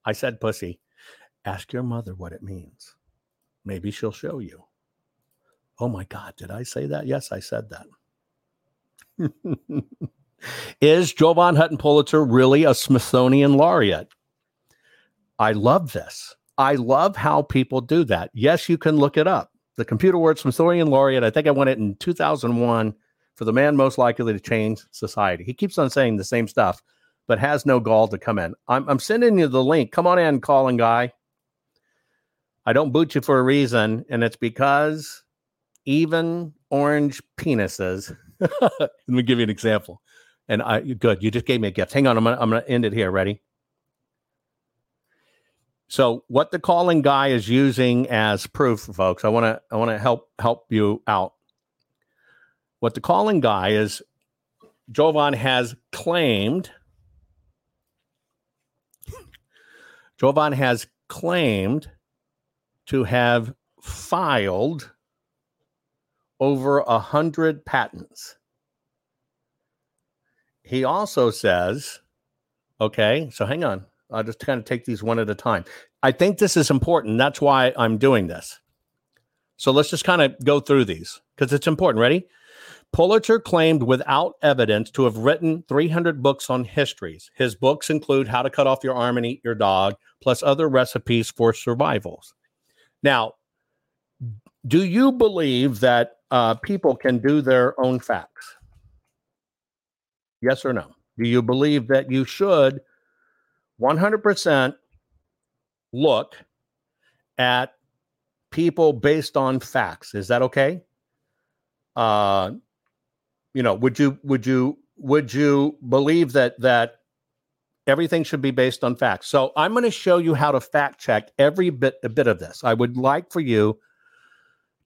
I said pussy. Ask your mother what it means. Maybe she'll show you. Oh my God, did I say that? Yes, I said that. Is Jovan Hutton Pulitzer really a Smithsonian laureate? I love this. I love how people do that. Yes, you can look it up. The Computerworld Smithsonian laureate, I think I won it in 2001 for the man most likely to change society. He keeps on saying the same stuff, but has no gall to come in. I'm, I'm sending you the link. Come on in, calling guy. I don't boot you for a reason, and it's because even orange penises. Let me give you an example. And I good, you just gave me a gift. Hang on, I'm gonna I'm gonna end it here. Ready? So what the calling guy is using as proof, folks, I want to I want to help help you out. What the calling guy is, Jovan has claimed. Jovan has claimed to have filed over a hundred patents. He also says, okay, so hang on. I'll just kind of take these one at a time. I think this is important. That's why I'm doing this. So let's just kind of go through these because it's important. Ready? Pulitzer claimed without evidence to have written 300 books on histories. His books include How to Cut Off Your Arm and Eat Your Dog, plus other recipes for survivals. Now, do you believe that uh, people can do their own facts? Yes or no? Do you believe that you should 100% look at people based on facts. Is that okay? Uh, you know, would you would you would you believe that that everything should be based on facts? So I'm going to show you how to fact check every bit a bit of this. I would like for you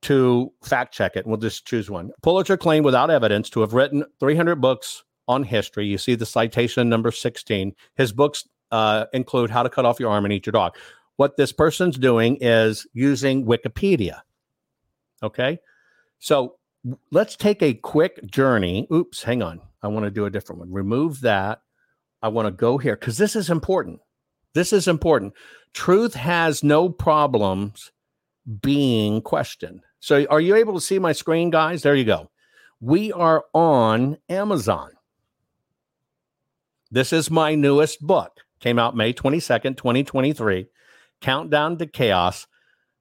to fact check it. We'll just choose one. Pulitzer claimed without evidence to have written 300 books on history. You see the citation number 16. His books uh, include How to Cut Off Your Arm and Eat Your Dog. What this person's doing is using Wikipedia. Okay. So let's take a quick journey. Oops, hang on. I want to do a different one. Remove that. I want to go here because this is important. This is important. Truth has no problems being questioned. So, are you able to see my screen, guys? There you go. We are on Amazon. This is my newest book. Came out May 22nd, 2023. Countdown to Chaos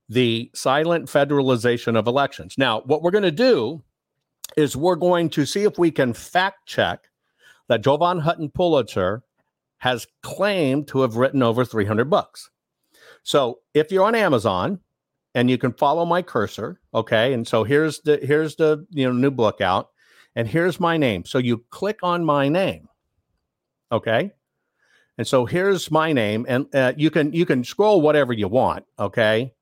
The Silent Federalization of Elections. Now, what we're going to do is we're going to see if we can fact check that Jovan Hutton Pulitzer has claimed to have written over 300 books. So, if you're on Amazon, and you can follow my cursor okay and so here's the here's the you know new book out and here's my name so you click on my name okay and so here's my name and uh, you can you can scroll whatever you want okay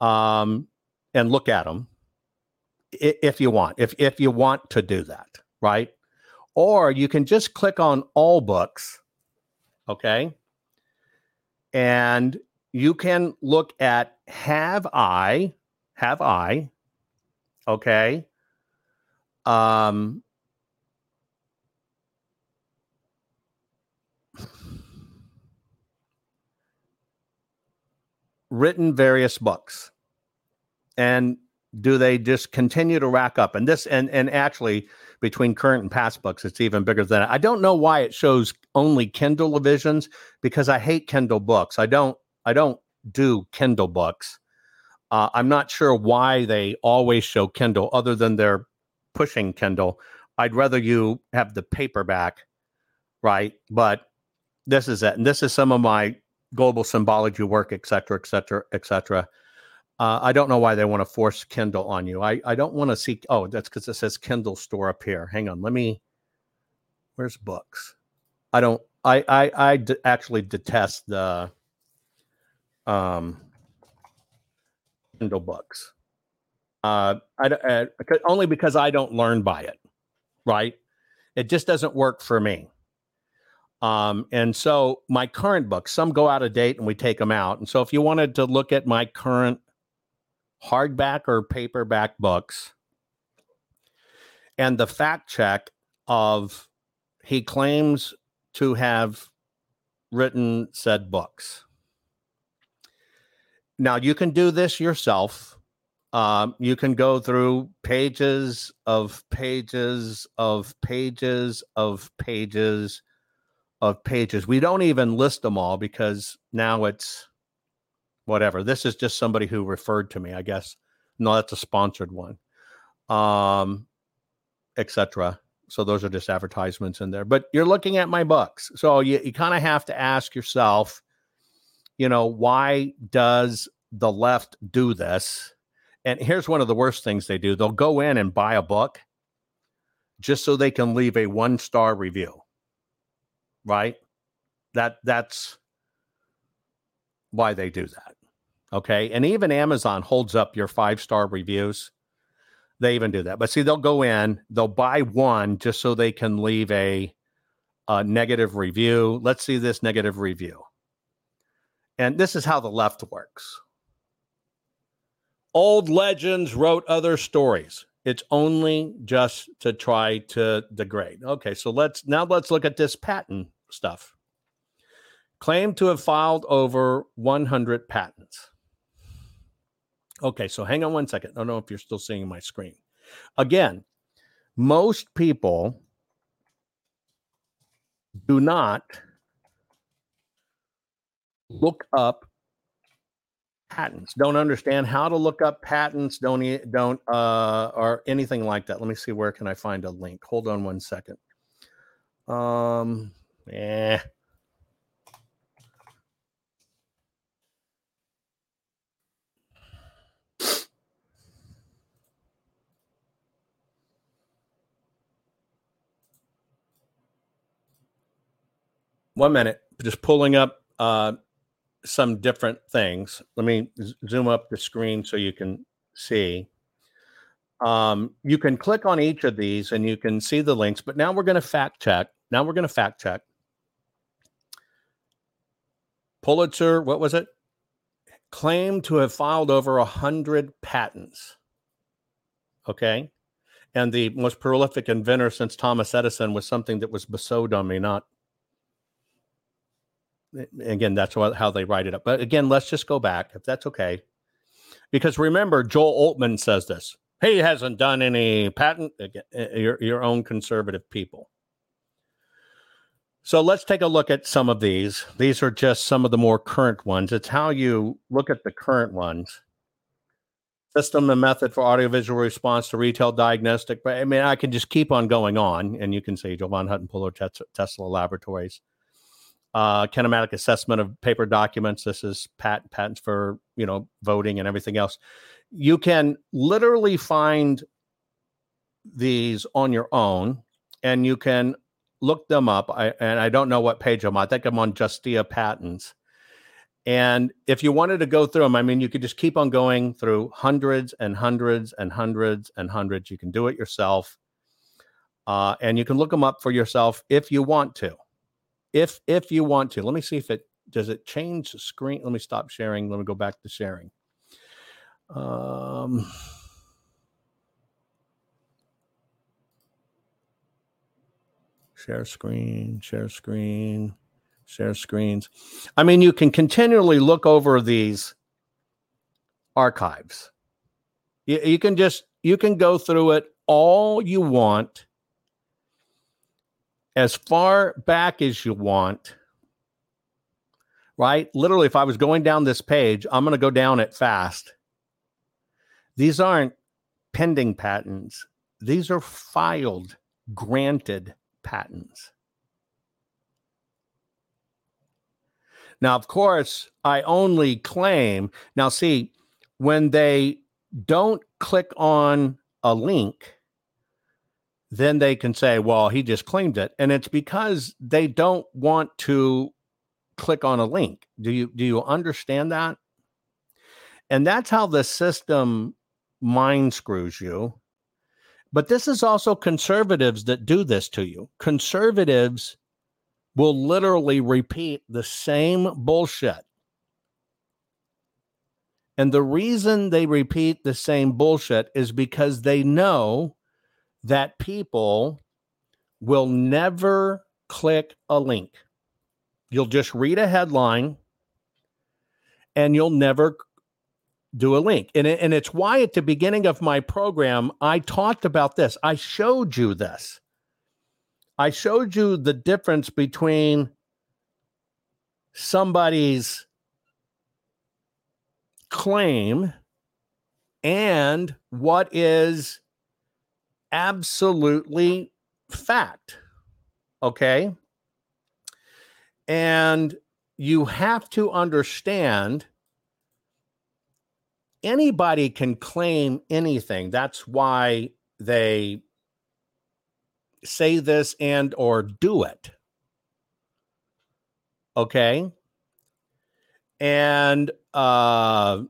um and look at them if you want if if you want to do that right? Or you can just click on all books okay? And you can look at have I, have I, okay, um, written various books and do they just continue to rack up and this and and actually between current and past books it's even bigger than that. i don't know why it shows only kindle revisions because i hate kindle books i don't I don't do Kindle books. Uh, I'm not sure why they always show Kindle, other than they're pushing Kindle. I'd rather you have the paperback, right? But this is it, and this is some of my global symbology work, et cetera, et cetera, et cetera. Uh, I don't know why they want to force Kindle on you. I, I don't want to see. Oh, that's because it says Kindle store up here. Hang on, let me. Where's books? I don't. I I I d- actually detest the um, Kindle books. Uh, I, I, only because I don't learn by it, right? It just doesn't work for me. Um, and so my current books, some go out of date and we take them out. And so if you wanted to look at my current hardback or paperback books and the fact check of he claims to have written said books now you can do this yourself. Um, you can go through pages of pages of pages of pages of pages. We don't even list them all because now it's whatever. This is just somebody who referred to me, I guess. No, that's a sponsored one. Um, etc. So those are just advertisements in there. But you're looking at my books. So you, you kind of have to ask yourself, you know, why does the left do this? And here's one of the worst things they do they'll go in and buy a book just so they can leave a one star review. Right? That that's why they do that. Okay. And even Amazon holds up your five star reviews. They even do that. But see, they'll go in, they'll buy one just so they can leave a, a negative review. Let's see this negative review. And this is how the left works. Old legends wrote other stories. It's only just to try to degrade. Okay, so let's now let's look at this patent stuff. Claimed to have filed over 100 patents. Okay, so hang on one second. I don't know if you're still seeing my screen. Again, most people do not look up patents. Don't understand how to look up patents don't don't uh or anything like that. Let me see where can i find a link. Hold on one second. Um yeah one minute. Just pulling up uh some different things. Let me zoom up the screen so you can see. Um, you can click on each of these and you can see the links. But now we're going to fact check. Now we're going to fact check. Pulitzer, what was it? Claimed to have filed over a hundred patents. Okay. And the most prolific inventor since Thomas Edison was something that was bestowed on me, not again, that's what, how they write it up. But again, let's just go back if that's okay. Because remember, Joe Oltmann says this. He hasn't done any patent, uh, your, your own conservative people. So let's take a look at some of these. These are just some of the more current ones. It's how you look at the current ones. System and method for audiovisual response to retail diagnostic. But I mean, I can just keep on going on, and you can see Jovan Hutton Pulitzer Tesla Laboratories. Uh, kinematic assessment of paper documents. This is pat- patents for you know voting and everything else. You can literally find these on your own, and you can look them up. I, and I don't know what page I'm on. I think I'm on Justia Patents. And if you wanted to go through them, I mean, you could just keep on going through hundreds and hundreds and hundreds and hundreds. You can do it yourself. Uh, and you can look them up for yourself if you want to. If if you want to. Let me see if it does it change the screen. Let me stop sharing. Let me go back to sharing. Um share screen, share screen, share screens. I mean, you can continually look over these archives. You, you can just you can go through it all you want, as far back as you want. Right? Literally, if I was going down this page, I'm going to go down it fast. These aren't pending patents. These are filed, granted patents. Now, of course, I only claim. Now, see, when they don't click on a link, then they can say, well, he just claimed it. And it's because they don't want to click on a link. Do you do you understand that? And that's how the system mind screws you. But this is also conservatives that do this to you. Conservatives will literally repeat the same bullshit. And the reason they repeat the same bullshit is because they know that people will never click a link. You'll just read a headline and you'll never do a link. And, it, and it's why at the beginning of my program, I talked about this. I showed you this. I showed you the difference between somebody's claim and what is absolutely fact. Okay. And you have to understand anybody can claim anything. That's why they say this and or do it. Okay? And uh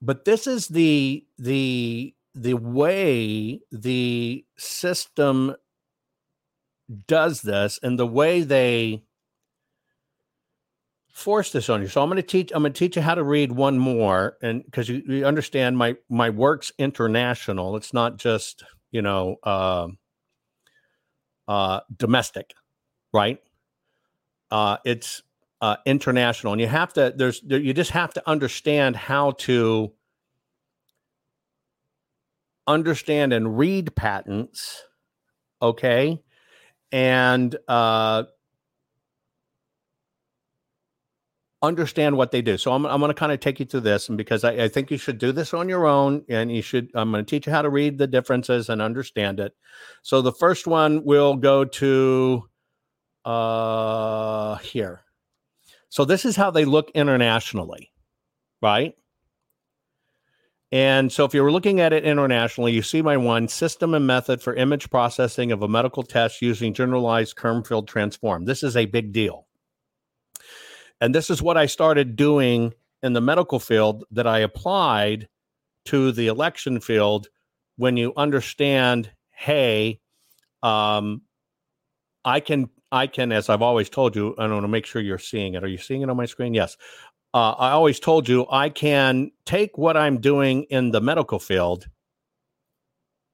but this is the the the way the system does this and the way they force this on you. So I'm going to teach. I'm going to teach you how to read one more, and because you, you understand my my work's international. It's not just you know uh, uh, domestic, right? Uh, it's uh, international, and you have to. There's there, you just have to understand how to understand and read patents, okay, and uh, understand what they do. So I'm, I'm going to kind of take you through this, and because I, I, think you should do this on your own, and you should. I'm going to teach you how to read the differences and understand it. So the first one will go to uh, here. So this is how they look internationally, right? And so if you're looking at it internationally, you see my one system and method for image processing of a medical test using generalized Kerr field transform. This is a big deal. And this is what I started doing in the medical field that I applied to the election field when you understand, hey, um, I can I can, as I've always told you, I want to make sure you're seeing it. Are you seeing it on my screen? Yes. Uh, I always told you I can take what I'm doing in the medical field.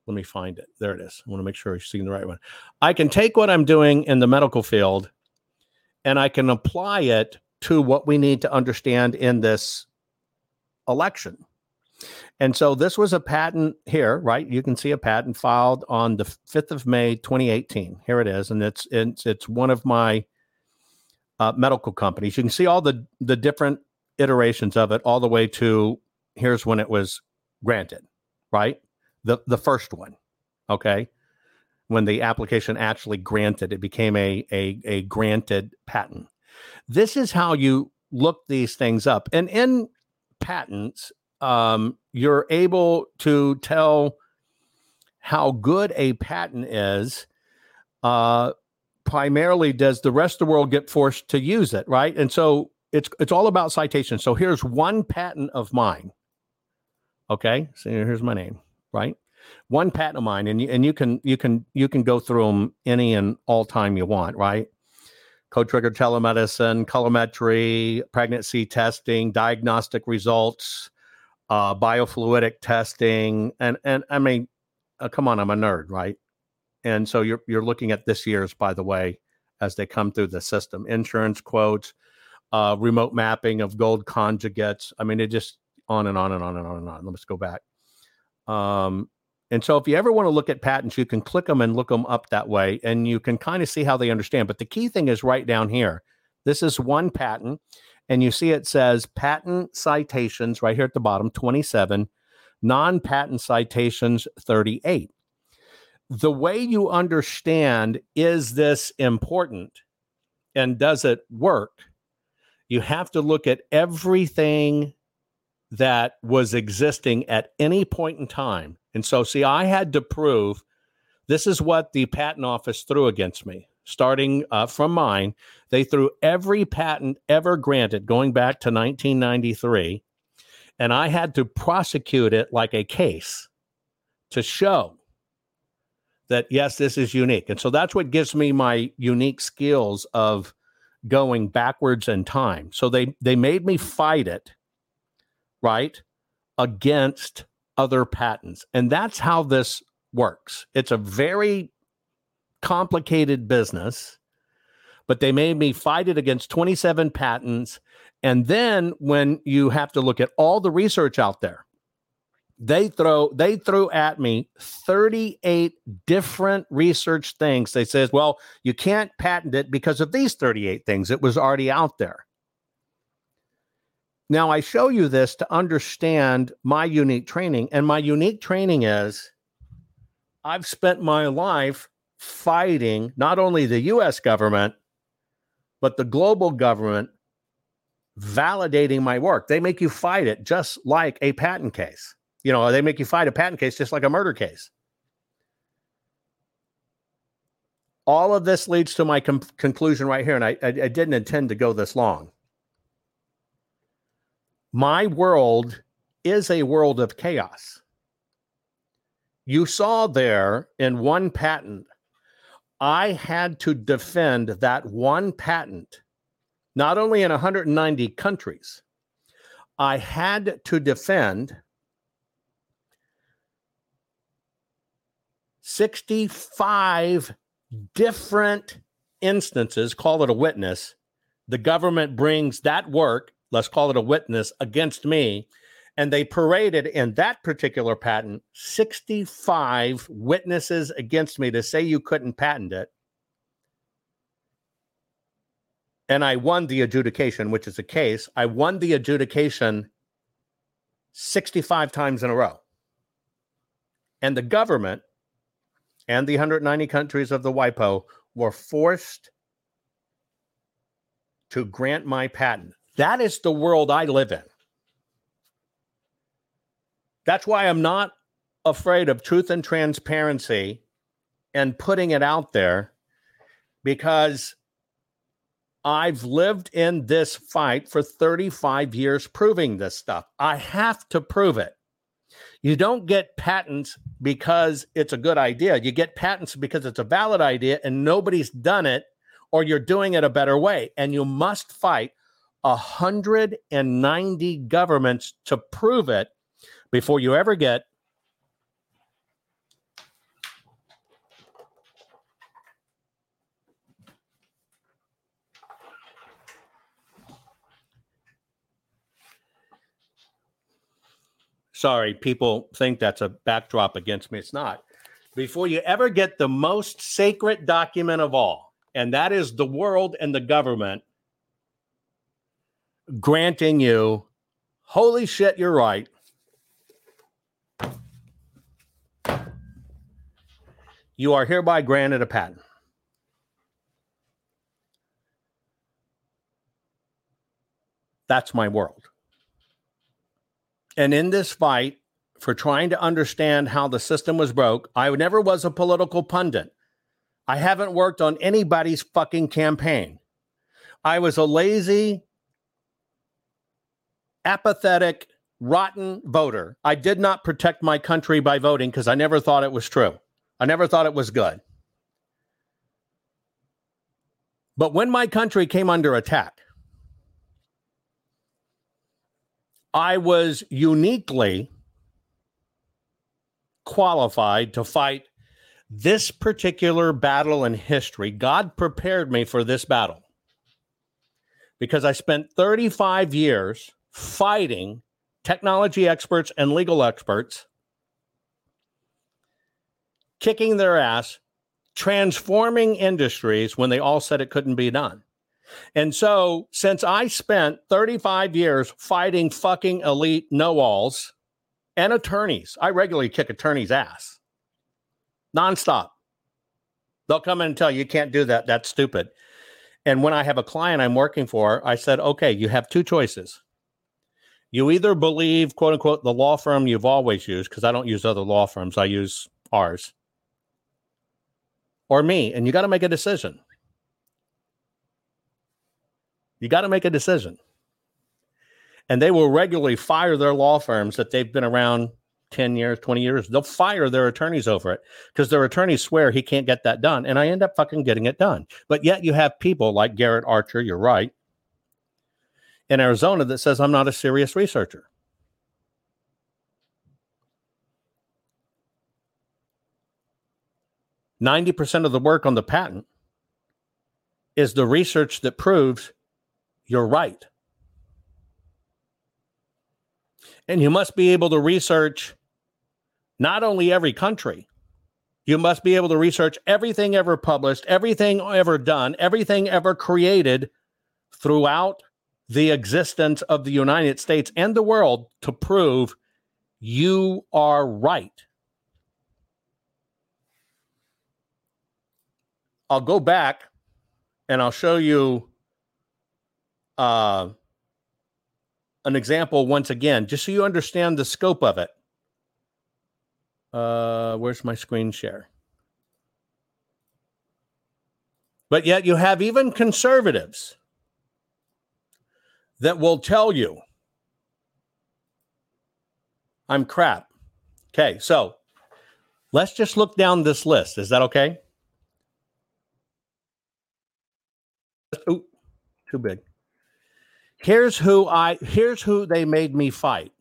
Let me find it. There it is. I want to make sure you're seeing the right one. I can take what I'm doing in the medical field and I can apply it to what we need to understand in this election. And so this was a patent here, right? You can see a patent filed on the 5th of May 2018. Here it is and it's it's it's one of my uh, medical companies. You can see all the the different iterations of it all the way to here's when it was granted, right? The the first one. Okay? When the application actually granted, it became a a a granted patent. This is how you look these things up. And in patents, um, you're able to tell how good a patent is. Uh, primarily, does the rest of the world get forced to use it, right? And so it's it's all about citation. So here's one patent of mine. Okay, so here's my name, right? One patent of mine, and you, and you can you can you can go through them any and all time you want, right? code trigger telemedicine, colorimetry, pregnancy testing, diagnostic results, uh, biofluidic testing, and and I mean, uh, come on, I'm a nerd, right? And so you're you're looking at this year's, by the way, as they come through the system, insurance quotes, uh, remote mapping of gold conjugates. I mean, it just on and on and on and on and on. Let's go back. Um, and so if you ever want to look at patents, you can click them and look them up that way, and you can kind of see how they understand. But the key thing is right down here. This is one patent, and you see it says patent citations right here at the bottom 27, non patent citations 38. The way you understand is this important and does it work? You have to look at everything that was existing at any point in time and so, see, I had to prove this is what the patent office threw against me. Starting uh, from mine, they threw every patent ever granted going back to 1993. And I had to prosecute it like a case to show that, yes, this is unique. And so that's what gives me my unique skills of going backwards in time. So they, they made me fight it, right, against other patents. And that's how this works. It's a very complicated business, but they made me fight it against 27 patents. And then when you have to look at all the research out there, they throw they threw at me 38 different research things. They says, "Well, you can't patent it because of these 38 things. It was already out there." Now, I show you this to understand my unique training. And my unique training is I've spent my life fighting not only the US government, but the global government validating my work. They make you fight it just like a patent case. You know, they make you fight a patent case just like a murder case. All of this leads to my com- conclusion right here. And I, I, I didn't intend to go this long my world is a world of chaos. You saw there in one patent, I had to defend that one patent, not only in 190 countries, I had to defend 65 different instances, call it a witness. The government brings that work let's call it a witness against me. And they paraded in that particular patent 65 witnesses against me to say you couldn't patent it. And I won the adjudication, which is a case. I won the adjudication 65 times in a row. And the government and the 190 countries of the WIPO were forced to grant my patent. That is the world I live in. That's why I'm not afraid of truth and transparency and putting it out there because I've lived in this fight for 35 years proving this stuff. I have to prove it. You don't get patents because it's a good idea. You get patents because it's a valid idea and nobody's done it or you're doing it a better way. And you must fight 190 governments to prove it before you ever get Sorry, people think that's a backdrop against me. It's not. Before you ever get the most sacred document of all, and that is the world and the government granting you, holy shit, you're right. You are hereby granted a patent. That's my world. And in this fight for trying to understand how the system was broke, I never was a political pundit. I haven't worked on anybody's fucking campaign. I was a lazy, apathetic, rotten voter. I did not protect my country by voting because I never thought it was true. I never thought it was good. But when my country came under attack, I was uniquely qualified to fight this particular battle in history. God prepared me for this battle because I spent 35 years fighting technology experts and legal experts, kicking their ass, transforming industries when they all said it couldn't be done. And so, since I spent 35 years fighting fucking elite know alls and attorneys, I regularly kick attorneys' ass nonstop. They'll come in and tell you, you can't do that. That's stupid. And when I have a client I'm working for, I said, okay, you have two choices. You either believe, quote unquote, the law firm you've always used, because I don't use other law firms, I use ours, or me, and you got to make a decision. You got to make a decision. And they will regularly fire their law firms that they've been around 10 years, 20 years. They'll fire their attorneys over it because their attorneys swear he can't get that done. And I end up fucking getting it done. But yet you have people like Garrett Archer, you're right, in Arizona that says I'm not a serious researcher. Ninety percent of the work on the patent is the research that proves you're right. And you must be able to research not only every country, you must be able to research everything ever published, everything ever done, everything ever created throughout the existence of the United States and the world to prove you are right. I'll go back and I'll show you uh, an example once again, just so you understand the scope of it. Uh, where's my screen share? But yet you have even conservatives that will tell you I'm crap. Okay, so let's just look down this list. Is that okay? Ooh, too big. Here's who I here's who they made me fight.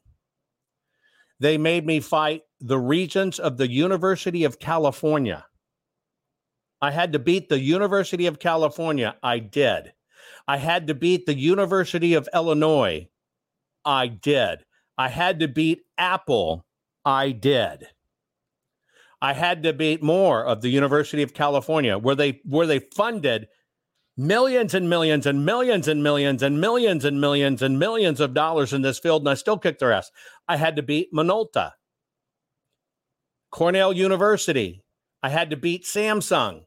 They made me fight the regents of the University of California. I had to beat the University of California. I did. I had to beat the University of Illinois. I did. I had to beat Apple. I did. I had to beat more of the University of California where they where they funded millions and millions and millions and millions and millions and millions and millions of dollars in this field, and I still kicked their ass. I had to beat Minolta, Cornell University. I had to beat Samsung.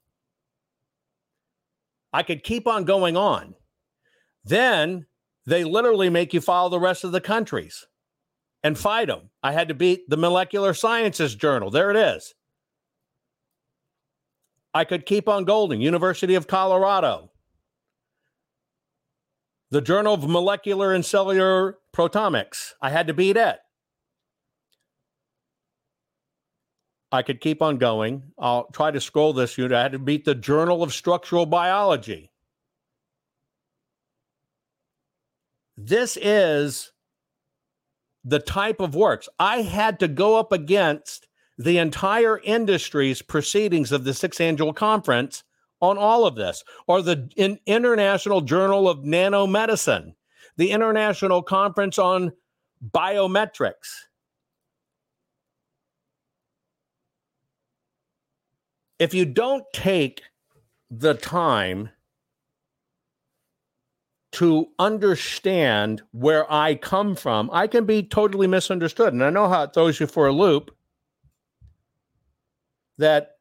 I could keep on going on. Then they literally make you follow the rest of the countries. and fight them. I had to beat the Molecular Sciences Journal. There it is. I could keep on Golding, University of Colorado. The Journal of Molecular and Cellular Proteomics. I had to beat it. I could keep on going. I'll try to scroll this unit. I had to beat the Journal of Structural Biology. This is the type of works. I had to go up against the entire industry's proceedings of the Sixth Annual Conference on all of this, or the in International Journal of Nanomedicine, the International Conference on Biometrics. If you don't take the time to understand where I come from, I can be totally misunderstood. And I know how it throws you for a loop that,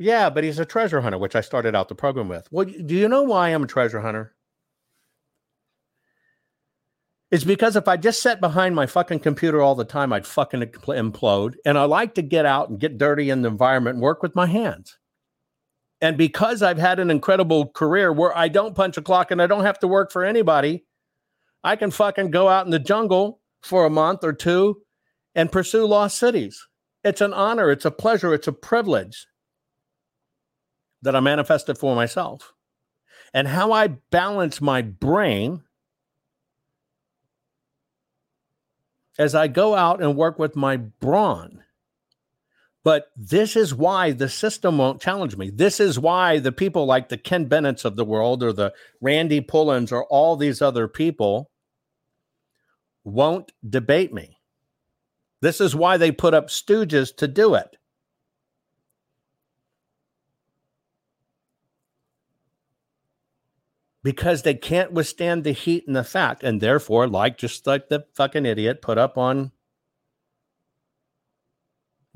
yeah, but he's a treasure hunter, which I started out the program with. Well, do you know why I'm a treasure hunter? It's because if I just sat behind my fucking computer all the time, I'd fucking implode. And I like to get out and get dirty in the environment and work with my hands. And because I've had an incredible career where I don't punch a clock and I don't have to work for anybody, I can fucking go out in the jungle for a month or two and pursue lost cities. It's an honor, it's a pleasure, it's a privilege that I manifested for myself. And how I balance my brain as I go out and work with my brawn but this is why the system won't challenge me. This is why the people like the Ken Bennett's of the world or the Randy Pullens or all these other people won't debate me. This is why they put up stooges to do it. Because they can't withstand the heat and the fact, and therefore, like just like the fucking idiot put up on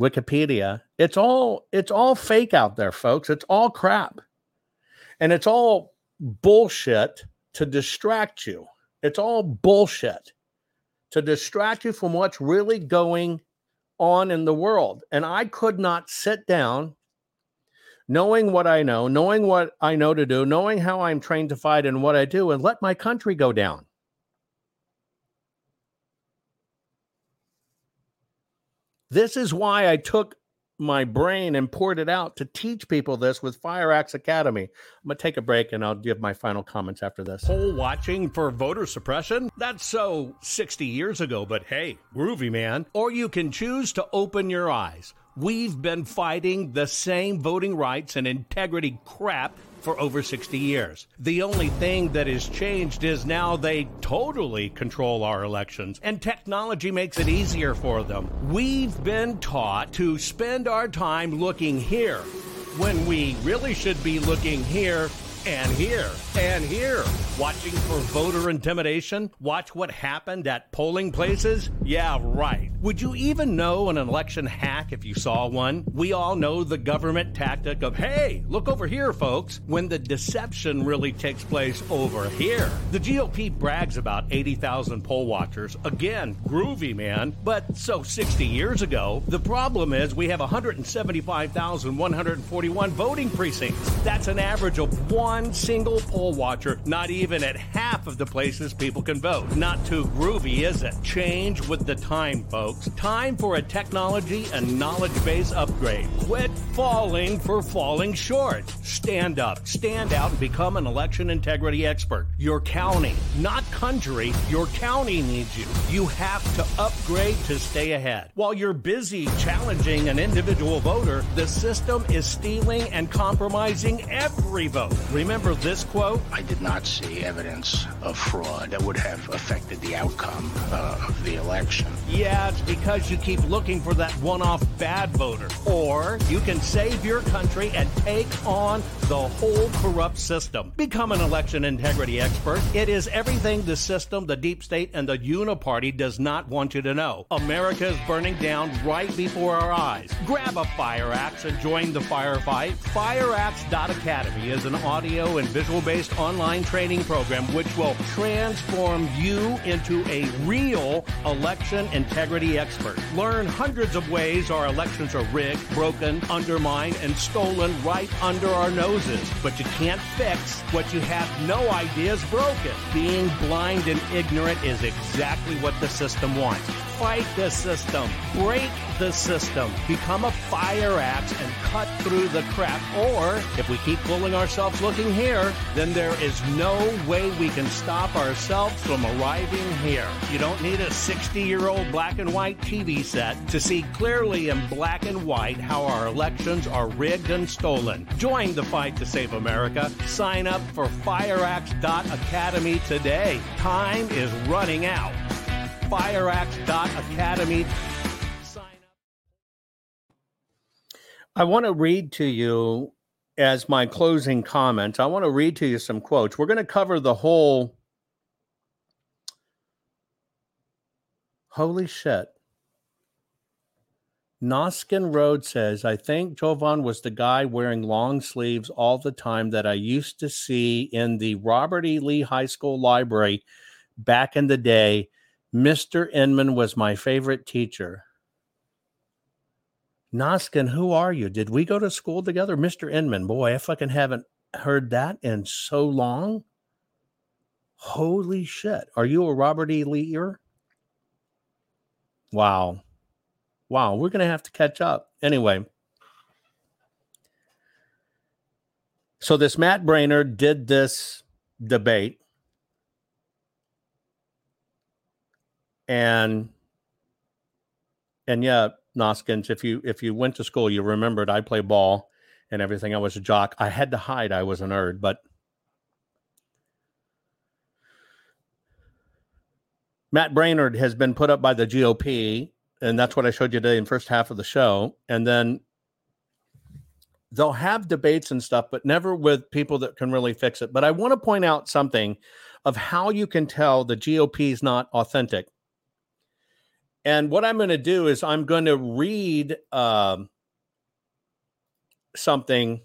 Wikipedia. It's all it's all fake out there, folks. It's all crap. And it's all bullshit to distract you. It's all bullshit to distract you from what's really going on in the world. And I could not sit down knowing what I know, knowing what I know to do, knowing how I'm trained to fight and what I do and let my country go down. This is why I took my brain and poured it out to teach people this with Fire Axe Academy. I'm going to take a break and I'll give my final comments after this.
Poll watching for voter suppression? That's so 60 years ago, but hey, groovy man. Or you can choose to open your eyes. We've been fighting the same voting rights and integrity crap for over 60 years. The only thing that has changed is now they totally control our elections, and technology makes it easier for them. We've been taught to spend our time looking here when we really should be looking here and here and here. Watching for voter intimidation? Watch what happened at polling places? Yeah, right. Would you even know an election hack if you saw one? We all know the government tactic of, hey, look over here, folks, when the deception really takes place over here. The GOP brags about 80,000 poll watchers. Again, groovy, man. But so 60 years ago, the problem is we have 175,141 voting precincts. That's an average of one single poll watcher, not even at half of the places people can vote. Not too groovy, is it? Change with the time, folks. Time for a technology and knowledge base upgrade. Quit falling for falling short. Stand up, stand out, and become an election integrity expert. Your county, not country, your county needs you. You have to upgrade to stay ahead. While you're busy challenging an individual voter, the system is stealing and compromising every vote. This quote?
I did not see evidence of fraud that would have affected the outcome uh, of the election.
Yeah, it's because you keep looking for that one off bad voter. Or you can save your country and take on the whole corrupt system. Become an election integrity expert. It is everything the system, the deep state, and the uniparty does not want you to know. America is burning down right before our eyes. Grab a fire axe and join the firefight. FireAxe.academy is an audio audio and visual based online training program which will transform you into a real election integrity expert. Learn hundreds of ways our elections are rigged, broken, undermined, and stolen right under our noses. But you can't fix what you have no idea is broken. Being blind and ignorant is exactly what the system wants. Fight the system. Break the system. Become a fire axe and cut through the crap. Or, if we keep fooling ourselves looking here, then there is no way we can stop ourselves from arriving here. You don't need a 60 year old black and white TV set to see clearly in black and white how our elections are rigged and stolen. Join the fight to save America. Sign up for fireaxe.academy today. Time is running out. Fireaxe.academy. I want to read to you as my closing comments. I want to read to you some quotes. We're going to cover the whole. Holy shit. Noskin Road says, I think Jovan was the guy wearing long sleeves all the time that I used to see in the Robert E. Lee High School library back in the day. Mr. Inman was my favorite teacher. Noskin, who are you? Did we go to school together? Mr. Inman, boy, I fucking haven't heard that in so long. Holy shit. Are you a Robert E. Lear? Wow. Wow. We're going to have to catch up. Anyway. So this Matt Braynard did this debate. And and yeah, Noskins, if you if you went to school, you remembered I play ball and everything. I was a jock. I had to hide I was a nerd, but Matt Braynard has been put up by the GOP, and that's what I showed you today in first half of the show. And then they'll have debates and stuff, but never with people that can really fix it. But I want to point out something of how you can tell the GOP is not authentic. And what I'm going to do is I'm going to read um, something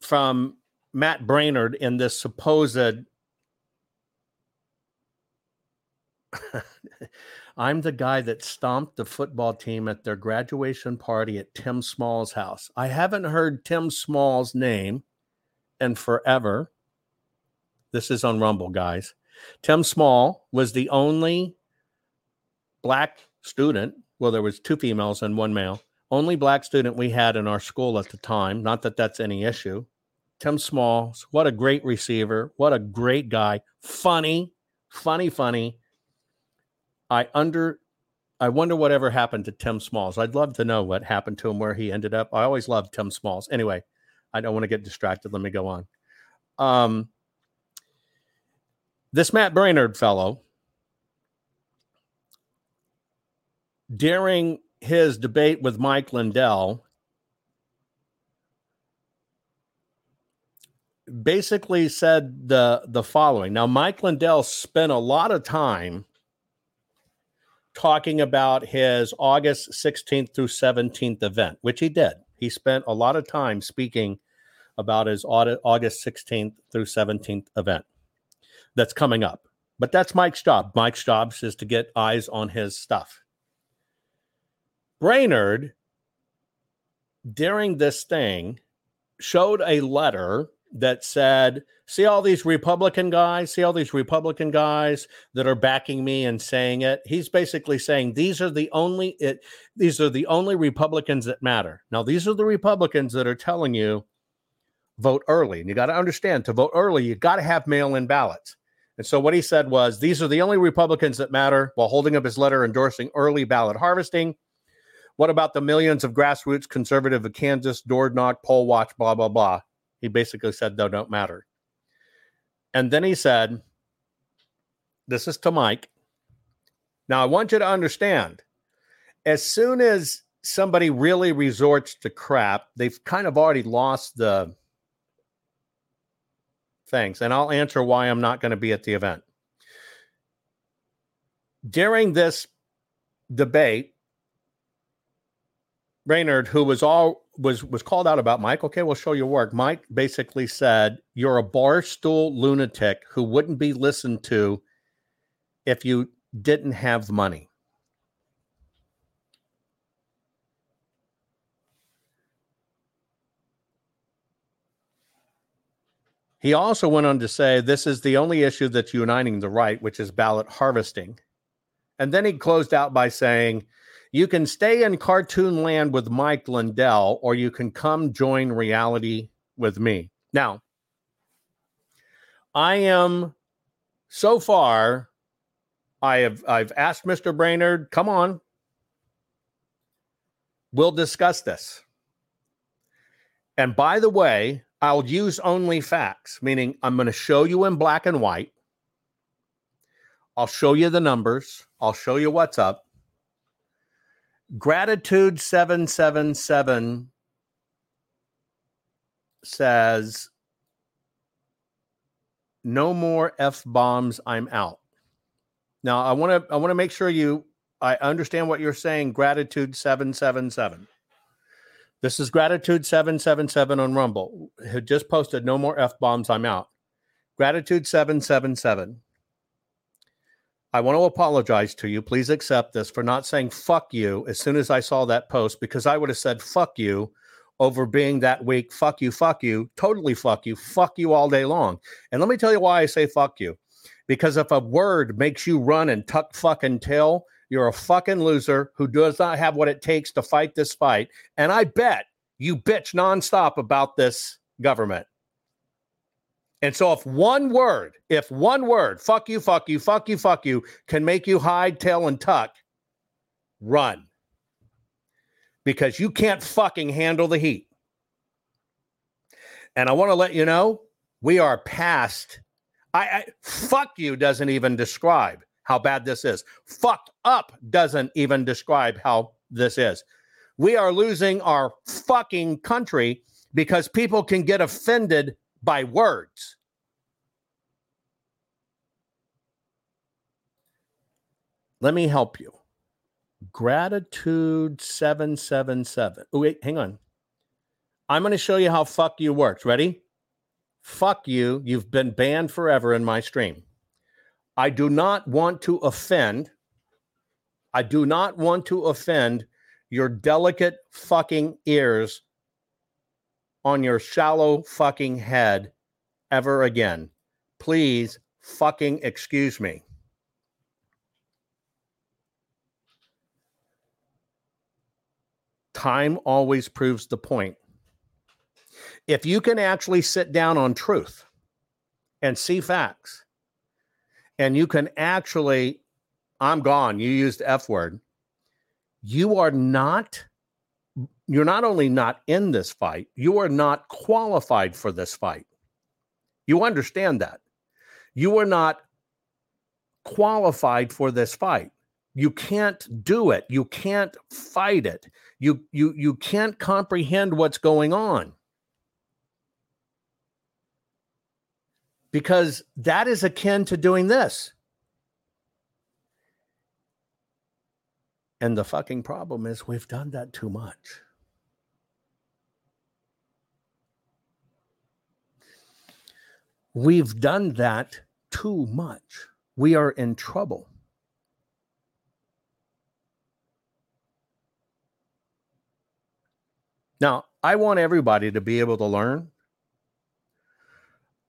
from Matt Braynard in this supposed. I'm the guy that stomped the football team at their graduation party at Tim Small's house. I haven't heard Tim Small's name in forever. This is on Rumble, guys. Tim Small was the only black student. Well, there was two females and one male. Only black student we had in our school at the time. Not that that's any issue. Tim Small, what a great receiver. What a great guy. Funny, funny, funny. I under I wonder whatever happened to Tim Smalls. I'd love to know what happened to him, where he ended up. I always loved Tim Smalls. Anyway, I don't want to get distracted. Let me go on. Um, this Matt Braynard fellow, during his debate with Mike Lindell, basically said the the following. Now, Mike Lindell spent a lot of time talking about his August 16th through 17th event, which he did. He spent a lot of time speaking about his August 16th through 17th event that's coming up. But that's Mike's job. Mike's job is to get eyes on his stuff. Braynard, during this thing, showed a letter that said, See all these Republican guys, see all these Republican guys that are backing me and saying it. He's basically saying these are the only it, these are the only Republicans that matter. Now, these are the Republicans that are telling you vote early. And you got to understand to vote early, you got to have mail-in ballots. And so what he said was these are the only Republicans that matter while holding up his letter endorsing early ballot harvesting. What about the millions of grassroots conservative of Kansas, door knock, poll watch, blah, blah, blah? He basically said, they don't matter. And then he said, This is to Mike. Now, I want you to understand as soon as somebody really resorts to crap, they've kind of already lost the things. And I'll answer why I'm not going to be at the event. During this debate, Braynard, who was all was was called out about Mike. Okay, we'll show your work. Mike basically said you're a barstool lunatic who wouldn't be listened to if you didn't have money. He also went on to say this is the only issue that's uniting the right, which is ballot harvesting. And then he closed out by saying, You can stay in cartoon land with Mike Lindell, or you can come join reality with me. Now, I am so far, I have I've asked Mr. Braynard, come on. We'll discuss this. And by the way, I'll use only facts, meaning I'm going to show you in black and white. I'll show you the numbers. I'll show you what's up. Gratitude 777 says, No more F bombs. I'm out. Now, I want to I want to make sure you I understand what you're saying. Gratitude 777. This is Gratitude 777 on Rumble. Who just posted no more F bombs. I'm out. Gratitude 777. I want to apologize to you. Please accept this for not saying fuck you as soon as I saw that post because I would have said fuck you over being that weak. Fuck you, fuck you, totally fuck you, fuck you all day long. And let me tell you why I say fuck you. Because if a word makes you run and tuck fucking tail, you're a fucking loser who does not have what it takes to fight this fight. And I bet you bitch nonstop about this government. And so, if one word, if one word, fuck you, fuck you, fuck you, fuck you, can make you hide, tail, and tuck, run. Because you can't fucking handle the heat. And I want to let you know we are past. I, I fuck you doesn't even describe how bad this is. Fucked up doesn't even describe how this is. We are losing our fucking country because people can get offended by words. Let me help you. Gratitude 777. Oh, wait, hang on. I'm going to show you how fuck you works. Ready? Fuck you. You've been banned forever in my stream. I do not want to offend. I do not want to offend your delicate fucking ears on your shallow fucking head ever again. Please fucking excuse me. Time always proves the point. If you can actually sit down on truth and see facts, and you can actually, I'm gone, you used F word, you are not you're not only not in this fight, you are not qualified for this fight. You understand that. You are not qualified for this fight. You can't do it. You can't fight it. You you you can't comprehend what's going on. Because that is akin to doing this. And the fucking problem is we've done that too much. We've done that too much. We are in trouble. Now, I want everybody to be able to learn.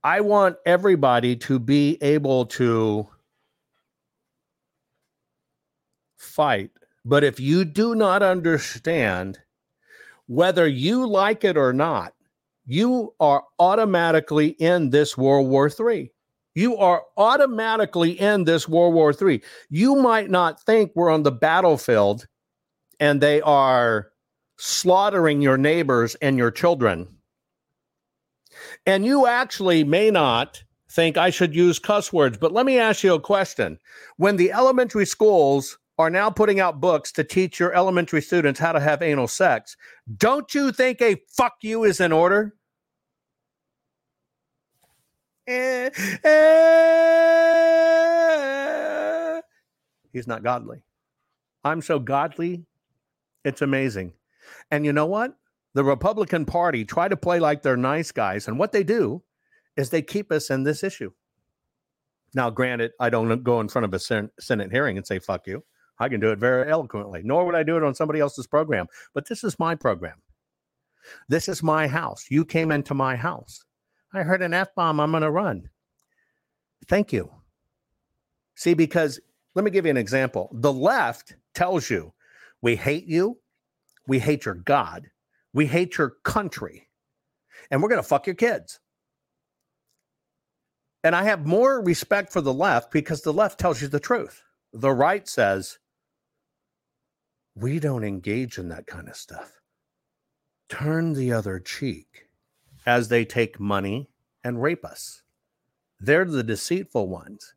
I want everybody to be able to fight. But if you do not understand whether you like it or not, you are automatically in this World War III. You are automatically in this World War III. You might not think we're on the battlefield and they are slaughtering your neighbors and your children. And you actually may not think I should use cuss words, but let me ask you a question. When the elementary schools are now putting out books to teach your elementary students how to have anal sex, don't you think a fuck you is in order? Eh, eh. He's not godly. I'm so godly, it's amazing. And you know what? The Republican Party try to play like they're nice guys. And what they do is they keep us in this issue. Now, granted, I don't go in front of a sen- Senate hearing and say, fuck you. I can do it very eloquently, nor would I do it on somebody else's program. But this is my program. This is my house. You came into my house. I heard an F bomb. I'm going to run. Thank you. See, because let me give you an example. The left tells you we hate you, we hate your God, we hate your country, and we're going to fuck your kids. And I have more respect for the left because the left tells you the truth. The right says, we don't engage in that kind of stuff. Turn the other cheek as they take money and rape us. They're the deceitful ones.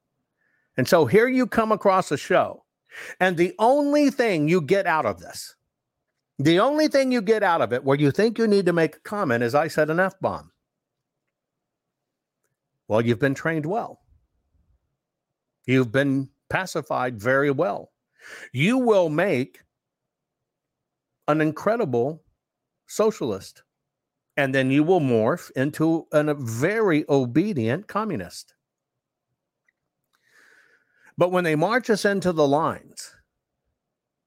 And so here you come across a show, and the only thing you get out of this, the only thing you get out of it where you think you need to make a comment is I said an F bomb. Well, you've been trained well. You've been pacified very well. You will make an incredible socialist, and then you will morph into an- a very obedient communist. But when they march us into the lines,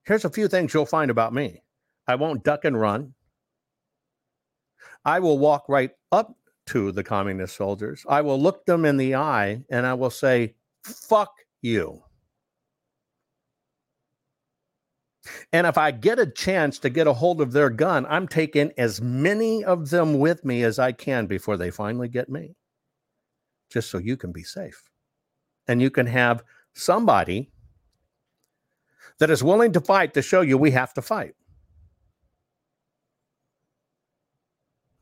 here's a few things you'll find about me I won't duck and run. I will walk right up to the communist soldiers. I will look them in the eye and I will say, fuck you. And if I get a chance to get a hold of their gun, I'm taking as many of them with me as I can before they finally get me, just so you can be safe. And you can have somebody that is willing to fight to show you we have to fight.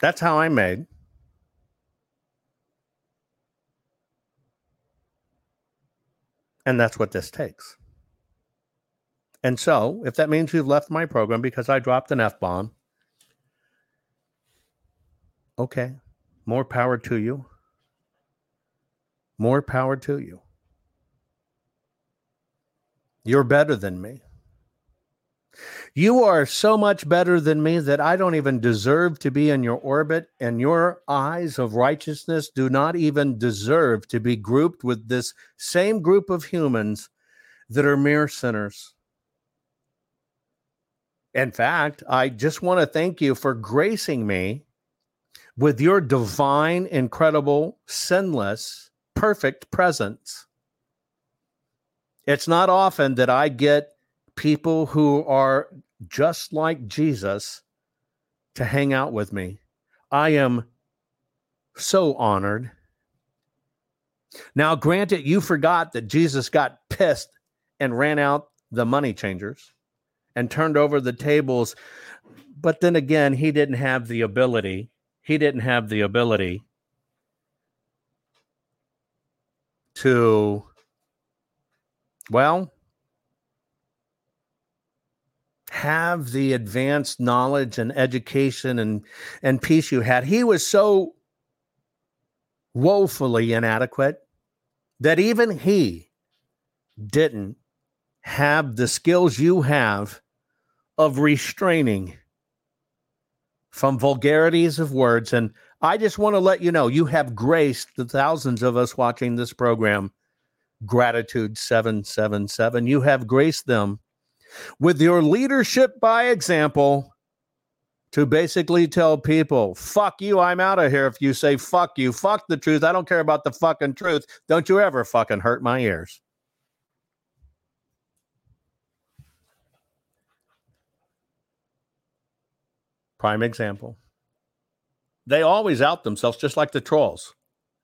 That's how I'm made. And that's what this takes. And so, if that means you've left my program because I dropped an F bomb, okay, more power to you. More power to you. You're better than me. You are so much better than me that I don't even deserve to be in your orbit, and your eyes of righteousness do not even deserve to be grouped with this same group of humans that are mere sinners. In fact, I just want to thank you for gracing me with your divine, incredible, sinless, perfect presence. It's not often that I get people who are just like Jesus to hang out with me. I am so honored. Now, granted, you forgot that Jesus got pissed and ran out the money changers and turned over the tables. But then again, he didn't have the ability. He didn't have the ability to, well, have the advanced knowledge and education and, and peace you had. He was so woefully inadequate that even he didn't have the skills you have of restraining from vulgarities of words. And I just want to let you know you have graced the thousands of us watching this program. Gratitude 777. You have graced them with your leadership by example to basically tell people, fuck you, I'm out of here. If you say fuck you, fuck the truth. I don't care about the fucking truth. Don't you ever fucking hurt my ears. Prime example. They always out themselves just like the trolls.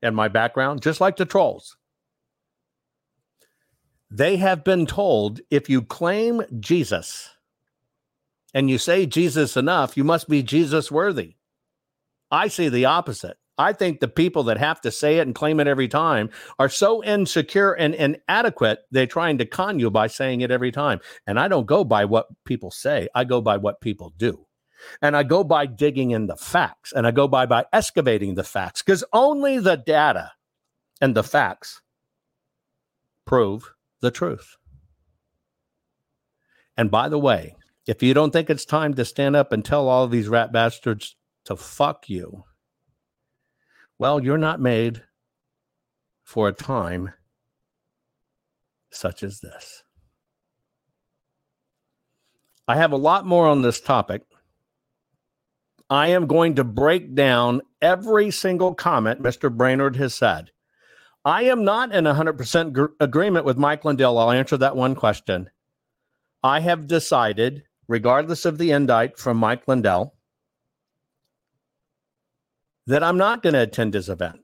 In my background, just like the trolls. They have been told if you claim Jesus and you say Jesus enough, you must be Jesus worthy. I see the opposite. I think the people that have to say it and claim it every time are so insecure and inadequate, they're trying to con you by saying it every time. And I don't go by what people say, I go by what people do. And I go by digging in the facts and I go by by excavating the facts because only the data and the facts prove the truth. And by the way, If you don't think it's time to stand up and tell all these rat bastards to fuck you, well, you're not made for a time such as this. I have a lot more on this topic. I am going to break down every single comment Mr. Braynard has said. I am not in 100% gr- agreement with Mike Lindell. I'll answer that one question. I have decided, regardless of the indictment from Mike Lindell, that I'm not going to attend his event.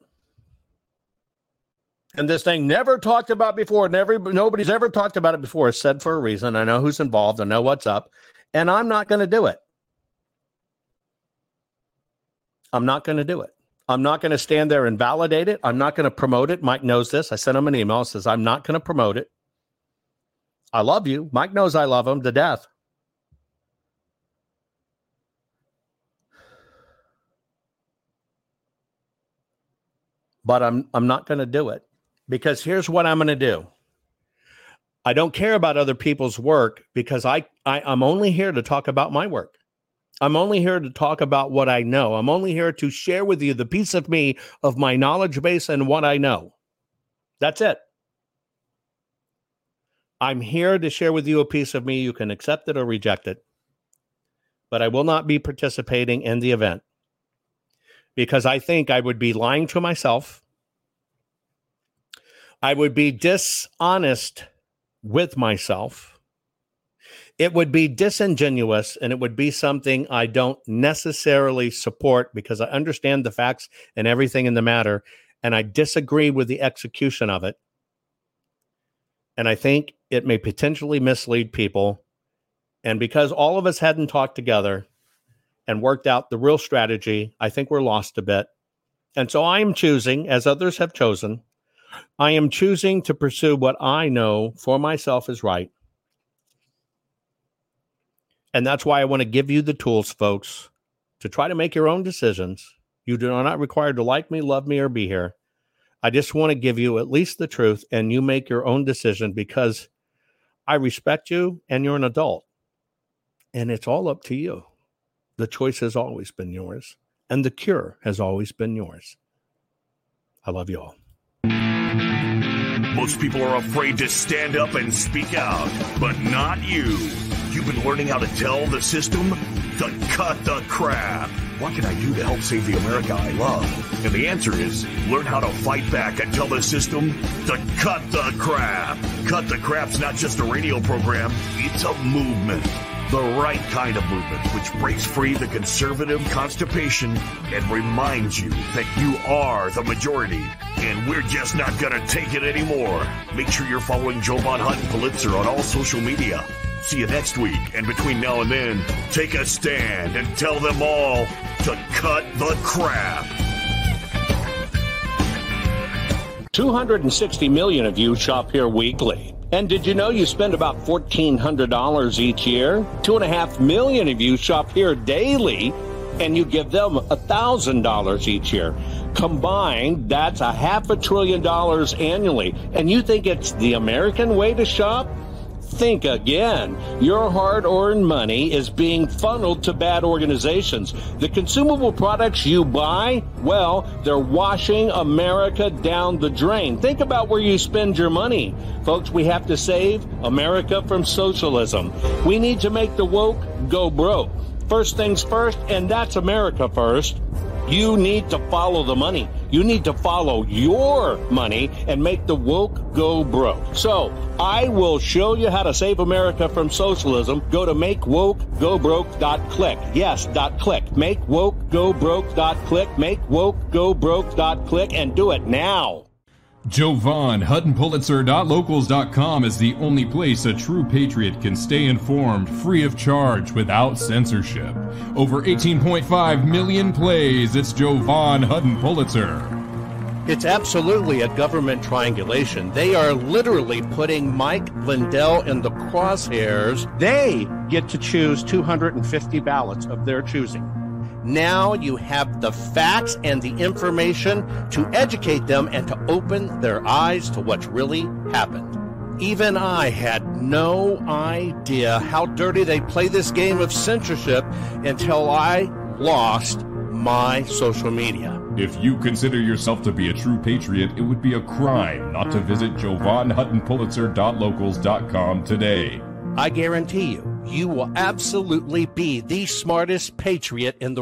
And this thing never talked about before, never nobody's ever talked about it before. It's said for a reason. I know who's involved, I know what's up, and I'm not going to do it. I'm not going to do it. I'm not going to stand there and validate it. I'm not going to promote it. Mike knows this. I sent him an email. Says I'm not going to promote it. I love you. Mike knows I love him to death. But I'm I'm not going to do it because here's what I'm going to do. I don't care about other people's work because I, I I'm only here to talk about my work. I'm only here to talk about what I know. I'm only here to share with you the piece of me of my knowledge base and what I know. That's it. I'm here to share with you a piece of me. You can accept it or reject it. But I will not be participating in the event because I think I would be lying to myself. I would be dishonest with myself. It would be disingenuous and it would be something I don't necessarily support because I understand the facts and everything in the matter. And I disagree with the execution of it. And I think it may potentially mislead people. And because all of us hadn't talked together and worked out the real strategy, I think we're lost a bit. And so I am choosing, as others have chosen, I am choosing to pursue what I know for myself is right. And that's why I want to give you the tools, folks, to try to make your own decisions. You do not required to like me, love me, or be here. I just want to give you at least the truth and you make your own decision because I respect you and you're an adult. And it's all up to you. The choice has always been yours, and the cure has always been yours. I love you all.
Most people are afraid to stand up and speak out, but not you. You've been learning how to tell the system to cut the crap. What can I do to help save the America I love? And the answer is learn how to fight back and tell the system to cut the crap. Cut the crap's not just a radio program, it's a movement. The right kind of movement, which breaks free the conservative constipation and reminds you that you are the majority. And we're just not gonna take it anymore. Make sure you're following Jovan Hutton Pulitzer on all social media. See you next week, and between now and then, take a stand and tell them all to cut the crap.
260 million of you shop here weekly. And did you know you spend about $1,400 each year? Two and a half million of you shop here daily, and you give them $1,000 each year. Combined, that's a half a trillion dollars annually. And you think it's the American way to shop? Think again. Your hard earned money is being funneled to bad organizations. The consumable products you buy, well, they're washing America down the drain. Think about where you spend your money. Folks, we have to save America from socialism. We need to make the woke go broke. First things first, and that's America first. You need to follow the money. You need to follow your money and make the woke go broke. So I will show you how to save America from socialism. Go to makewokegobroke.click. Yes, dot click. Makewokegobroke.click. Makewokegobroke.click and do it now.
Jovan, HuttonPulitzer.locals.com is the only place a true patriot can stay informed, free of charge, without censorship. Over 18.5 million plays, it's Jovan Hutton Pulitzer.
It's absolutely a government triangulation. They are literally putting Mike Lindell in the crosshairs. They get to choose 250 ballots of their choosing. Now you have the facts and the information to educate them and to open their eyes to what's really happened. Even I had no idea how dirty they play this game of censorship until I lost my social media.
If you consider yourself to be a true patriot, it would be a crime not to visit JovanHuttonPulitzer.locals.com today.
I guarantee you, you will absolutely be the smartest patriot in the room.